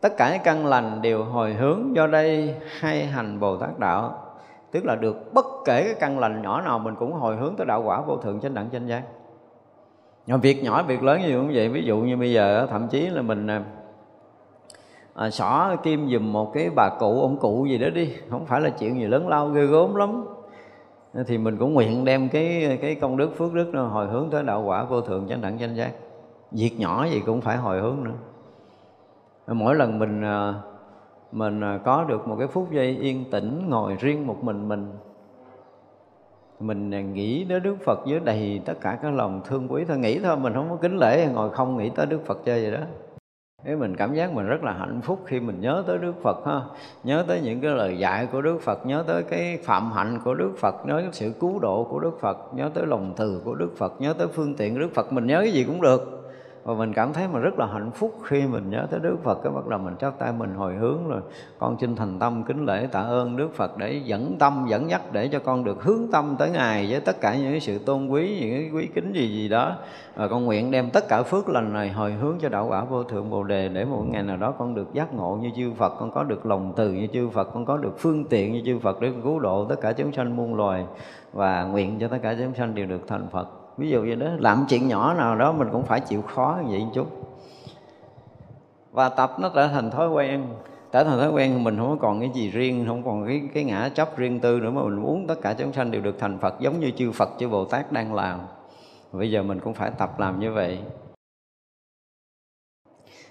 Tất cả những căn lành đều hồi hướng do đây hay hành bồ tát đạo. Tức là được bất kể cái căn lành nhỏ nào, mình cũng hồi hướng tới đạo quả vô thượng chánh đẳng chánh giác. Nhỏ việc nhỏ, việc lớn như vậy, ví dụ như bây giờ, thậm chí là mình à, à xỏ kim dùm một cái bà cụ, ông cụ gì đó đi. Không phải là chuyện gì lớn lao, ghê gớm lắm thì mình cũng nguyện đem cái cái công đức, phước đức nó hồi hướng tới đạo quả vô thượng chánh đẳng chánh giác. Việc nhỏ gì cũng phải hồi hướng nữa. Mỗi lần mình à, mình à, có được một cái phút giây yên tĩnh, ngồi riêng một mình mình mình nghĩ đến Đức Phật với đầy tất cả các lòng thương quý. Thôi nghĩ thôi, mình không có kính lễ, ngồi không nghĩ tới Đức Phật chơi vậy đó. Thế mình cảm giác mình rất là hạnh phúc khi mình nhớ tới Đức Phật ha. Nhớ tới những cái lời dạy của Đức Phật, Nhớ tới cái phạm hạnh của Đức Phật, Nhớ tới sự cứu độ của Đức Phật, Nhớ tới lòng từ của Đức Phật, Nhớ tới phương tiện của Đức Phật. Mình nhớ cái gì cũng được và mình cảm thấy mình rất là hạnh phúc khi mình nhớ tới Đức Phật. Cái bắt đầu mình chắp tay mình hồi hướng rồi. Con xin thành tâm kính lễ tạ ơn Đức Phật để dẫn tâm, dẫn dắt để cho con được hướng tâm tới Ngài với tất cả những cái sự tôn quý, những cái quý kính gì gì đó. Và con nguyện đem tất cả phước lành này hồi hướng cho đạo quả vô thượng bồ đề để một ngày nào đó con được giác ngộ như chư Phật, con có được lòng từ như chư Phật, con có được phương tiện như chư Phật để cứu độ tất cả chúng sanh muôn loài. Và nguyện cho tất cả chúng sanh đều được thành Phật ví dụ như đó, làm chuyện nhỏ nào đó mình cũng phải chịu khó như vậy một chút. Và tập nó trở thành thói quen, trở thành thói quen mình không còn cái gì riêng, không còn cái cái ngã chấp riêng tư nữa mà mình muốn tất cả chúng sanh đều được thành Phật, giống như chư Phật, chư Bồ Tát đang làm. Bây giờ mình cũng phải tập làm như vậy.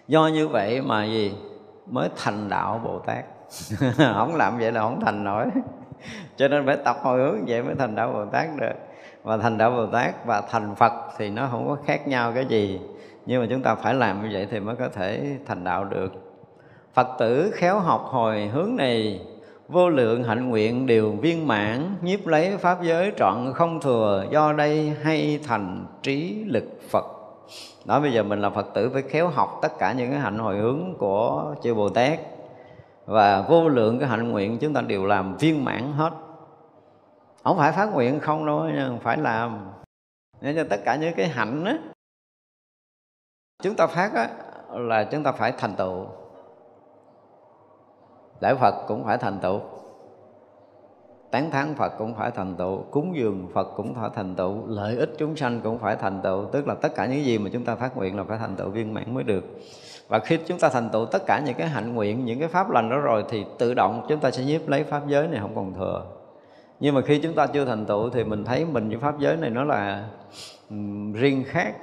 Do như vậy mà gì? Mới thành đạo bồ tát. [LAUGHS] Không làm vậy là không thành nổi. [LAUGHS] Cho nên phải tập hồi hướng vậy mới thành đạo bồ tát được và thành đạo bồ tát và thành phật thì nó không có khác nhau cái gì. Nhưng mà chúng ta phải làm như vậy thì mới có thể thành đạo được. Phật tử khéo học hồi hướng này, vô lượng hạnh nguyện đều viên mãn, nhiếp lấy pháp giới trọn không thừa, do đây hay thành trí lực phật. Đó, bây giờ mình là phật tử phải khéo học tất cả những cái hạnh hồi hướng của chư bồ tát. Và vô lượng cái hạnh nguyện chúng ta đều làm viên mãn hết không phải phát nguyện không đâu nhưng phải làm. Nên cho tất cả những cái hạnh á, chúng ta phát á, là chúng ta phải thành tựu. Đại Phật cũng phải thành tựu. Tán thán Phật cũng phải thành tựu. Cúng dường Phật cũng phải thành tựu. Lợi ích chúng sanh cũng phải thành tựu. Tức là tất cả những gì mà chúng ta phát nguyện là phải thành tựu viên mãn mới được. Và khi chúng ta thành tựu tất cả những cái hạnh nguyện, Những cái pháp lành đó rồi, Thì tự động chúng ta sẽ nhiếp lấy pháp giới này không còn thừa. Nhưng mà khi chúng ta chưa thành tựu Thì mình thấy mình với pháp giới này nó là um, riêng khác.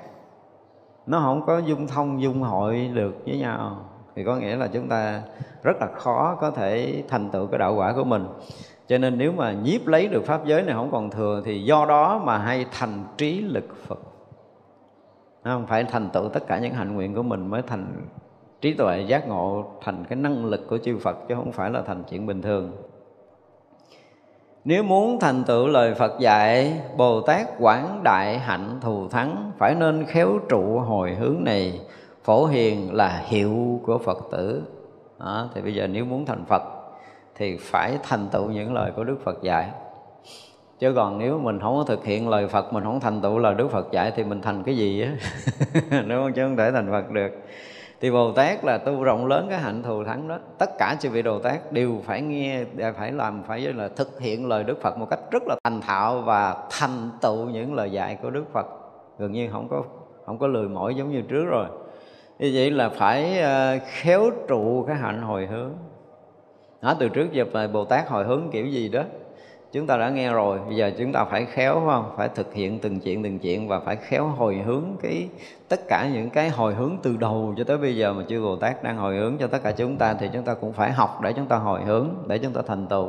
Nó không có dung thông dung hội được với nhau. Thì có nghĩa là chúng ta rất là khó có thể thành tựu cái đạo quả của mình. Cho nên nếu mà nhiếp lấy được pháp giới này không còn thừa thì do đó mà hay thành trí lực phật. Không phải thành tựu tất cả những hạnh nguyện của mình mới thành trí tuệ giác ngộ thành cái năng lực của chư Phật chứ không phải là thành chuyện bình thường nếu muốn thành tựu lời Phật dạy Bồ Tát quảng đại hạnh thù thắng Phải nên khéo trụ hồi hướng này. Phổ hiền là hiệu của phật tử. Đó, thì bây giờ nếu muốn thành phật thì phải thành tựu những lời của đức phật dạy. Chứ còn nếu mình không có thực hiện lời phật mình không thành tựu lời đức phật dạy thì mình thành cái gì á? [LAUGHS] Đúng không? Chứ không thể thành phật được thì bồ tát là tu rộng lớn cái hạnh thù thắng đó. Tất cả chư vị bồ tát đều phải nghe phải làm phải là thực hiện lời đức phật một cách rất là thành thạo và thành tựu những lời dạy của đức phật. Gần như không có không có lười mỏi giống như trước rồi. Như vậy là phải ờ, khéo trụ cái hạnh hồi hướng. Đó, từ trước giờ là bồ tát hồi hướng kiểu gì đó chúng ta đã nghe rồi. Bây giờ chúng ta phải khéo, phải không? Phải thực hiện từng chuyện từng chuyện và phải khéo hồi hướng cái, tất cả những cái hồi hướng từ đầu cho tới bây giờ mà chư bồ tát đang hồi hướng cho tất cả chúng ta thì chúng ta cũng phải học để chúng ta hồi hướng, để chúng ta thành tựu.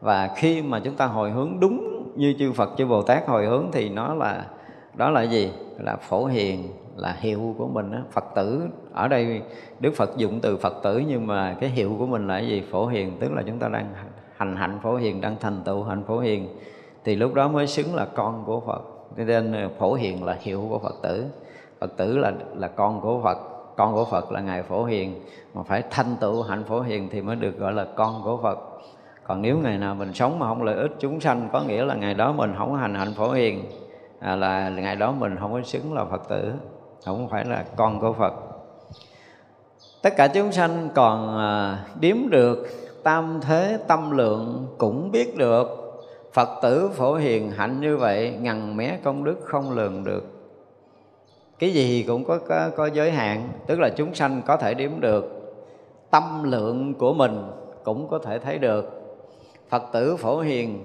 Và khi mà chúng ta hồi hướng đúng như chư phật, chư bồ tát hồi hướng thì nó là, đó là gì? Là phổ hiền, là hiệu của mình đó. Phật tử, ở đây Đức Phật dụng từ Phật tử nhưng mà cái hiệu của mình là gì? Phổ hiền, tức là chúng ta đang hành hạnh phổ hiền đang thành tựu hạnh phổ hiền thì lúc đó mới xứng là con của Phật. Cho nên ờ, phổ hiền là hiệu của Phật tử. Phật tử là là con của Phật con của Phật là ngài phổ hiền. Mà phải thành tựu hạnh phổ hiền thì mới được gọi là con của Phật. Còn nếu ngày nào mình sống mà không lợi ích chúng sanh có nghĩa là ngày đó mình không hành hạnh phổ hiền à, là ngày đó mình không có xứng là Phật tử không phải là con của Phật. Tất cả chúng sanh còn ờ, điếm được tam thế tâm lượng cũng biết được. Phật tử phổ hiền hạnh như vậy ngần mé công đức không lường được. Cái gì cũng có, có có giới hạn tức là chúng sanh có thể điếm được. Tâm lượng của mình cũng có thể thấy được. Phật tử phổ hiền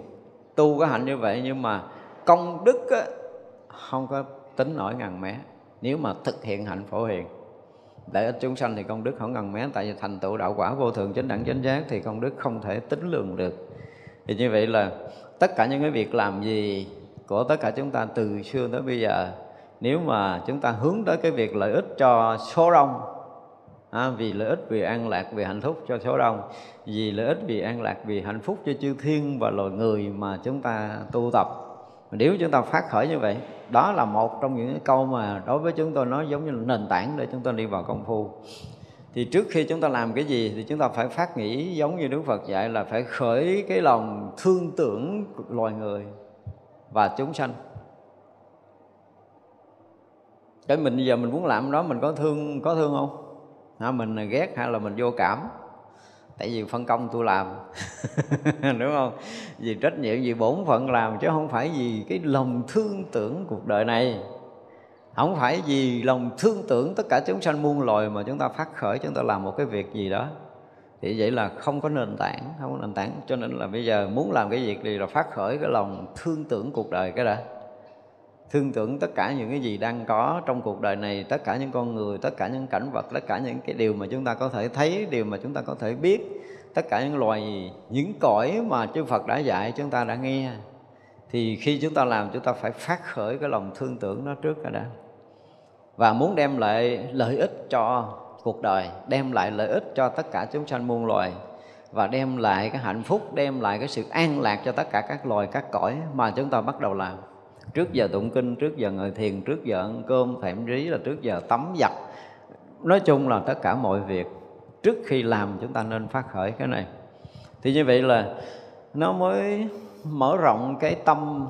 tu có hạnh như vậy nhưng mà công đức á, không có tính nổi ngàn mé. Nếu mà thực hiện hạnh phổ hiền để ích chúng sanh thì công đức không ngần mé tại vì thành tựu đạo quả vô thường chánh đẳng chánh giác thì công đức không thể tính lường được. Thì như vậy là tất cả những cái việc làm gì của tất cả chúng ta từ xưa tới bây giờ nếu mà chúng ta hướng tới cái việc lợi ích cho số đông à, vì lợi ích vì an lạc vì hạnh phúc cho số đông vì lợi ích vì an lạc vì hạnh phúc cho chư thiên và loài người mà chúng ta tu tập nếu chúng ta phát khởi như vậy, đó là một trong những câu mà đối với chúng tôi nó giống như là nền tảng để chúng ta đi vào công phu. Thì trước khi chúng ta làm cái gì thì chúng ta phải phát nghĩ giống như Đức Phật dạy là phải khởi cái lòng thương tưởng loài người và chúng sanh. Cái mình giờ mình muốn làm đó, mình có thương có thương không? Hả, mình ghét hay là mình vô cảm? Tại vì phân công tôi làm. [LAUGHS] Đúng không? Vì trách nhiệm, vì bổn phận làm, chứ không phải vì cái lòng thương tưởng cuộc đời này. Không phải vì lòng thương tưởng tất cả chúng sanh muôn loài mà chúng ta phát khởi, chúng ta làm một cái việc gì đó. Thì vậy là không có nền tảng, không có nền tảng. Cho nên là bây giờ muốn làm cái việc gì là phát khởi cái lòng thương tưởng cuộc đời cái đã thương tưởng tất cả những cái gì đang có trong cuộc đời này, tất cả những con người, tất cả những cảnh vật, tất cả những cái điều mà chúng ta có thể thấy, điều mà chúng ta có thể biết, tất cả những loài những cõi mà chư Phật đã dạy chúng ta đã nghe, thì khi chúng ta làm, chúng ta phải phát khởi cái lòng thương tưởng đó trước đã. Và muốn đem lại lợi ích cho cuộc đời, đem lại lợi ích cho tất cả chúng sanh muôn loài, và đem lại cái hạnh phúc, đem lại cái sự an lạc cho tất cả các loài, các cõi mà chúng ta bắt đầu làm trước giờ tụng kinh, trước giờ ngồi thiền, trước giờ ăn cơm, thậm rí là trước giờ tắm giặt. Nói chung là tất cả mọi việc trước khi làm chúng ta nên phát khởi cái này. Thì như vậy là nó mới mở rộng cái tâm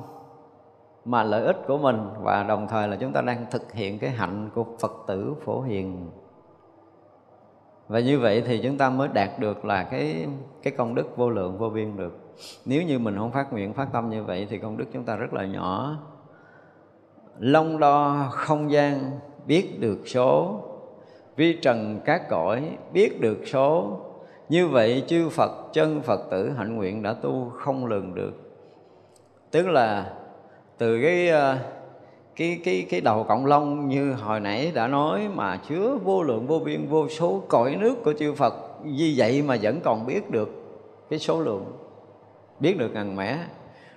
mà lợi ích của mình và đồng thời là chúng ta đang thực hiện cái hạnh của Phật tử phổ hiền. Và như vậy thì chúng ta mới đạt được là cái cái công đức vô lượng, vô biên được nếu như mình không phát nguyện, phát tâm như vậy thì công đức chúng ta rất là nhỏ. Long đo không gian, biết được số. Vi trần các cõi, biết được số. Như vậy chư Phật, chân Phật tử hạnh nguyện đã tu không lường được. Tức là từ cái ờ, cái cái cái đầu cộng long như hồi nãy đã nói mà chứa vô lượng, vô biên, vô số cõi nước của chư Phật như vậy mà vẫn còn biết được cái số lượng biết được ngàn mẻ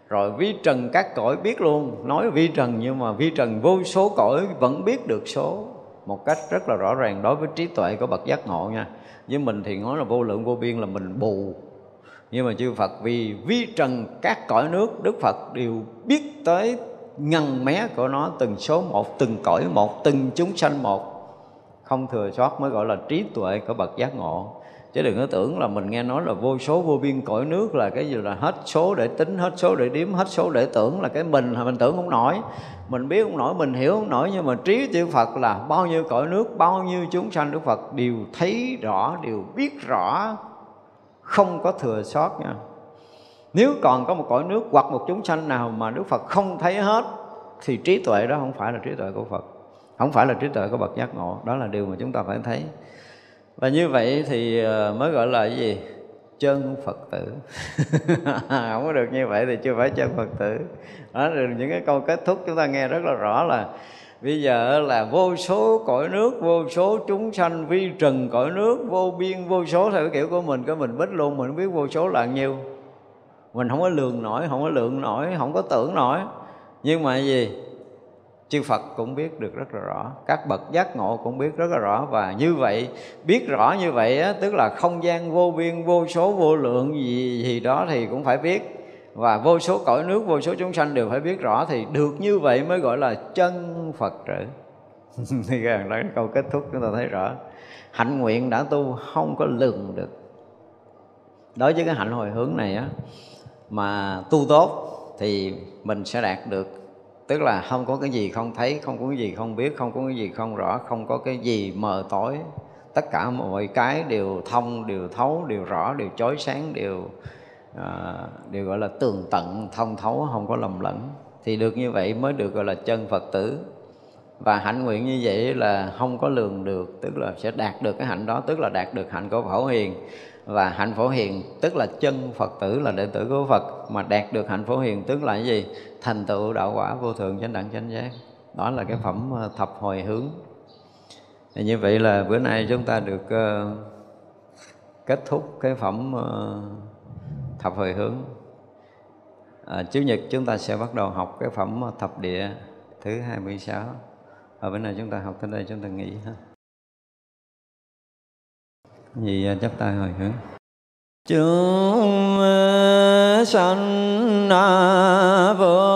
rồi vi trần các cõi biết luôn, nói vi trần nhưng mà vi trần vô số cõi vẫn biết được số, một cách rất là rõ ràng đối với trí tuệ của bậc giác ngộ nha. Với mình thì nói là vô lượng vô biên là mình bù. Nhưng mà chư Phật vì vi trần các cõi nước, Đức Phật đều biết tới ngăn mé của nó, từng số một, từng cõi một, từng chúng sanh một. Không thừa sót mới gọi là trí tuệ của bậc giác ngộ chứ đừng có tưởng là mình nghe nói là vô số vô biên cõi nước là cái gì là hết số để tính, hết số để đếm, hết số để tưởng là cái mình mình tưởng không nổi. Mình biết không nổi, mình hiểu không nổi, nhưng mà trí chư Phật là bao nhiêu cõi nước, bao nhiêu chúng sanh Đức Phật đều thấy rõ, đều biết rõ, không có thừa sót nha. Nếu còn có một cõi nước hoặc một chúng sanh nào mà Đức Phật không thấy hết, thì trí tuệ đó không phải là trí tuệ của Phật, không phải là trí tuệ của bậc giác ngộ. Đó là điều mà chúng ta phải thấy và như vậy thì ờ, mới gọi là cái gì? Chân phật tử. [LAUGHS] Không có được như vậy thì chưa phải chân phật tử. Đó là những cái câu kết thúc chúng ta nghe rất là rõ là bây giờ là vô số cõi nước, vô số chúng sanh vi trần cõi nước, vô biên, vô số theo cái kiểu của mình, cái mình bích luôn, mình không biết vô số là nhiêu mình không có lường nổi, không có lượng nổi, không có tưởng nổi. Nhưng mà gì? Chư Phật cũng biết được rất là rõ các bậc giác ngộ cũng biết rất là rõ và như vậy biết rõ như vậy á, tức là không gian vô biên vô số vô lượng gì gì đó thì cũng phải biết. Và vô số cõi nước vô số chúng sanh đều phải biết rõ thì được như vậy mới gọi là chân Phật trở [LAUGHS] thì gần đó câu kết thúc chúng ta thấy rõ. Hạnh nguyện đã tu không có lường được. Đối với cái hạnh hồi hướng này á mà tu tốt thì mình sẽ đạt được tức là không có cái gì không thấy không có cái gì không biết không có cái gì không rõ không có cái gì mờ tối. Tất cả mọi cái đều thông đều thấu đều rõ đều chói sáng đều à, đều gọi là tường tận thông thấu không có lầm lẫn. Thì được như vậy mới được gọi là chân phật tử. Và hạnh nguyện như vậy là không có lường được tức là sẽ đạt được cái hạnh đó tức là đạt được hạnh của phổ hiền và hạnh phổ hiền tức là chân phật tử là đệ tử của phật mà đạt được hạnh phổ hiền tức là cái gì? Thành tựu đạo quả vô thượng chánh đẳng chánh giác. Đó là cái phẩm ờ, thập hồi hướng. Thì như vậy là bữa nay chúng ta được uh, kết thúc cái phẩm uh, thập hồi hướng. À, chủ nhật chúng ta sẽ bắt đầu học cái phẩm thập địa thứ 26 ở bữa nay chúng ta học tới đây chúng ta nghỉ ha gì à, chắp tay hồi hướng. Chúng à, sanh à, vô